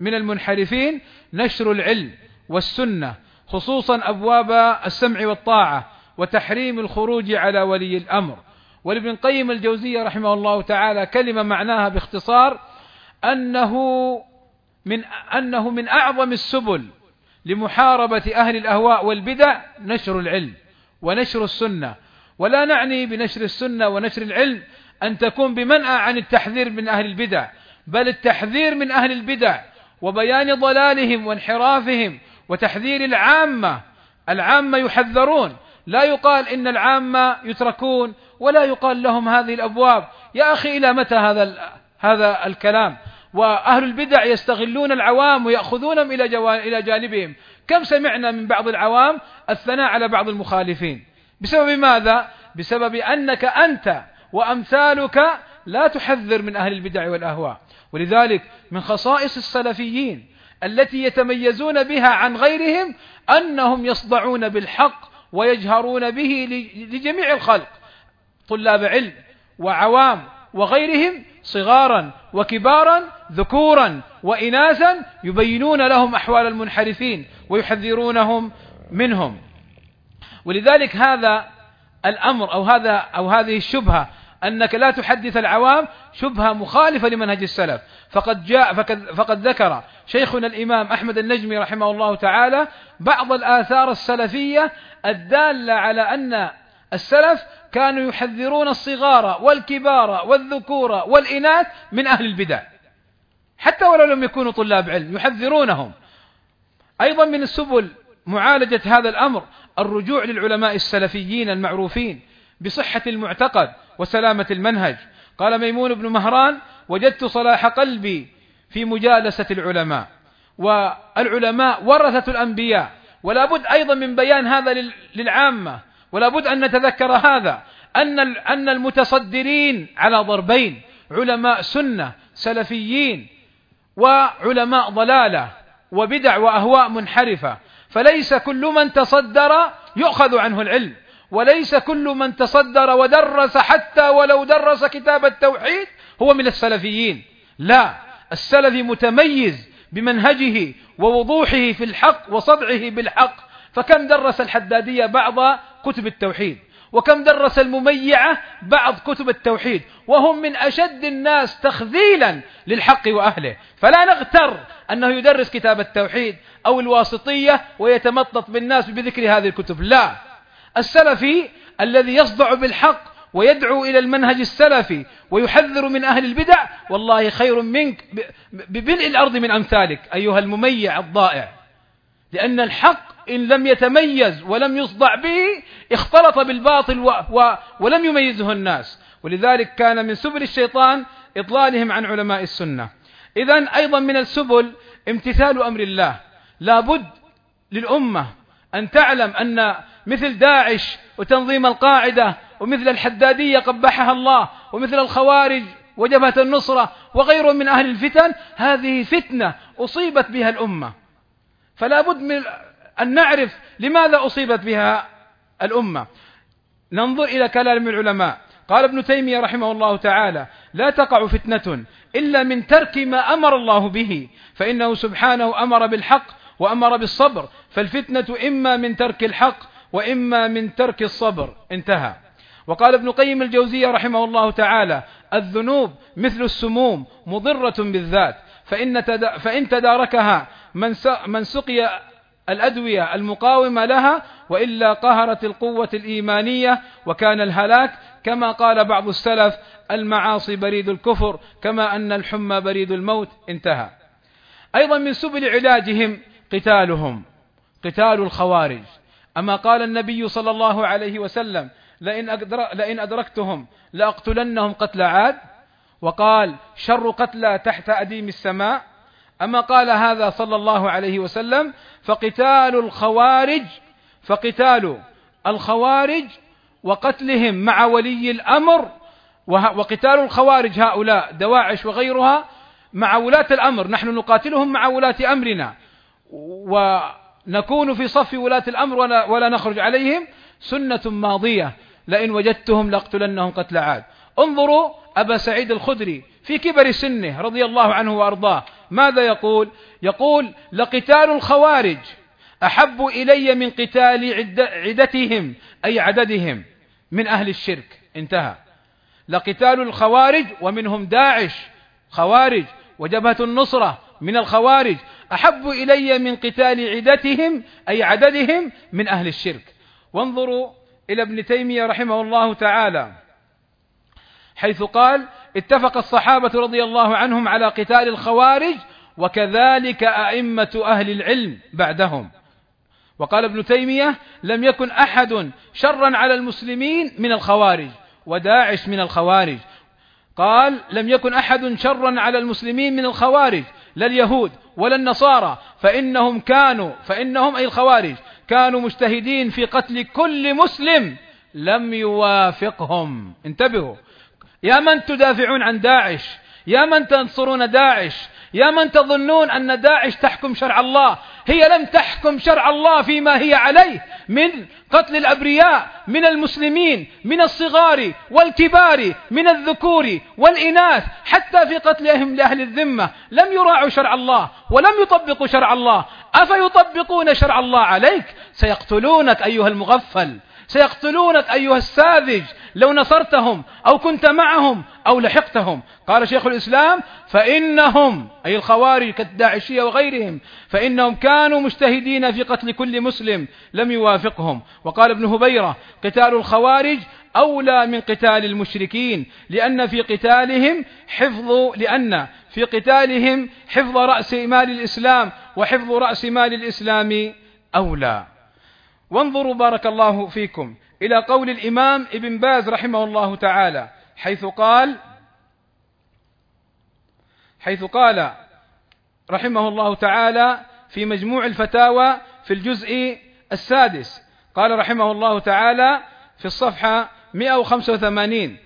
من المنحرفين نشر العلم والسنة خصوصا أبواب السمع والطاعة وتحريم الخروج على ولي الأمر. ولابن قيم الجوزية رحمه الله تعالى كلمة معناها باختصار أنه من أنه من أعظم السبل لمحاربة أهل الأهواء والبدع نشر العلم ونشر السنة. ولا نعني بنشر السنة ونشر العلم أن تكون بمنأى عن التحذير من أهل البدع بل التحذير من أهل البدع وبيان ضلالهم وانحرافهم وتحذير العامة. العامة يحذرون لا يقال إن العامة يتركون ولا يقال لهم هذه الأبواب. يا أخي إلى متى هذا هذا الكلام؟ وأهل البدع يستغلون العوام ويأخذونهم إلى إلى جانبهم. كم سمعنا من بعض العوام الثناء على بعض المخالفين؟ بسبب ماذا؟ بسبب أنك أنت وأمثالك لا تحذر من أهل البدع والأهواء. ولذلك من خصائص السلفيين التي يتميزون بها عن غيرهم أنهم يصدعون بالحق ويجهرون به لجميع الخلق. طلاب علم وعوام وغيرهم صغارا وكبارا ذكورا وإناثا يبينون لهم أحوال المنحرفين ويحذرونهم منهم. ولذلك هذا الأمر أو هذا أو هذه الشبهة أنك لا تحدث العوام شبهة مخالفة لمنهج السلف. فقد جاء فقد, فقد ذكر شيخنا الإمام أحمد النجمي رحمه الله تعالى بعض الآثار السلفية الدالة على أن السلف كانوا يحذرون الصغار والكبار والذكور والإناث من أهل البدع. حتى ولو لم يكونوا طلاب علم يحذرونهم. أيضا من السبل معالجة هذا الأمر الرجوع للعلماء السلفيين المعروفين بصحة المعتقد وسلامة المنهج. قال ميمون بن مهران وجدت صلاح قلبي في مجالسة العلماء والعلماء ورثة الأنبياء. ولا بد أيضا من بيان هذا للعامة. ولا بد أن نتذكر هذا. أن أن المتصدرين على ضربين علماء سنة سلفيين وعلماء ضلالة وبدع وأهواء منحرفة. فليس كل من تصدر يؤخذ عنه العلم وليس كل من تصدر ودرس حتى ولو درس كتاب التوحيد هو من السلفيين. لا السلفي متميز بمنهجه ووضوحه في الحق وصدعه بالحق. فكم درس الحدادية بعض كتب التوحيد. وكم درس المميعة؟ بعض كتب التوحيد. وهم من أشد الناس تخذيلا للحق وأهله. فلا نغتر أنه يدرس كتاب التوحيد أو الواسطية ويتمطط بالناس بذكر هذه الكتب. لا. السلفي الذي يصدع بالحق ويدعو إلى المنهج السلفي ويحذر من أهل البدع والله خير منك ببلء الأرض من أمثالك أيها المميع الضائع. لأن الحق إن لم يتميز ولم يصدع به اختلط بالباطل و و ولم يميزه الناس. ولذلك كان من سبل الشيطان إضلالهم عن علماء السنة. إذا أيضا من السبل امتثال أمر الله. لابد للأمة أن تعلم أن مثل داعش وتنظيم القاعدة ومثل الحدادية قبحها الله ومثل الخوارج وجبهة النصرة وغيرهم من أهل الفتن هذه فتنة أصيبت بها الأمة. فلا بد من أن نعرف لماذا أصيبت بها الأمة. ننظر إلى كلام العلماء. قال ابن تيمية رحمه الله تعالى لا تقع فتنة إلا من ترك ما أمر الله به فإنه سبحانه أمر بالحق وأمر بالصبر فالفتنة إما من ترك الحق وإما من ترك الصبر. انتهى. وقال ابن قيم الجوزية رحمه الله تعالى الذنوب مثل السموم مضرة بالذات فإن, فإن تداركها من, من سقي الأدوية المقاومة لها وإلا قهرت القوة الإيمانية وكان الهلاك كما قال بعض السلف المعاصي بريد الكفر كما أن الحمى بريد الموت انتهى. أيضا من سبل علاجهم قتالهم قتال الخوارج. أما قال النبي صلى الله عليه وسلم لئن, أدرك لئن أدركتهم لأقتلنهم قتل عاد وقال شر قتلى تحت أديم السماء. أما قال هذا صلى الله عليه وسلم فقتال الخوارج فقتال الخوارج وقتلهم مع ولي الأمر وقتال الخوارج هؤلاء دواعش وغيرها مع ولاة الأمر. نحن نقاتلهم مع ولاة أمرنا. ونكون في صف ولاة الأمر ولا, ولا نخرج عليهم. سنة ماضية. لئن وجدتهم لأقتلنهم قتل عاد. انظروا أبا سعيد الخدري في كبر سنه رضي الله عنه وأرضاه. ماذا يقول؟ يقول لقتال الخوارج. أحب إلي من قتال عدتهم أي عددهم من أهل الشرك. انتهى. لقتال الخوارج ومنهم داعش. خوارج وجبهة النصرة من الخوارج. أحب إلي من قتال عدتهم أي عددهم من أهل الشرك. وانظروا إلى ابن تيمية رحمه الله تعالى حيث قال اتفق الصحابة رضي الله عنهم على قتال الخوارج وكذلك أئمة أهل العلم بعدهم. وقال ابن تيمية لم يكن أحد شرا على المسلمين من الخوارج وداعش من الخوارج. قال لم يكن أحد شرا على المسلمين من الخوارج لا اليهود ولا النصارى فإنهم كانوا فإنهم أي الخوارج كانوا مجتهدين في قتل كل مسلم لم يوافقهم. انتبهوا. يا من تدافعون عن داعش؟ يا من تنصرون داعش؟ يا من تظنون أن داعش تحكم شرع الله؟ هي لم تحكم شرع الله فيما هي عليه من قتل الأبرياء من المسلمين من الصغار والكبار من الذكور والإناث حتى في قتلهم لأهل الذمة. لم يراعوا شرع الله ولم يطبقوا شرع الله. أفيطبقون شرع الله عليك؟ سيقتلونك أيها المغفل. سيقتلونك أيها الساذج لو نصرتهم أو كنت معهم أو لحقتهم. قال شيخ الإسلام فإنهم أي الخوارج كالداعشية وغيرهم فإنهم كانوا مجتهدين في قتل كل مسلم لم يوافقهم. وقال ابن هبيرة قتال الخوارج أولى من قتال المشركين لأن في قتالهم حفظ لأن في قتالهم حفظ رأس مال الإسلام وحفظ رأس مال الإسلام أولى. وانظروا بارك الله فيكم إلى قول الإمام ابن باز رحمه الله تعالى حيث قال حيث قال رحمه الله تعالى في مجموع الفتاوى في الجزء السادس. قال رحمه الله تعالى في الصفحة 185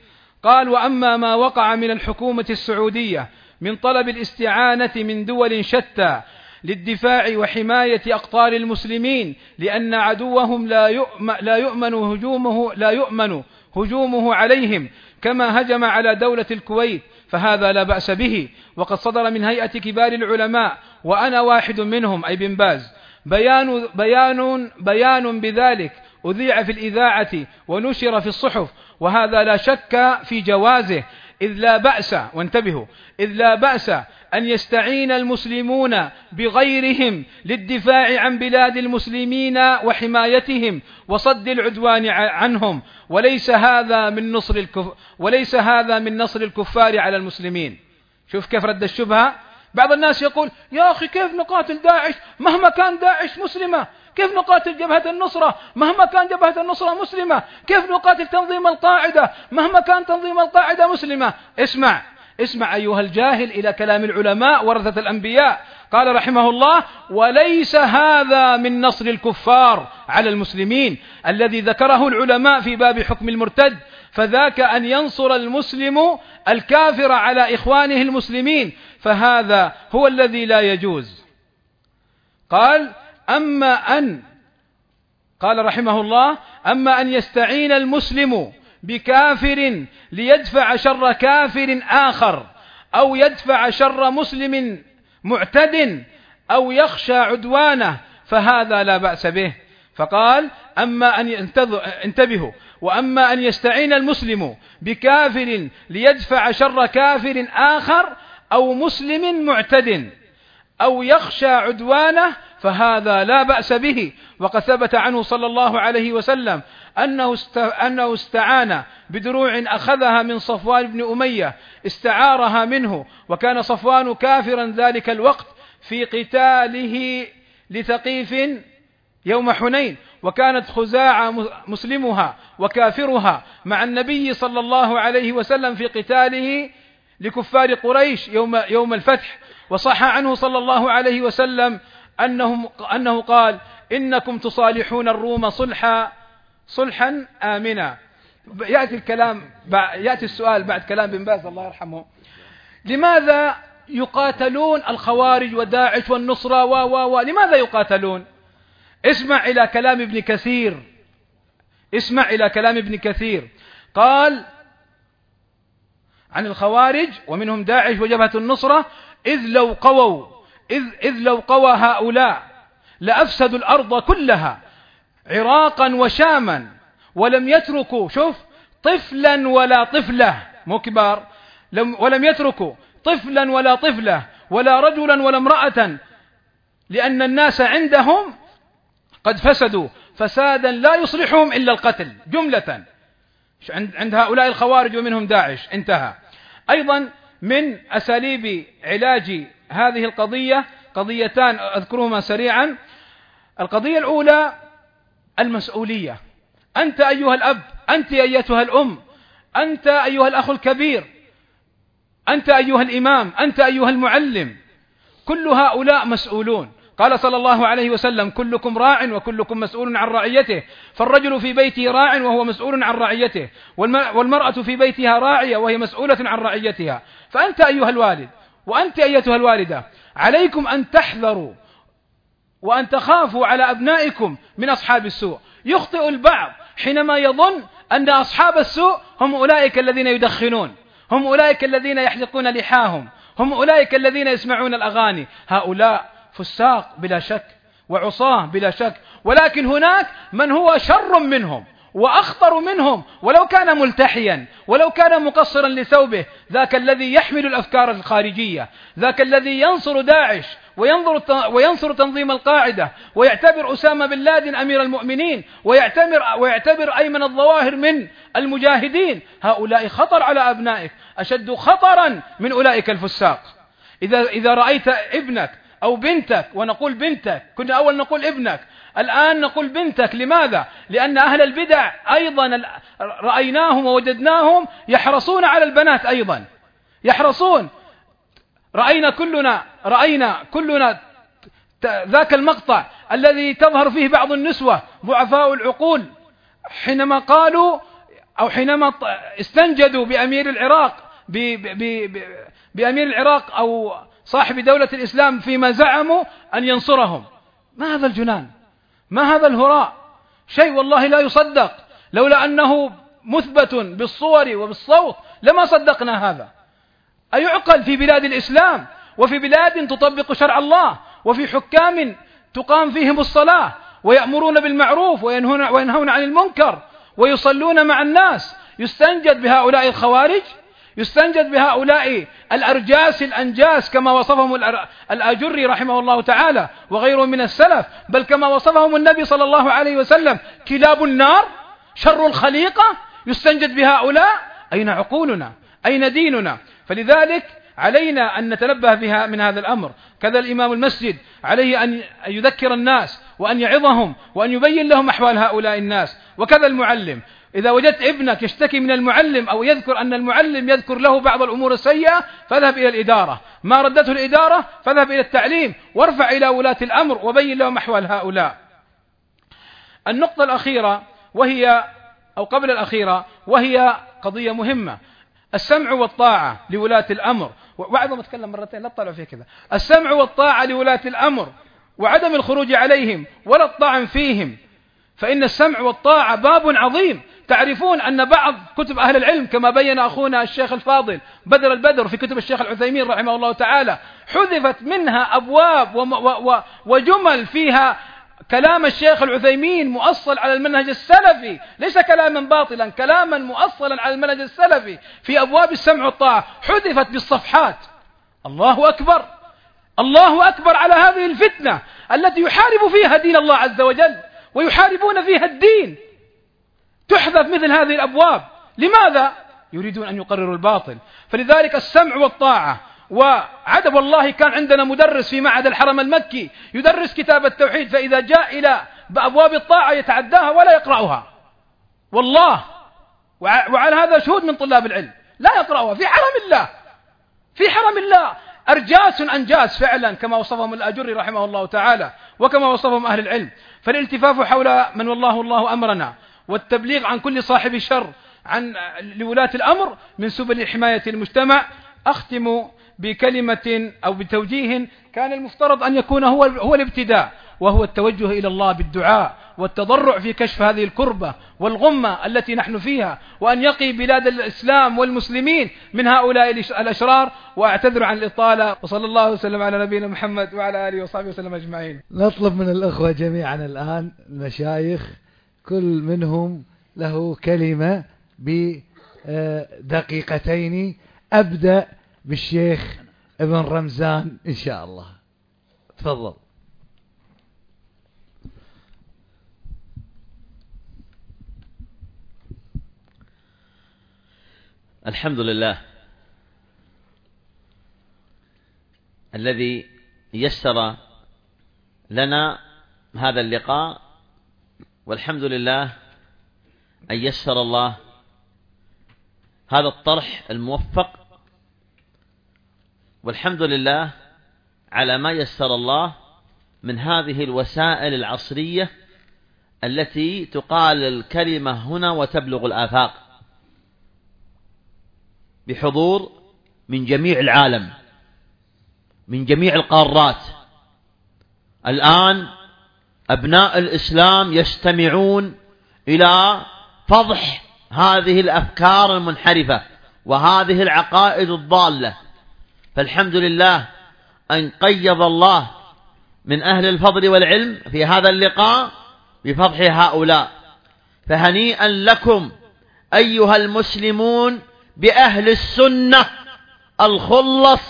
قال وأما ما وقع من الحكومة السعودية من طلب الاستعانة من دول شتى للدفاع وحماية أقطار المسلمين لأن عدوهم لا يؤمن, لا يؤمن هجومه لا يؤمن هجومه عليهم. كما هجم على دولة الكويت فهذا لا بأس به. وقد صدر من هيئة كبار العلماء وأنا واحد منهم أي ابن باز. بيان بيان بيان بذلك أذيع في الإذاعة ونشر في الصحف وهذا لا شك في جوازه. إذ لا بأس وانتبهوا إذ لا بأس أن يستعين المسلمون بغيرهم للدفاع عن بلاد المسلمين وحمايتهم وصد العدوان عنهم. وليس هذا من نصر الكف وليس هذا من نصر الكفار على المسلمين. شوف كيف رد الشبهة. بعض الناس يقول يا أخي كيف نقاتل داعش؟ مهما كان داعش مسلمة. كيف نقاتل جبهة النصرة؟ مهما كان جبهة النصرة مسلمة. كيف نقاتل تنظيم القاعدة؟ مهما كان تنظيم القاعدة مسلمة. اسمع اسمع أيها الجاهل إلى كلام العلماء ورثة الأنبياء. قال رحمه الله وليس هذا من نصر الكفار على المسلمين الذي ذكره العلماء في باب حكم المرتد. فذاك أن ينصر المسلم الكافر على إخوانه المسلمين. فهذا هو الذي لا يجوز. قال أما أن قال رحمه الله أما أن يستعين المسلم بكافر ليدفع شر كافر آخر أو يدفع شر مسلم معتد أو يخشى عدوانه فهذا لا بأس به. فقال أما أن انتبهوا. وأما أن يستعين المسلم بكافر ليدفع شر كافر آخر أو مسلم معتد أو يخشى عدوانه فهذا لا بأس به. وقد ثبت عنه صلى الله عليه وسلم أنه, أنه استعان بدروع أخذها من صفوان بن أمية استعارها منه وكان صفوان كافرا ذلك الوقت في قتاله لثقيف يوم حنين وكانت خزاعة مسلمها وكافرها مع النبي صلى الله عليه وسلم في قتاله لكفار قريش يوم يوم الفتح. وصح عنه صلى الله عليه وسلم أنه أنه قال إنكم تصالحون الروم صلحا صلحا آمنا. يأتي الكلام يأتي السؤال بعد كلام بن باز الله يرحمه. لماذا يقاتلون الخوارج وداعش والنصرة و و و لماذا يقاتلون؟ اسمع إلى كلام ابن كثير. اسمع إلى كلام ابن كثير. قال عن الخوارج ومنهم داعش وجبهة النصرة إذ لو قووا إذ, إذ لو قوى هؤلاء لأفسدوا الأرض كلها عراقا وشاما ولم يتركوا شوف طفلا ولا طفلة مو كبار ولم يتركوا طفلا ولا طفلة ولا رجلا ولا امرأة لأن الناس عندهم قد فسدوا فسادا لا يصلحهم إلا القتل جملة. عند هؤلاء الخوارج ومنهم داعش انتهى. أيضا من أساليب علاج هذه القضية قضيتان أذكرهما سريعا. القضية الأولى المسؤولية. أنت أيها الأب أنت أيتها الأم أنت أيها الأخ الكبير أنت أيها الإمام أنت أيها المعلم. كل هؤلاء مسؤولون. قال صلى الله عليه وسلم كلكم راع وكلكم مسؤول عن رعيته فالرجل في بيته راع وهو مسؤول عن رعيته والمرأة في بيتها راعية وهي مسؤولة عن رعيتها. فأنت أيها الوالد وأنت أيتها الوالدة عليكم أن تحذروا وأن تخافوا على أبنائكم من أصحاب السوء. يخطئ البعض حينما يظن أن أصحاب السوء هم أولئك الذين يدخنون هم أولئك الذين يحلقون لحاهم هم أولئك الذين يسمعون الأغاني. هؤلاء فساق بلا شك وعصاة بلا شك ولكن هناك من هو شر منهم وأخطر منهم ولو كان ملتحيا ولو كان مقصرا لثوبه ذاك الذي يحمل الأفكار الخارجية ذاك الذي ينصر داعش وينظر وينصر تنظيم القاعدة ويعتبر أسامة بن لادن أمير المؤمنين ويعتبر ويعتبر أيمن الظواهر من المجاهدين. هؤلاء خطر على أبنائك أشد خطرا من أولئك الفساق. إذا إذا رأيت ابنك أو بنتك ونقول بنتك كنا أول نقول ابنك الآن نقول بنتك لماذا؟ لأن أهل البدع أيضا رأيناهم ووجدناهم يحرصون على البنات أيضا يحرصون رأينا كلنا رأينا كلنا ذاك المقطع الذي تظهر فيه بعض النسوة ضعفاء العقول حينما قالوا أو حينما استنجدوا بأمير العراق بأمير العراق أو صاحب دولة الإسلام فيما زعموا أن ينصرهم. ما هذا الجنان؟ ما هذا الهراء؟ شيء والله لا يصدق. لولا أنه مثبت بالصور وبالصوت لما صدقنا هذا. أيعقل في بلاد الإسلام وفي بلاد تطبق شرع الله وفي حكام تقام فيهم الصلاة ويأمرون بالمعروف وينهون, وينهون عن المنكر ويصلون مع الناس. يستنجد بهؤلاء الخوارج يستنجد بهؤلاء الأرجاس الأنجاس كما وصفهم الأجري رحمه الله تعالى وغيره من السلف بل كما وصفهم النبي صلى الله عليه وسلم كلاب النار شر الخليقة يستنجد بهؤلاء. أين عقولنا؟ أين ديننا؟ فلذلك علينا أن نتنبه بها من هذا الأمر. كذا الإمام المسجد عليه أن يذكر الناس وأن يعظهم وأن يبين لهم أحوال هؤلاء الناس وكذا المعلم. إذا وجدت ابنك يشتكي من المعلم أو يذكر أن المعلم يذكر له بعض الأمور السيئة فاذهب إلى الإدارة. ما ردته الإدارة؟ فاذهب إلى التعليم. وارفع إلى ولاة الأمر وبين لهم أحوال هؤلاء. النقطة الأخيرة وهي أو قبل الأخيرة وهي قضية مهمة. السمع والطاعة لولاة الأمر. وبعد ما اتكلم مرتين لا تطلعوا فيه كذا. السمع والطاعة لولاة الأمر وعدم الخروج عليهم ولا الطعن فيهم. فإن السمع والطاعة باب عظيم. تعرفون أن بعض كتب أهل العلم كما بين أخونا الشيخ الفاضل بدر البدر في كتب الشيخ العثيمين رحمه الله تعالى حذفت منها أبواب وجمل فيها كلام الشيخ العثيمين مؤصل على المنهج السلفي. ليس كلاما باطلا كلاما مؤصلا على المنهج السلفي. في أبواب السمع والطاعة حذفت بالصفحات. الله أكبر. الله أكبر على هذه الفتنة التي يحارب فيها دين الله عز وجل ويحاربون فيها الدين. تحذف مثل هذه الأبواب. لماذا؟ يريدون أن يقرروا الباطل. فلذلك السمع والطاعة وعدم والله كان عندنا مدرس في معهد الحرم المكي يدرس كتاب التوحيد فإذا جاء إلى أبواب الطاعة يتعداها ولا يقرأها. والله! وعلى هذا شهود من طلاب العلم. لا يقرأها. في حرم الله. في حرم الله. أرجاس أنجاس فعلا كما وصفهم الأجري رحمه الله تعالى وكما وصفهم أهل العلم. فالالتفاف حول من والله الله أمرنا. والتبليغ عن كل صاحب شر عن لولاة الأمر من سبل حماية المجتمع. أختم بكلمة أو بتوجيه كان المفترض أن يكون هو هو الابتداء وهو التوجه إلى الله بالدعاء والتضرع في كشف هذه الكربة والغمة التي نحن فيها وأن يقي بلاد الإسلام والمسلمين من هؤلاء الأشرار. وأعتذر عن الإطالة. وصلى الله وسلم على نبينا محمد وعلى آله وصحبه وسلم أجمعين. نطلب من الأخوة جميعا الآن المشايخ كل منهم له كلمة بدقيقتين. أبدأ بالشيخ ابن رمزان إن شاء الله. تفضل. الحمد لله الذي يسر لنا هذا اللقاء والحمد لله أن يسر الله هذا الطرح الموفق والحمد لله على ما يسر الله من هذه الوسائل العصرية التي تقال الكلمة هنا وتبلغ الآفاق بحضور من جميع العالم من جميع القارات. الآن أبناء الإسلام يستمعون إلى فضح هذه الأفكار المنحرفة وهذه العقائد الضالة. فالحمد لله أن قيض الله من أهل الفضل والعلم في هذا اللقاء بفضح هؤلاء. فهنيئا لكم أيها المسلمون بأهل السنة الخلص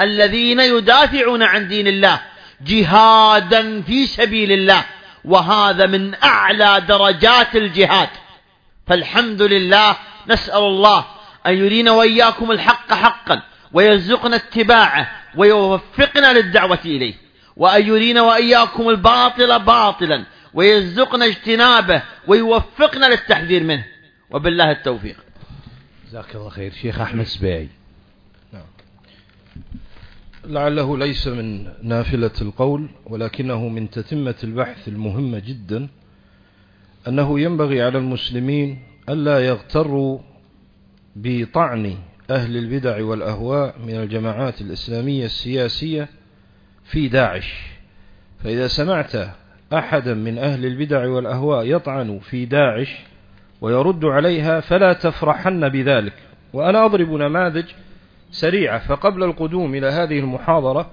الذين يدافعون عن دين الله. جهادا في سبيل الله وهذا من أعلى درجات الجهاد. فالحمد لله نسأل الله أن يرينا وإياكم الحق حقا ويرزقنا اتباعه ويوفقنا للدعوة إليه. وأن يرينا وإياكم الباطل باطلا ويرزقنا اجتنابه ويوفقنا للتحذير منه. وبالله التوفيق. جزاك الله خير شيخ أحمد سبيعي. لعله ليس من نافلة القول ولكنه من تتمة البحث المهمة جدا أنه ينبغي على المسلمين ألا يغتروا بطعن أهل البدع والأهواء من الجماعات الإسلامية السياسية في داعش. فإذا سمعت أحدا من أهل البدع والأهواء يطعن في داعش ويرد عليها فلا تفرحن بذلك. وأنا أضرب نماذج سريعة فقبل القدوم إلى هذه المحاضرة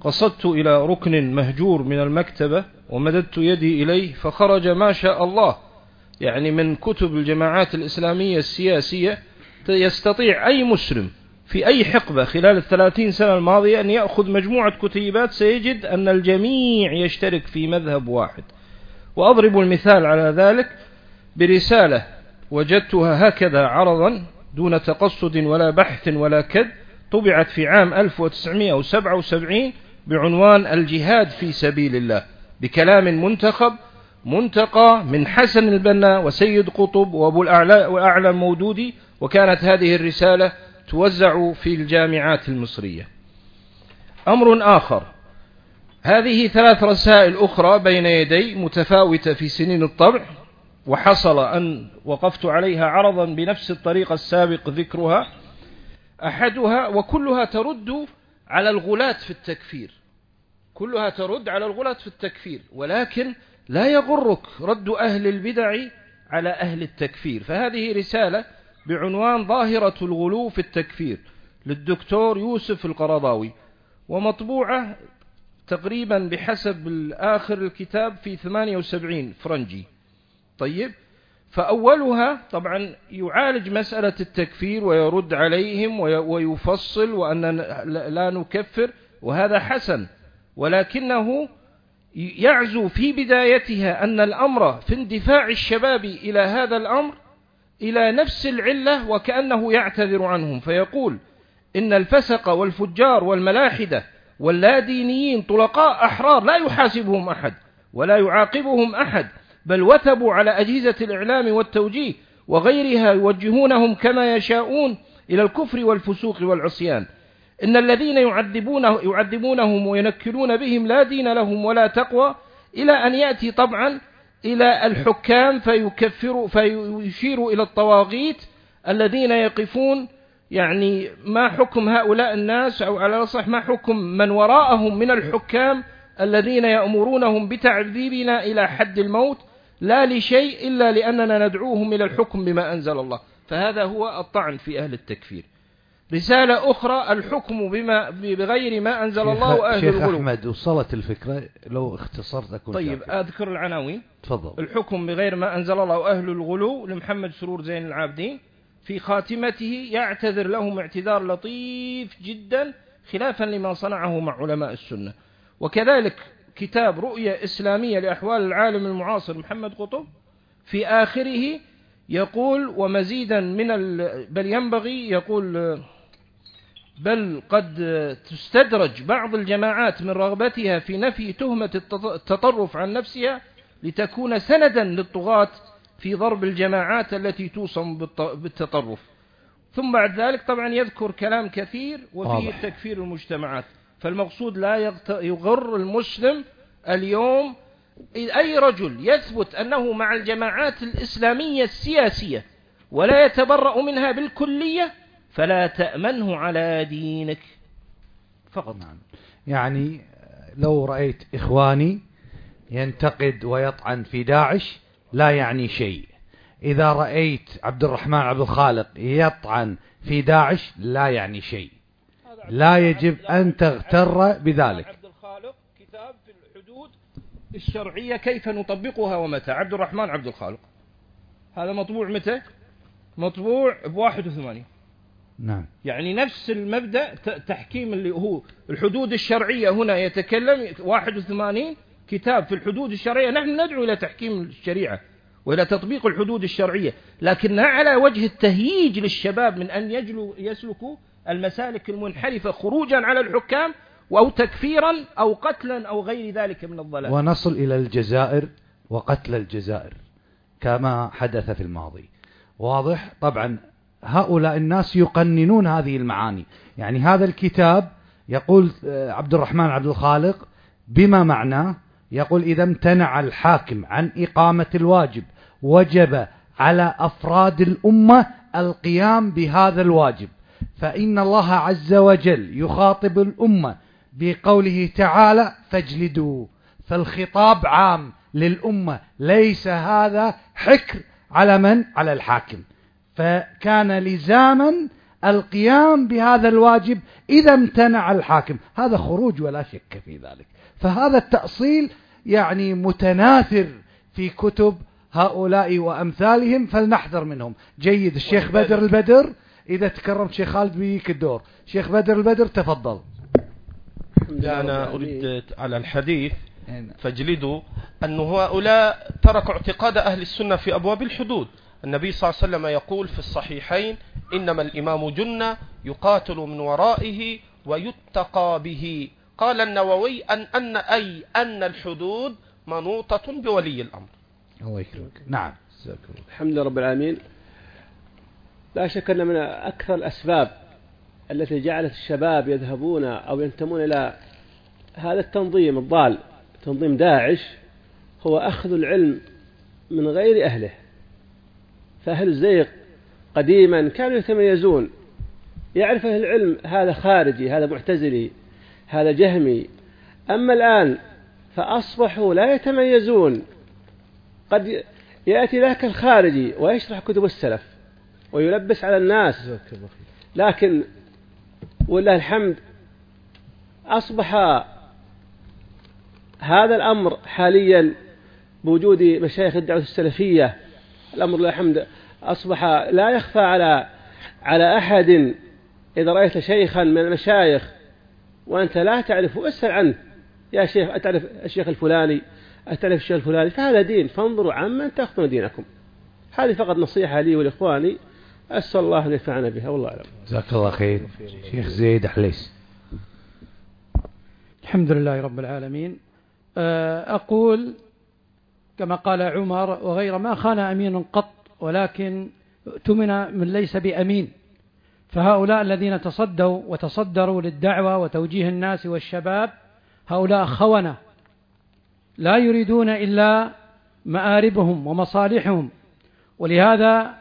قصدت إلى ركن مهجور من المكتبة ومددت يدي إليه فخرج ما شاء الله يعني من كتب الجماعات الإسلامية السياسية يستطيع أي مسلم في أي حقبة خلال الثلاثين سنة الماضية أن يأخذ مجموعة كتيبات سيجد أن الجميع يشترك في مذهب واحد. وأضرب المثال على ذلك برسالة وجدتها هكذا عرضا دون تقصد ولا بحث ولا كد طبعت في عام 1977 بعنوان الجهاد في سبيل الله بكلام منتخب منتقى من حسن البنا وسيد قطب وابو الأعلى المودودي وكانت هذه الرسالة توزع في الجامعات المصرية. أمر آخر هذه ثلاث رسائل أخرى بين يدي متفاوتة في سنين الطبع. وحصل أن وقفت عليها عرضا بنفس الطريقة السابق ذكرها أحدها وكلها ترد على الغلاة في التكفير. كلها ترد على الغلاة في التكفير ولكن لا يغرك رد أهل البدع على أهل التكفير. فهذه رسالة بعنوان ظاهرة الغلو في التكفير للدكتور يوسف القرضاوي ومطبوعة تقريبا بحسب آخر الكتاب في 78 فرنجي. طيب. فأولها طبعا يعالج مسألة التكفير ويرد عليهم ويفصل وأن لا نكفر وهذا حسن. ولكنه يعزو في بدايتها أن الأمر في اندفاع الشباب إلى هذا الأمر إلى نفس العلة وكأنه يعتذر عنهم. فيقول إن الفسق والفجار والملاحدة واللادينيين طلقاء أحرار لا يحاسبهم أحد ولا يعاقبهم أحد. بل وثبوا على أجهزة الإعلام والتوجيه وغيرها يوجهونهم كما يشاءون إلى الكفر والفسوق والعصيان. إن الذين يعذبونه يعذبونهم وينكلون بهم لا دين لهم ولا تقوى إلى أن يأتي طبعا إلى الحكام فيكفروا فيشيروا إلى الطواغيت الذين يقفون يعني ما حكم هؤلاء الناس أو على صح ما حكم من وراءهم من الحكام الذين يأمرونهم بتعذيبنا إلى حد الموت لا لشيء إلا لأننا ندعوهم إلى الحكم بما أنزل الله. فهذا هو الطعن في أهل التكفير. رسالة أخرى الحكم بما بغير ما أنزل الله وأهل شيخ الغلو. أحمد وصلت الفكرة؟ لو اختصرت أكون طيب شاكر. أذكر العناوين. تفضل. الحكم بغير ما أنزل الله وأهل الغلو لمحمد سرور زين العابدين. في خاتمته يعتذر لهم اعتذار لطيف جدا خلافا لما صنعه مع علماء السنة. وكذلك كتاب رؤية إسلامية لأحوال العالم المعاصر محمد قطب في آخره يقول ومزيدا من ال... بل ينبغي يقول بل قد تستدرج بعض الجماعات من رغبتها في نفي تهمة التطرف عن نفسها لتكون سندا للطغاة في ضرب الجماعات التي توصم بالتطرف ثم بعد ذلك طبعا يذكر كلام كثير وفيه واضح. تكفير المجتمعات فالمقصود لا يغر المسلم اليوم أي رجل يثبت أنه مع الجماعات الإسلامية السياسية ولا يتبرأ منها بالكلية فلا تأمنه على دينك. فقط. نعم. يعني لو رأيت إخواني ينتقد ويطعن في داعش لا يعني شيء. إذا رأيت عبد الرحمن عبد الخالق يطعن في داعش لا يعني شيء. لا يجب أن تغتر بذلك. عبد الخالق كتاب في الحدود الشرعية كيف نطبقها ومتى؟ عبد الرحمن عبد الخالق. هذا مطبوع متى؟ مطبوع ب 81 نعم. يعني نفس المبدأ تحكيم اللي هو الحدود الشرعية هنا يتكلم 81 كتاب في الحدود الشرعية. نحن ندعو إلى تحكيم الشريعة وإلى تطبيق الحدود الشرعية لكن على وجه التهييج للشباب من أن يجلوا يسلكوا المسالك المنحرفة خروجا على الحكام أو تكفيرا أو قتلا أو غير ذلك من الضلال. ونصل إلى الجزائر وقتل الجزائر كما حدث في الماضي. واضح؟ طبعا هؤلاء الناس يقننون هذه المعاني. يعني هذا الكتاب يقول آه، عبد الرحمن عبد الخالق بما معناه؟ يقول إذا امتنع الحاكم عن إقامة الواجب وجب على أفراد الأمة القيام بهذا الواجب. فإن الله عز وجل يخاطب الأمة بقوله تعالى فاجلدوا فالخطاب عام للأمة ليس هذا حكر على من؟ على الحاكم. فكان لزاما القيام بهذا الواجب إذا امتنع الحاكم. هذا خروج ولا شك في ذلك. فهذا التأصيل يعني متناثر في كتب هؤلاء وأمثالهم فلنحذر منهم. جيد الشيخ بدر البدر. إذا تكرمت شيخ خالد بيك الدور. شيخ بدر البدر تفضل. لا أنا أريد على الحديث فاجلدوا أن هؤلاء تركوا اعتقاد أهل السنة في أبواب الحدود. النبي صلى الله عليه وسلم يقول في الصحيحين إنما الإمام جنة يقاتل من ورائه ويتقى به. قال النووي أن, أن أي أن الحدود منوطة بولي الأمر. الله يكرمك. نعم. الحمد لله رب العالمين. لا شك أن من أكثر الأسباب التي جعلت الشباب يذهبون أو ينتمون إلى هذا التنظيم الضال تنظيم داعش هو أخذ العلم من غير أهله. فأهل الزيغ قديما كانوا يتميزون. يعرف أهل العلم هذا خارجي هذا معتزلي هذا جهمي. أما الآن فأصبحوا لا يتميزون. قد يأتي ذاك الخارجي ويشرح كتب السلف. ويلبس على الناس. لكن ولله الحمد أصبح هذا الأمر حاليا بوجود مشايخ الدعوة السلفية. الأمر لله الحمد أصبح لا يخفى على على أحد إذا رأيت شيخا من المشايخ وأنت لا تعرفه اسأل عنه. يا شيخ أتعرف الشيخ الفلاني؟ أتعرف الشيخ الفلاني؟ فهذا دين. فانظروا عمن تأخذون دينكم. هذه فقط نصيحة لي ولإخواني. أسأل الله أن ينفعنا بها والله أعلم. جزاك الله خير. شيخ زيد حليس الحمد لله رب العالمين. آه، أقول كما قال عمر وغير ما خان أمين قط ولكن اؤتمن من ليس بأمين. فهؤلاء الذين تصدوا وتصدروا للدعوة وتوجيه الناس والشباب هؤلاء خونة. لا يريدون إلا مآربهم ومصالحهم. ولهذا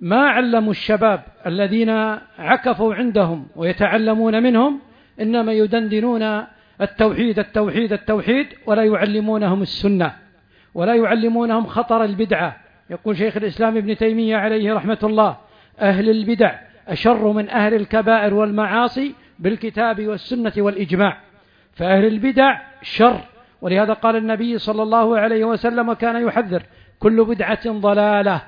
ما علموا الشباب الذين عكفوا عندهم ويتعلمون منهم إنما يدندنون التوحيد التوحيد التوحيد ولا يعلمونهم السنة ولا يعلمونهم خطر البدعة. يقول شيخ الإسلام ابن تيمية عليه رحمة الله أهل البدع أشر من أهل الكبائر والمعاصي بالكتاب والسنة والإجماع. فأهل البدع شر ولهذا قال النبي صلى الله عليه وسلم وكان يحذر كل بدعة ضلالة.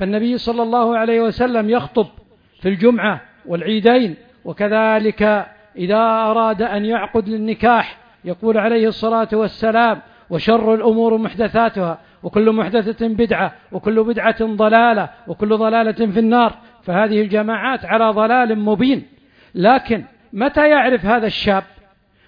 فالنبي صلى الله عليه وسلم يخطب في الجمعة والعيدين وكذلك إذا أراد أن يعقد للنكاح يقول عليه الصلاة والسلام وشر الأمور محدثاتها وكل محدثة بدعة وكل بدعة ضلالة وكل ضلالة في النار. فهذه الجماعات على ضلال مبين. لكن متى يعرف هذا الشاب؟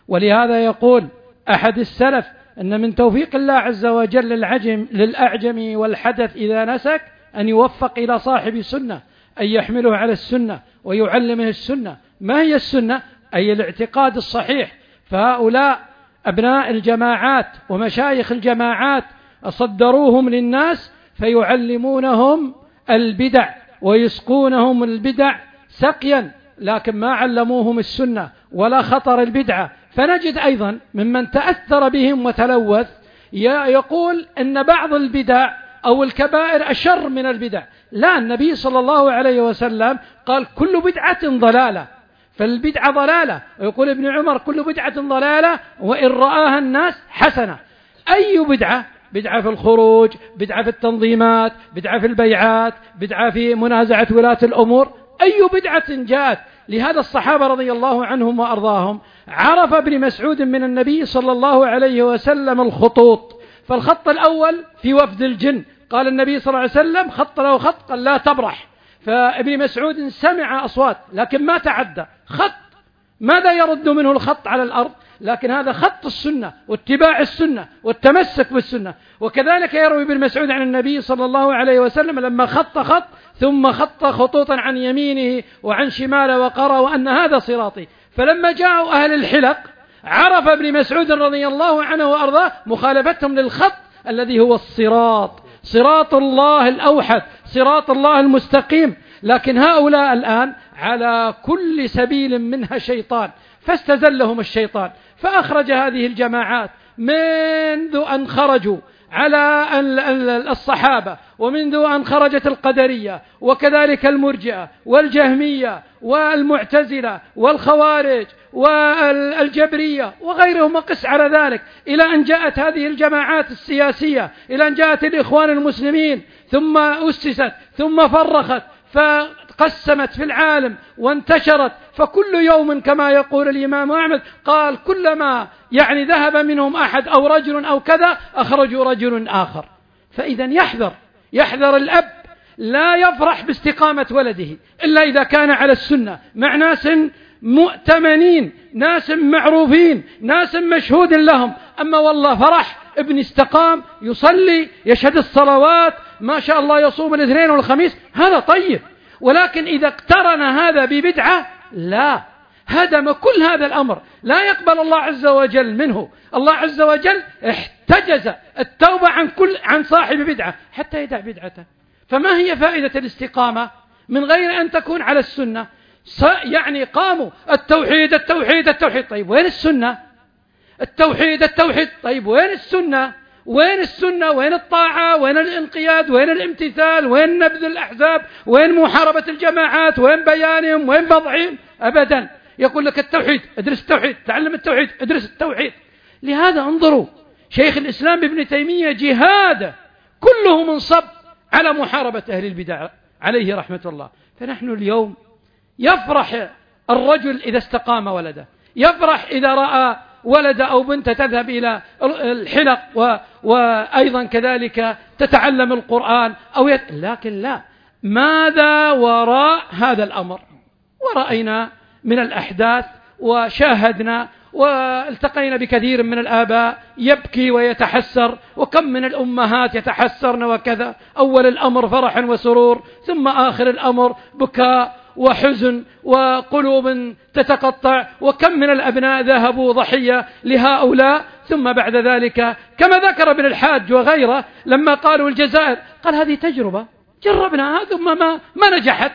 ولهذا يقول أحد السلف أن من توفيق الله عز وجل للعجم للأعجم والحدث إذا نسك أن يوفق إلى صاحب سنة أن يحمله على السنة ويعلمه السنة. ما هي السنة؟ أي الاعتقاد الصحيح. فهؤلاء أبناء الجماعات ومشايخ الجماعات صدروهم للناس فيعلمونهم البدع ويسقونهم البدع سقيا لكن ما علموهم السنة ولا خطر البدعة. فنجد أيضا ممن تأثر بهم وتلوث يقول أن بعض البدع أو الكبائر أشر من البدع. لا النبي صلى الله عليه وسلم قال كل بدعة ضلالة. فالبدعة ضلالة. ويقول ابن عمر كل بدعة ضلالة وإن رآها الناس حسنة. أي بدعة؟ بدعة في الخروج بدعة في التنظيمات بدعة في البيعات بدعة في منازعة ولاة الأمور. أي بدعة جاءت؟ لهذا الصحابة رضي الله عنهم وأرضاهم عرف ابن مسعود من النبي صلى الله عليه وسلم الخطوط. فالخط الأول في وفد الجن. قال النبي صلى الله عليه وسلم خط له خط قال لا تبرح. فابن مسعود سمع أصوات لكن ما تعدى. خط. ماذا يرد منه الخط على الأرض؟ لكن هذا خط السنة واتباع السنة والتمسك بالسنة. وكذلك يروي ابن مسعود عن النبي صلى الله عليه وسلم لما خط خط ثم خط خطوطا عن يمينه وعن شماله وقرأ وأن هذا صراطي. فلما جاءوا أهل الحلق عرف ابن مسعود رضي الله عنه وأرضاه مخالفتهم للخط الذي هو الصراط. صراط الله الأوحد صراط الله المستقيم. لكن هؤلاء الآن على كل سبيل منها شيطان. فاستزلهم الشيطان. فأخرج هذه الجماعات منذ أن خرجوا على الصحابة ومنذ أن خرجت القدرية وكذلك المرجئة والجهمية والمعتزلة والخوارج والجبرية وغيرهم وقس على ذلك إلى أن جاءت هذه الجماعات السياسية إلى أن جاءت الإخوان المسلمين ثم أسست ثم فرخت فقسمت في العالم وانتشرت. فكل يوم كما يقول الإمام أحمد قال كلما يعني ذهب منهم أحد أو رجل أو كذا أخرجوا رجل آخر. فإذا يحذر يحذر الأب لا يفرح باستقامة ولده إلا إذا كان على السنة. مع ناس مؤتمنين ناس معروفين ناس مشهود لهم. أما والله فرح ابن استقام يصلي يشهد الصلوات ما شاء الله يصوم الاثنين والخميس هذا طيب. ولكن إذا اقترن هذا ببدعة لا. هدم كل هذا الأمر. لا يقبل الله عز وجل منه. الله عز وجل احتجز التوبة عن كل عن صاحب بدعة حتى يدع بدعته. فما هي فائدة الاستقامة؟ من غير أن تكون على السنة. يعني قاموا. التوحيد التوحيد التوحيد. طيب وين السنة؟ التوحيد التوحيد. طيب وين السنة؟ وين السنة؟ وين الطاعة؟ وين الانقياد؟ وين الامتثال؟ وين نبذ الأحزاب؟ وين محاربة الجماعات؟ وين بيانهم؟ وين بضعهم أبدا. يقول لك التوحيد ادرس التوحيد. تعلم التوحيد ادرس التوحيد. لهذا انظروا شيخ الإسلام ابن تيمية جهاده كله منصب على محاربة أهل البدع عليه رحمة الله. فنحن اليوم يفرح الرجل إذا استقام ولده. يفرح إذا رأى ولد أو بنت تذهب إلى الحلق و... وأيضا كذلك تتعلم القرآن أو يت... لكن لا. ماذا وراء هذا الأمر؟ ورأينا من الأحداث وشاهدنا والتقينا بكثير من الآباء يبكي ويتحسر وكم من الأمهات يتحسرن وكذا. أول الأمر فرح وسرور ثم آخر الأمر بكاء وحزن وقلوب تتقطع وكم من الأبناء ذهبوا ضحية لهؤلاء ثم بعد ذلك كما ذكر ابن الحاج وغيره لما قالوا الجزائر قال هذه تجربة جربناها ثم ما, ما نجحت.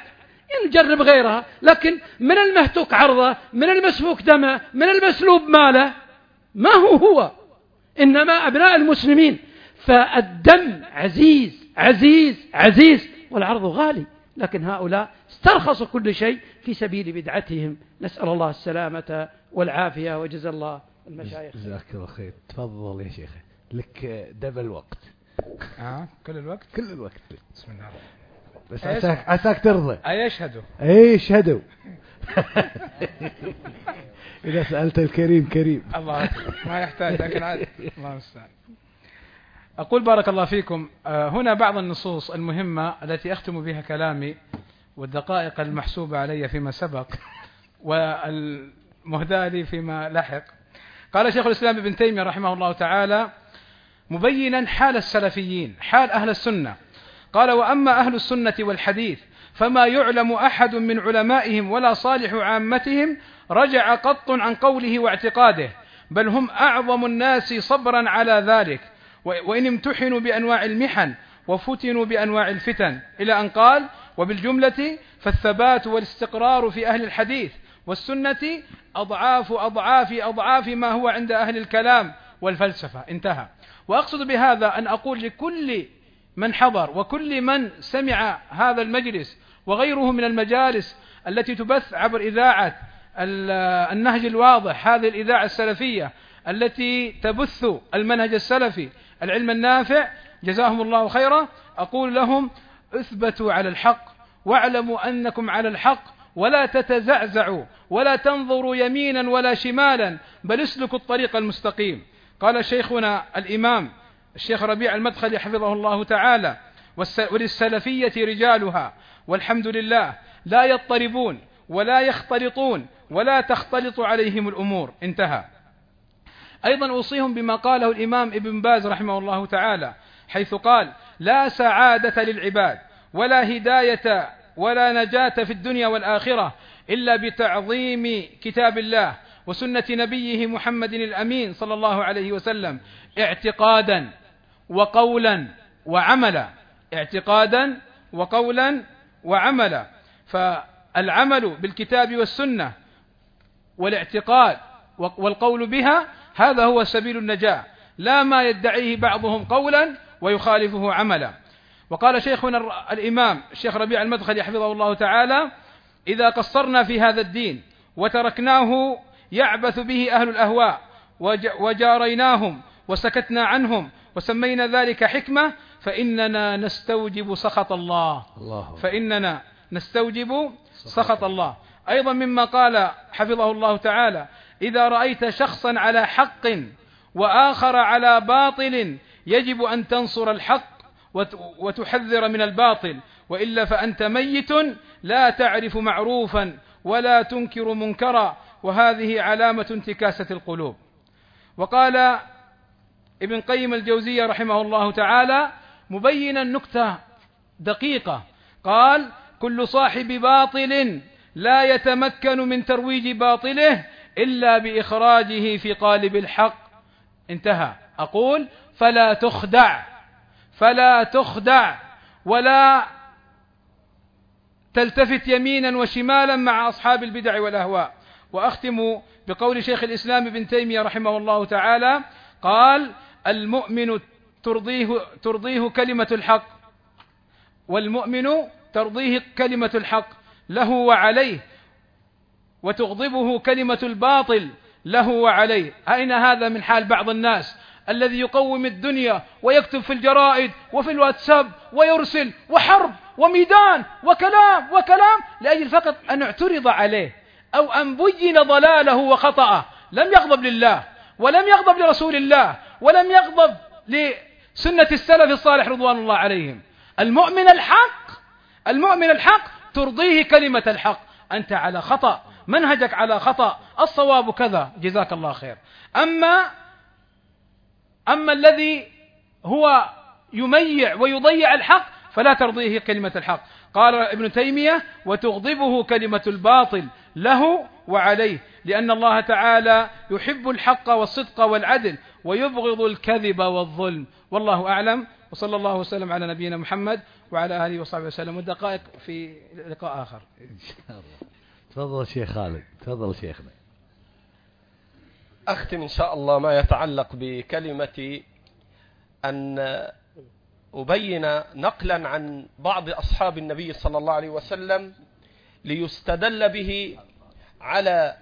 نجرب غيرها لكن من المهتوك عرضه من المسفوك دمه من المسلوب ماله ما هو هو؟ إنما أبناء المسلمين. فالدم عزيز عزيز عزيز والعرض غالي لكن هؤلاء استرخصوا كل شيء في سبيل بدعتهم. نسأل الله السلامة والعافية وجزا الله المشايخ. جزاك الله خير. تفضل يا شيخ. لك دبل وقت. آه كل الوقت؟ كل الوقت. بسم الله. بس عساك عساك ترضى. أي يشهدوا اي يشهدوا إذا سألت الكريم كريم. الله ما يحتاج لكن عادي الله المستعان. أقول بارك الله فيكم. آه، هنا بعض النصوص المهمة التي أختم بها كلامي. والدقائق المحسوبة علي فيما سبق والمهداة لي فيما لحق. قال شيخ الإسلام ابن تيمية رحمه الله تعالى مبينا حال السلفيين حال أهل السنة. قال وأما أهل السنة والحديث فما يعلم أحد من علمائهم ولا صالح عامتهم رجع قط عن قوله واعتقاده بل هم أعظم الناس صبرا على ذلك. وإن امتحنوا بأنواع المحن وفتنوا بأنواع الفتن. إلى أن قال وبالجملة فالثبات والاستقرار في أهل الحديث والسنة أضعاف أضعاف أضعاف ما هو عند أهل الكلام والفلسفة. انتهى. وأقصد بهذا أن أقول لكل من حضر وكل من سمع هذا المجلس وغيره من المجالس التي تبث عبر إذاعة النهج الواضح هذه الإذاعة السلفية التي تبث المنهج السلفي العلم النافع جزاهم الله خيرا. أقول لهم اثبتوا على الحق واعلموا أنكم على الحق ولا تتزعزعوا ولا تنظروا يمينا ولا شمالا بل اسلكوا الطريق المستقيم. قال شيخنا الإمام الشيخ ربيع المدخلي حفظه الله تعالى وللسلفية رجالها والحمد لله لا يضطربون ولا يختلطون ولا تختلط عليهم الأمور. انتهى. أيضا أوصيهم بما قاله الإمام ابن باز رحمه الله تعالى حيث قال لا سعادة للعباد ولا هداية ولا نجاة في الدنيا والآخرة إلا بتعظيم كتاب الله وسنة نبيه محمد الأمين صلى الله عليه وسلم اعتقادا وقولا وعملا اعتقادا وقولا وعملا. فالعمل بالكتاب والسنة والاعتقاد والقول بها هذا هو سبيل النجاة. لا ما يدعيه بعضهم قولا ويخالفه عملا. وقال شيخنا الإمام الشيخ ربيع المدخلي حفظه الله تعالى إذا قصرنا في هذا الدين وتركناه يعبث به أهل الأهواء وجاريناهم وسكتنا عنهم وسمينا ذلك حكمة فإننا نستوجب سخط الله, الله. فإننا نستوجب سخط الله. أيضا مما قال حفظه الله تعالى إذا رأيت شخصا على حق وآخر على باطل يجب أن تنصر الحق وتحذر من الباطل وإلا فأنت ميت لا تعرف معروفا ولا تنكر منكرا وهذه علامة انتكاسة القلوب. وقال ابن قيم الجوزية رحمه الله تعالى مبينا نكتة دقيقة قال كل صاحب باطل لا يتمكن من ترويج باطله إلا بإخراجه في قالب الحق انتهى. أقول فلا تخدع فلا تخدع ولا تلتفت يمينا وشمالا مع أصحاب البدع والأهواء. وأختم بقول شيخ الإسلام ابن تيمية رحمه الله تعالى قال المؤمن ترضيه, ترضيه كلمة الحق والمؤمن ترضيه كلمة الحق له وعليه وتغضبه كلمة الباطل له وعليه. أين هذا من حال بعض الناس؟ الذي يقوم الدنيا ويكتب في الجرائد وفي الواتساب ويرسل وحرب وميدان وكلام وكلام لأجل فقط أن اعترض عليه أو أن بين ضلاله وخطأه. لم يغضب لله ولم يغضب لرسول الله ولم يغضب لسنة السلف الصالح رضوان الله عليهم. المؤمن الحق المؤمن الحق ترضيه كلمة الحق. أنت على خطأ منهجك على خطأ الصواب كذا. جزاك الله خير. أما أما الذي هو يميع ويضيع الحق فلا ترضيه كلمة الحق. قال ابن تيمية وتغضبه كلمة الباطل له وعليه لأن الله تعالى يحب الحق والصدق والعدل ويبغض الكذب والظلم. والله أعلم وصلى الله وسلم على نبينا محمد وعلى آله وصحبه وسلم. ودقائق في لقاء آخر. إن شاء الله. تفضل شيخ خالد تفضل شيخنا. أختم إن شاء الله ما يتعلق بكلمة أن أبين نقلا عن بعض أصحاب النبي صلى الله عليه وسلم ليستدل به على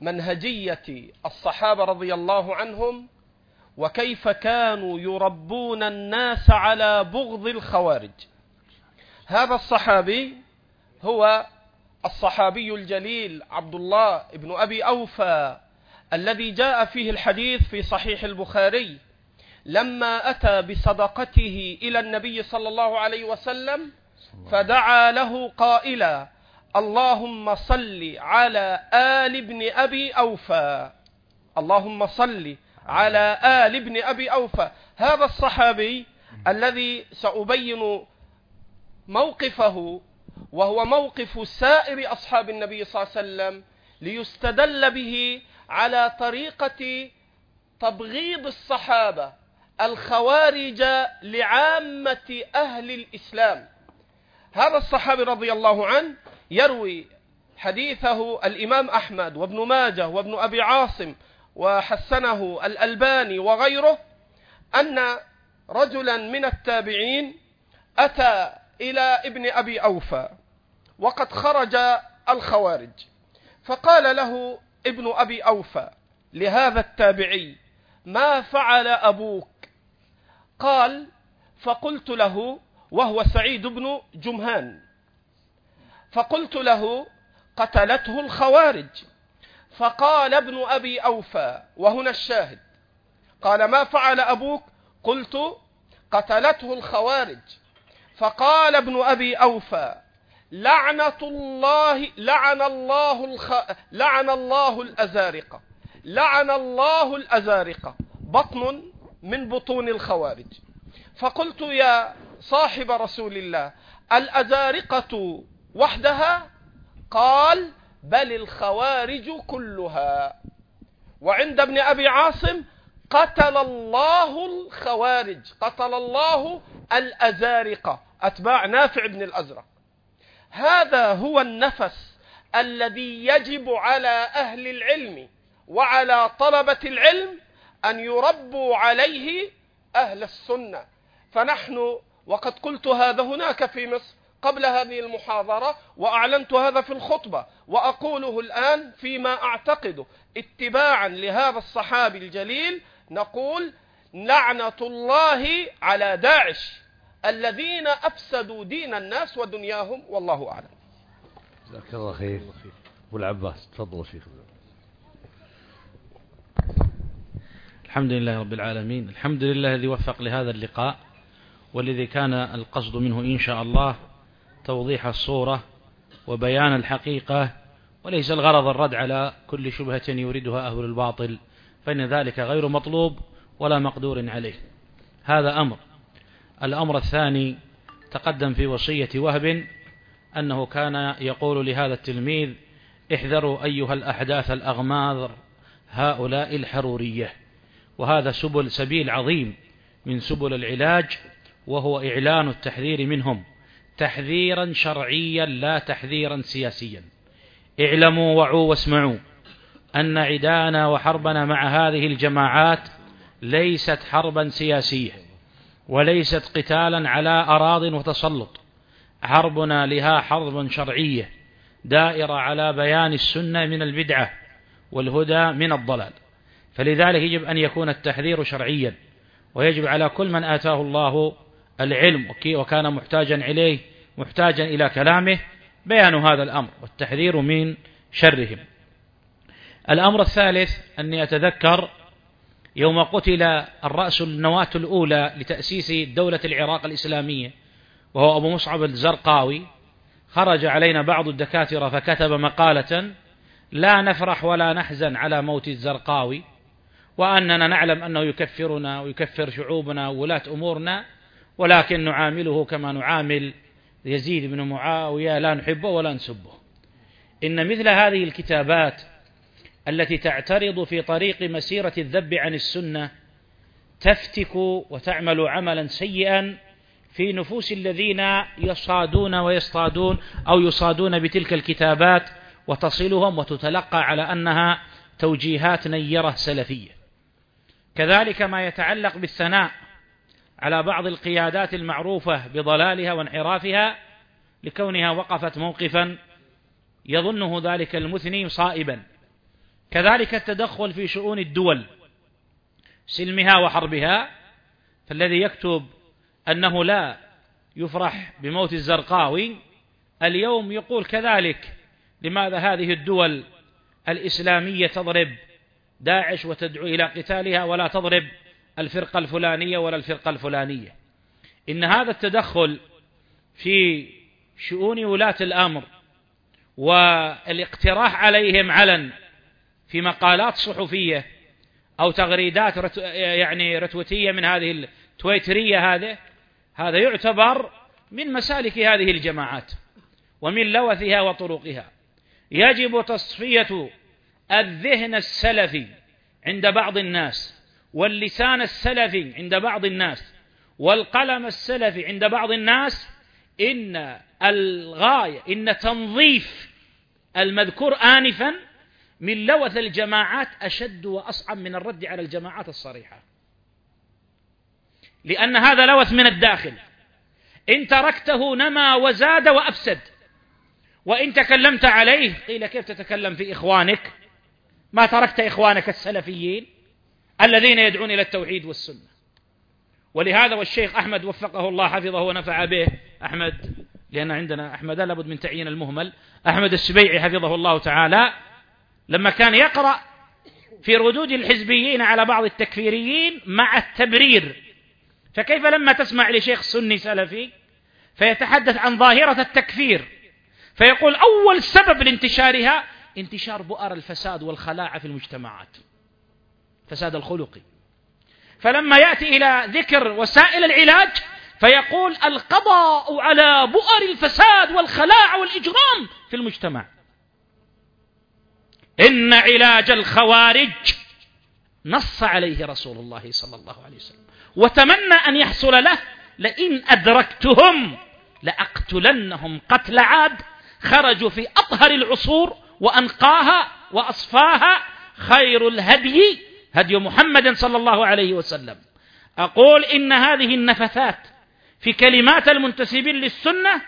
منهجية الصحابة رضي الله عنهم وكيف كانوا يربون الناس على بغض الخوارج. هذا الصحابي هو الصحابي الجليل عبد الله بن أبي أوفى الذي جاء فيه الحديث في صحيح البخاري لما أتى بصدقته إلى النبي صلى الله عليه وسلم فدعا له قائلا اللهم صل على آل ابن أبي أوفى. اللهم صل على آل ابن أبي أوفى. هذا الصحابي الذي سأبين موقفه وهو موقف سائر أصحاب النبي صلى الله عليه وسلم ليستدل به على طريقة تبغيض الصحابة الخوارج لعامة أهل الإسلام. هذا الصحابي رضي الله عنه يروي حديثه الإمام أحمد وابن ماجه وابن أبي عاصم وحسنه الألباني وغيره أن رجلا من التابعين أتى إلى ابن أبي أوفى وقد خرج الخوارج. فقال له ابن أبي أوفى لهذا التابعي ما فعل أبوك؟ قال فقلت له وهو سعيد بن جمهان. فقلت له قتلته الخوارج. فقال ابن أبي أوفى وهنا الشاهد قال ما فعل أبوك؟ قلت قتلته الخوارج. فقال ابن أبي أوفى لعنة الله لعن الله الخ... لعن الله الأزارقة لعن الله الأزارقة بطن من بطون الخوارج. فقلت يا صاحب رسول الله الأزارقة وحدها؟ قال بل الخوارج كلها. وعند ابن أبي عاصم قتل الله الخوارج. قتل الله الأزارقة أتباع نافع بن الأزرق. هذا هو النفس الذي يجب على أهل العلم وعلى طلبة العلم أن يربوا عليه أهل السنة. فنحن وقد قلت هذا هناك في مصر قبل هذه المحاضرة وأعلنت هذا في الخطبة وأقوله الآن فيما أعتقده اتباعا لهذا الصحابي الجليل نقول لعنة الله على داعش. الذين أفسدوا دين الناس ودنياهم والله أعلم. جزاك الله خير. أبو العباس تفضل شيخ. الحمد لله رب العالمين. الحمد لله الذي وفق لهذا اللقاء والذي كان القصد منه إن شاء الله توضيح الصورة وبيان الحقيقة وليس الغرض الرد على كل شبهة يريدها أهل الباطل فإن ذلك غير مطلوب ولا مقدور عليه. هذا أمر. الأمر الثاني تقدم في وصية وهب أنه كان يقول لهذا التلميذ احذروا أيها الأحداث الأغماض هؤلاء الحرورية وهذا سبل سبيل عظيم من سبل العلاج وهو إعلان التحذير منهم تحذيرا شرعيا لا تحذيرا سياسيا. اعلموا وعوا واسمعوا أن عدانا وحربنا مع هذه الجماعات ليست حربا سياسية. وليست قتالا على أراض وتسلط. حربنا لها حرب شرعية دائرة على بيان السنة من البدعة والهدى من الضلال. فلذلك يجب أن يكون التحذير شرعيا ويجب على كل من آتاه الله العلم وكان محتاجا إليه محتاجا إلى كلامه بيان هذا الأمر والتحذير من شرهم. الأمر الثالث أني أتذكر يوم قتل الرأس النواة الأولى لتأسيس دولة العراق الإسلامية وهو أبو مصعب الزرقاوي خرج علينا بعض الدكاترة فكتب مقالة لا نفرح ولا نحزن على موت الزرقاوي وأننا نعلم أنه يكفرنا ويكفر شعوبنا وولاة أمورنا ولكن نعامله كما نعامل يزيد بن معاوية لا نحبه ولا نسبه. إن مثل هذه الكتابات التي تعترض في طريق مسيرة الذب عن السنة تفتك وتعمل عملا سيئا في نفوس الذين يصادون ويصطادون أو يصادون بتلك الكتابات وتصلهم وتتلقى على أنها توجيهات نيرة سلفية. كذلك ما يتعلق بالثناء على بعض القيادات المعروفة بضلالها وانحرافها لكونها وقفت موقفا يظنه ذلك المثني صائبا. كذلك التدخل في شؤون الدول سلمها وحربها فالذي يكتب أنه لا يفرح بموت الزرقاوي اليوم يقول كذلك لماذا هذه الدول الإسلامية تضرب داعش وتدعو إلى قتالها ولا تضرب الفرقة الفلانية ولا الفرقة الفلانية. إن هذا التدخل في شؤون ولاة الأمر والإقتراح عليهم علن في مقالات صحفية أو تغريدات رت يعني رتوتية من هذه التويترية هذه هذا يعتبر من مسالك هذه الجماعات ومن لوثها وطرقها. يجب تصفية الذهن السلفي عند بعض الناس واللسان السلفي عند بعض الناس والقلم السلفي عند بعض الناس. إن الغاية إن تنظيف المذكور آنفا من لوث الجماعات أشد وأصعب من الرد على الجماعات الصريحة. لأن هذا لوث من الداخل. إن تركته نما وزاد وأفسد. وإن تكلمت عليه قيل كيف تتكلم في إخوانك؟ ما تركت إخوانك السلفيين الذين يدعون إلى التوحيد والسنة. ولهذا والشيخ أحمد وفقه الله حفظه ونفع به. أحمد لأن عندنا أحمد لابد من تعيين المهمل. أحمد السبيعي حفظه الله تعالى. لما كان يقرأ في ردود الحزبيين على بعض التكفيريين مع التبرير. فكيف لما تسمع لشيخ سني سلفي فيتحدث عن ظاهرة التكفير؟ فيقول أول سبب لانتشارها انتشار بؤر الفساد والخلاعة في المجتمعات فساد الخلقي. فلما يأتي إلى ذكر وسائل العلاج فيقول القضاء على بؤر الفساد والخلاعة والإجرام في المجتمع. إن علاج الخوارج نص عليه رسول الله صلى الله عليه وسلم. وتمنى أن يحصل له لئن أدركتهم لأقتلنهم قتل عاد خرجوا في أطهر العصور وأنقاها وأصفاها خير الهدي هدي محمد صلى الله عليه وسلم. أقول إن هذه النفثات في كلمات المنتسبين للسنة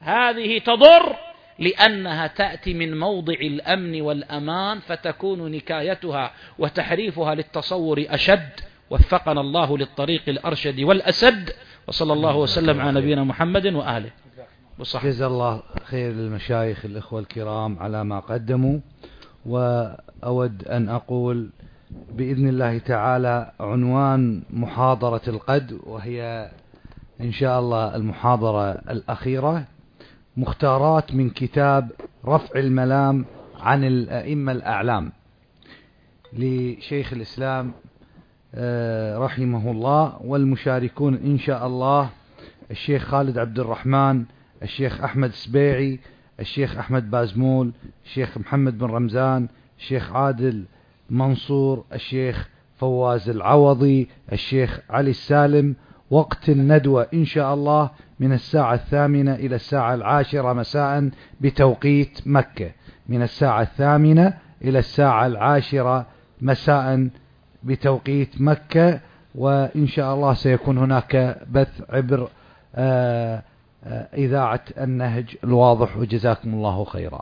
هذه تضر لأنها تأتي من موضع الأمن والأمان فتكون نكايتها وتحريفها للتصور أشد. وفقنا الله للطريق الأرشد والأسد. وصلى الله وسلم على نبينا محمد وآله. وصحبه جزا الله خير للمشايخ الإخوة الكرام على ما قدموا. وأود أن أقول بإذن الله تعالى عنوان محاضرة القد وهي إن شاء الله المحاضرة الأخيرة. مختارات من كتاب رفع الملام عن الأئمة الأعلام لشيخ الإسلام آه، رحمه الله والمشاركون إن شاء الله الشيخ خالد عبد الرحمن الشيخ أحمد سبيعي الشيخ أحمد بازمول الشيخ محمد بن رمزان الشيخ عادل منصور الشيخ فواز العوضي الشيخ علي السالم. وقت الندوة إن شاء الله من الساعة الثامنة إلى الساعة العاشرة مساء بتوقيت مكة. من الساعة الثامنة إلى الساعة العاشرة مساء بتوقيت مكة. وإن شاء الله سيكون هناك بث عبر آه، آه، إذاعة النهج الواضح. وجزاكم الله خيرا.